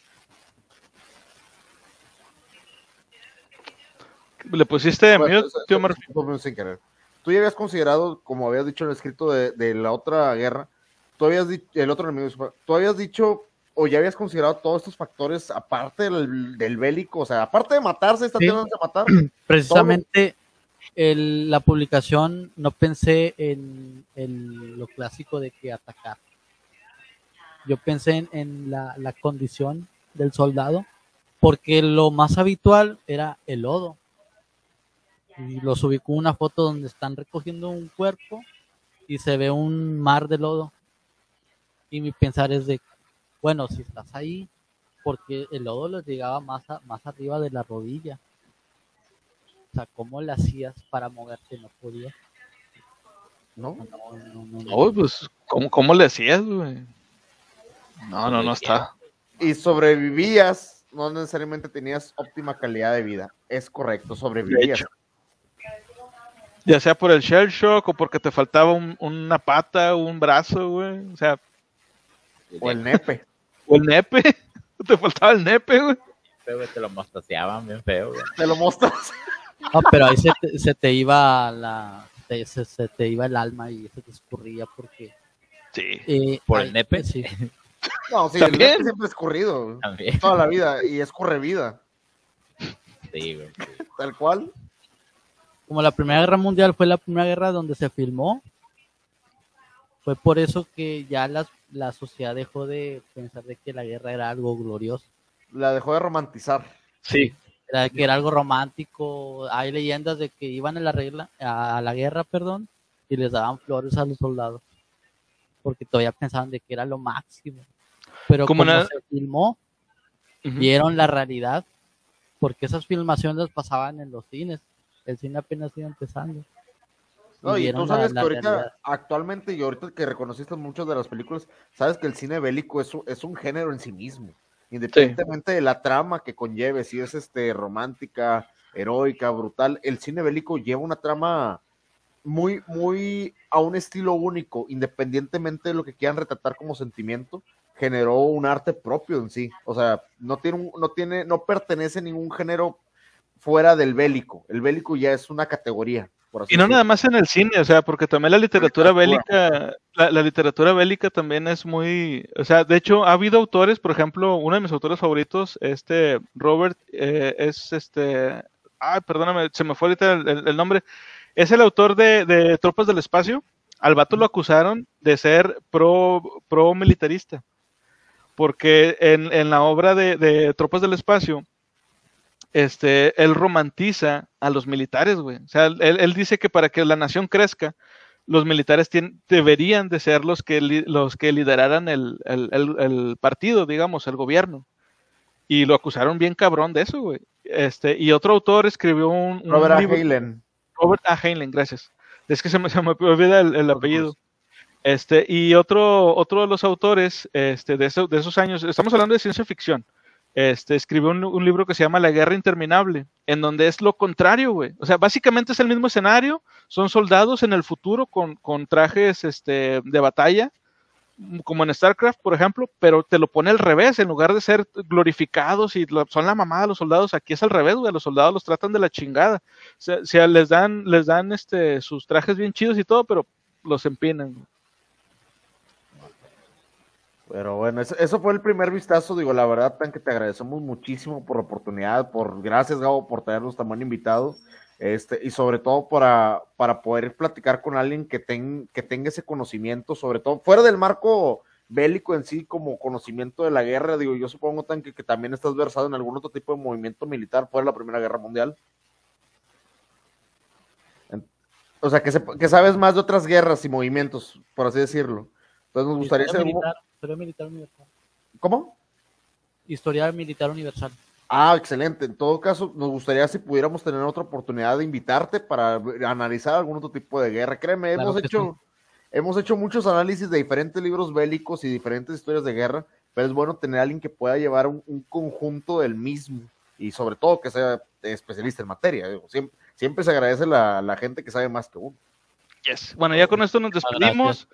¿Le pusiste Bueno, mute, tío Murphy? sin querer. Tú ya habías considerado, como habías dicho en el escrito de, de la otra guerra, tú habías dicho, el otro enemigo, tú habías dicho, o ya habías considerado todos estos factores, aparte del, del bélico, o sea, aparte de matarse, está Sí. tratando de matar, Precisamente el- la publicación no pensé en, lo clásico de que atacar. Yo pensé en, en la, la condición del soldado, porque lo más habitual era el lodo. Y lo subí con una foto donde están recogiendo un cuerpo y se ve un mar de lodo. Y mi pensar es de, bueno, si estás ahí, porque el lodo les llegaba más, a- más arriba de la rodilla. O sea, ¿cómo le hacías para moverte? No podía. ¿no? No, no, no, no. No, pues, ¿cómo, cómo le hacías, güey? No, no, no está. Y sobrevivías, no necesariamente tenías óptima calidad de vida, es correcto, sobrevivías. Ya sea por el shell shock o porque te faltaba un- una pata o un brazo, güey. O sea, O el nepe. o el nepe. te faltaba el nepe, güey. Te lo mostaseaban bien feo, güey. Te lo mostras. No, pero ahí se te, se te iba la te- se, se te iba el alma y se te escurría porque Sí. eh, ¿Por el ahí- nepe? sí. No, sí, el ¿También? nepe siempre es corrido, También. toda la vida, y es correvida, Sí, güey. sí. tal cual. Como la primera guerra mundial fue la primera guerra donde se filmó fue por eso que ya las- la sociedad dejó de pensar de que la guerra era algo glorioso. La dejó de romantizar. Sí. era que era algo romántico. Hay leyendas de que iban a la regla a la guerra perdón y les daban flores a los soldados porque todavía pensaban de que era lo máximo. Pero Como una- se filmó vieron la realidad porque esas filmaciones las pasaban en los cines el cine apenas iba empezando No, y tú sabes la que ahorita, realidad. actualmente, y ahorita que reconociste muchas de las películas, sabes que el cine bélico es un, es un género en sí mismo, independientemente de la trama que conlleve, si es este romántica, heroica, brutal, el cine bélico lleva una trama muy, muy a un estilo único, independientemente de lo que quieran retratar como sentimiento, generó un arte propio en sí, o sea, no tiene, un- no tiene, no pertenece a ningún género fuera del bélico, el bélico ya es una categoría. por así Y no nada más en el cine, o sea, porque también la literatura bélica, la, la literatura bélica también es muy, o sea, de hecho ha habido autores, por ejemplo, uno de mis autores favoritos, este Robert, eh, es este, ay, perdóname, se me fue ahorita el, el- el nombre, es el autor de, de Tropas del Espacio. Al vato lo acusaron de ser pro, pro militarista, porque en, en la obra de, de Tropas del Espacio, este, él romantiza a los militares, güey. O sea, él, él dice que para que la nación crezca, los militares deberían de ser los que, li- los que lideraran el, el- el- el partido, digamos, el gobierno. Y lo acusaron bien cabrón de eso, güey. Este, y otro autor escribió un, un Robert A. Heinlein. Robert A. Heinlein, gracias. Es que se me, se me olvida el, el apellido. Este, y otro, otro de los autores este, de, eso- de esos años, estamos hablando de ciencia ficción, este, escribió un, libro que se llama La Guerra Interminable, en donde es lo contrario, güey. O sea, básicamente es el mismo escenario, son soldados en el futuro con, con trajes este, de batalla, como en StarCraft, por ejemplo, pero te lo pone al revés, en lugar de ser glorificados y son la mamada los soldados, aquí es al revés, güey, los soldados los tratan de la chingada. O sea, o sea, les dan, les dan este, sus trajes bien chidos y todo, pero los empinan. güey. Pero bueno, eso, eso fue el primer vistazo. Digo, la verdad, tan que te agradecemos muchísimo por la oportunidad, por gracias, Gabo, por tenernos tan buen invitado. Este, y sobre todo para, para poder platicar con alguien que, ten- que tenga ese conocimiento, sobre todo fuera del marco bélico en sí, como conocimiento de la guerra. Digo, yo supongo tan que, que también estás versado en algún otro tipo de movimiento militar fuera de la Primera Guerra Mundial. O sea, que, se- que sabes más de otras guerras y movimientos, por así decirlo. Entonces nos gustaría militar, historia militar universal. ¿Cómo? Historia militar universal. Ah, excelente. En todo caso, nos gustaría si pudiéramos tener otra oportunidad de invitarte para analizar algún otro tipo de guerra. Créeme, Claro hemos hecho, hemos hecho muchos análisis de diferentes libros bélicos y diferentes historias de guerra, pero es bueno tener a alguien que pueda llevar un, un conjunto del mismo y sobre todo que sea especialista en materia. Digo, siempre, siempre se agradece la, la gente que sabe más que uno. Yes. Bueno, ya con esto nos despedimos.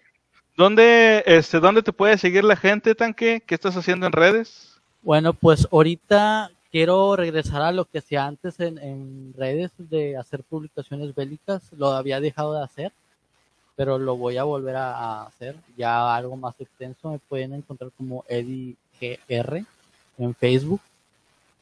¿Dónde, este, ¿Dónde te puede seguir la gente, Tanque? ¿Qué estás haciendo en redes? Bueno, pues ahorita quiero regresar a lo que hacía antes en, en redes de hacer publicaciones bélicas. Lo había dejado de hacer, pero lo voy a volver a, hacer ya algo más extenso. Me pueden encontrar como Eddie GR en Facebook.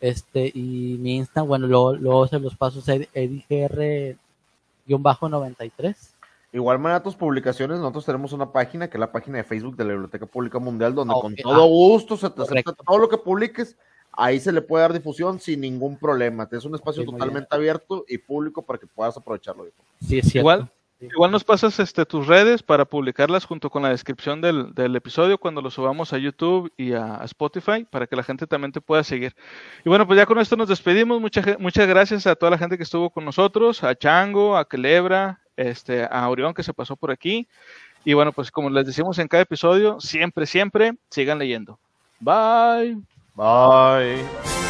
Este, y mi Insta, bueno, luego, luego se los paso es EddieGR-93. Igual manera tus publicaciones, nosotros tenemos una página que es la página de Facebook de la Biblioteca Pública Mundial, donde Ah, con todo gusto se te acepta todo lo que publiques, ahí se le puede dar difusión sin ningún problema. Es un espacio totalmente abierto y público para que puedas aprovecharlo. viejo. Sí, es cierto. Igual, Sí. igual nos pasas este, tus redes para publicarlas junto con la descripción del, del episodio cuando lo subamos a YouTube y a, a Spotify para que la gente también te pueda seguir. Y bueno, pues ya con esto nos despedimos. Mucha muchas gracias a toda la gente que estuvo con nosotros, a Chango, a Celebra, este, a Orión que se pasó por aquí. Y bueno, pues como les decimos en cada episodio, siempre, siempre sigan leyendo. Bye. Bye.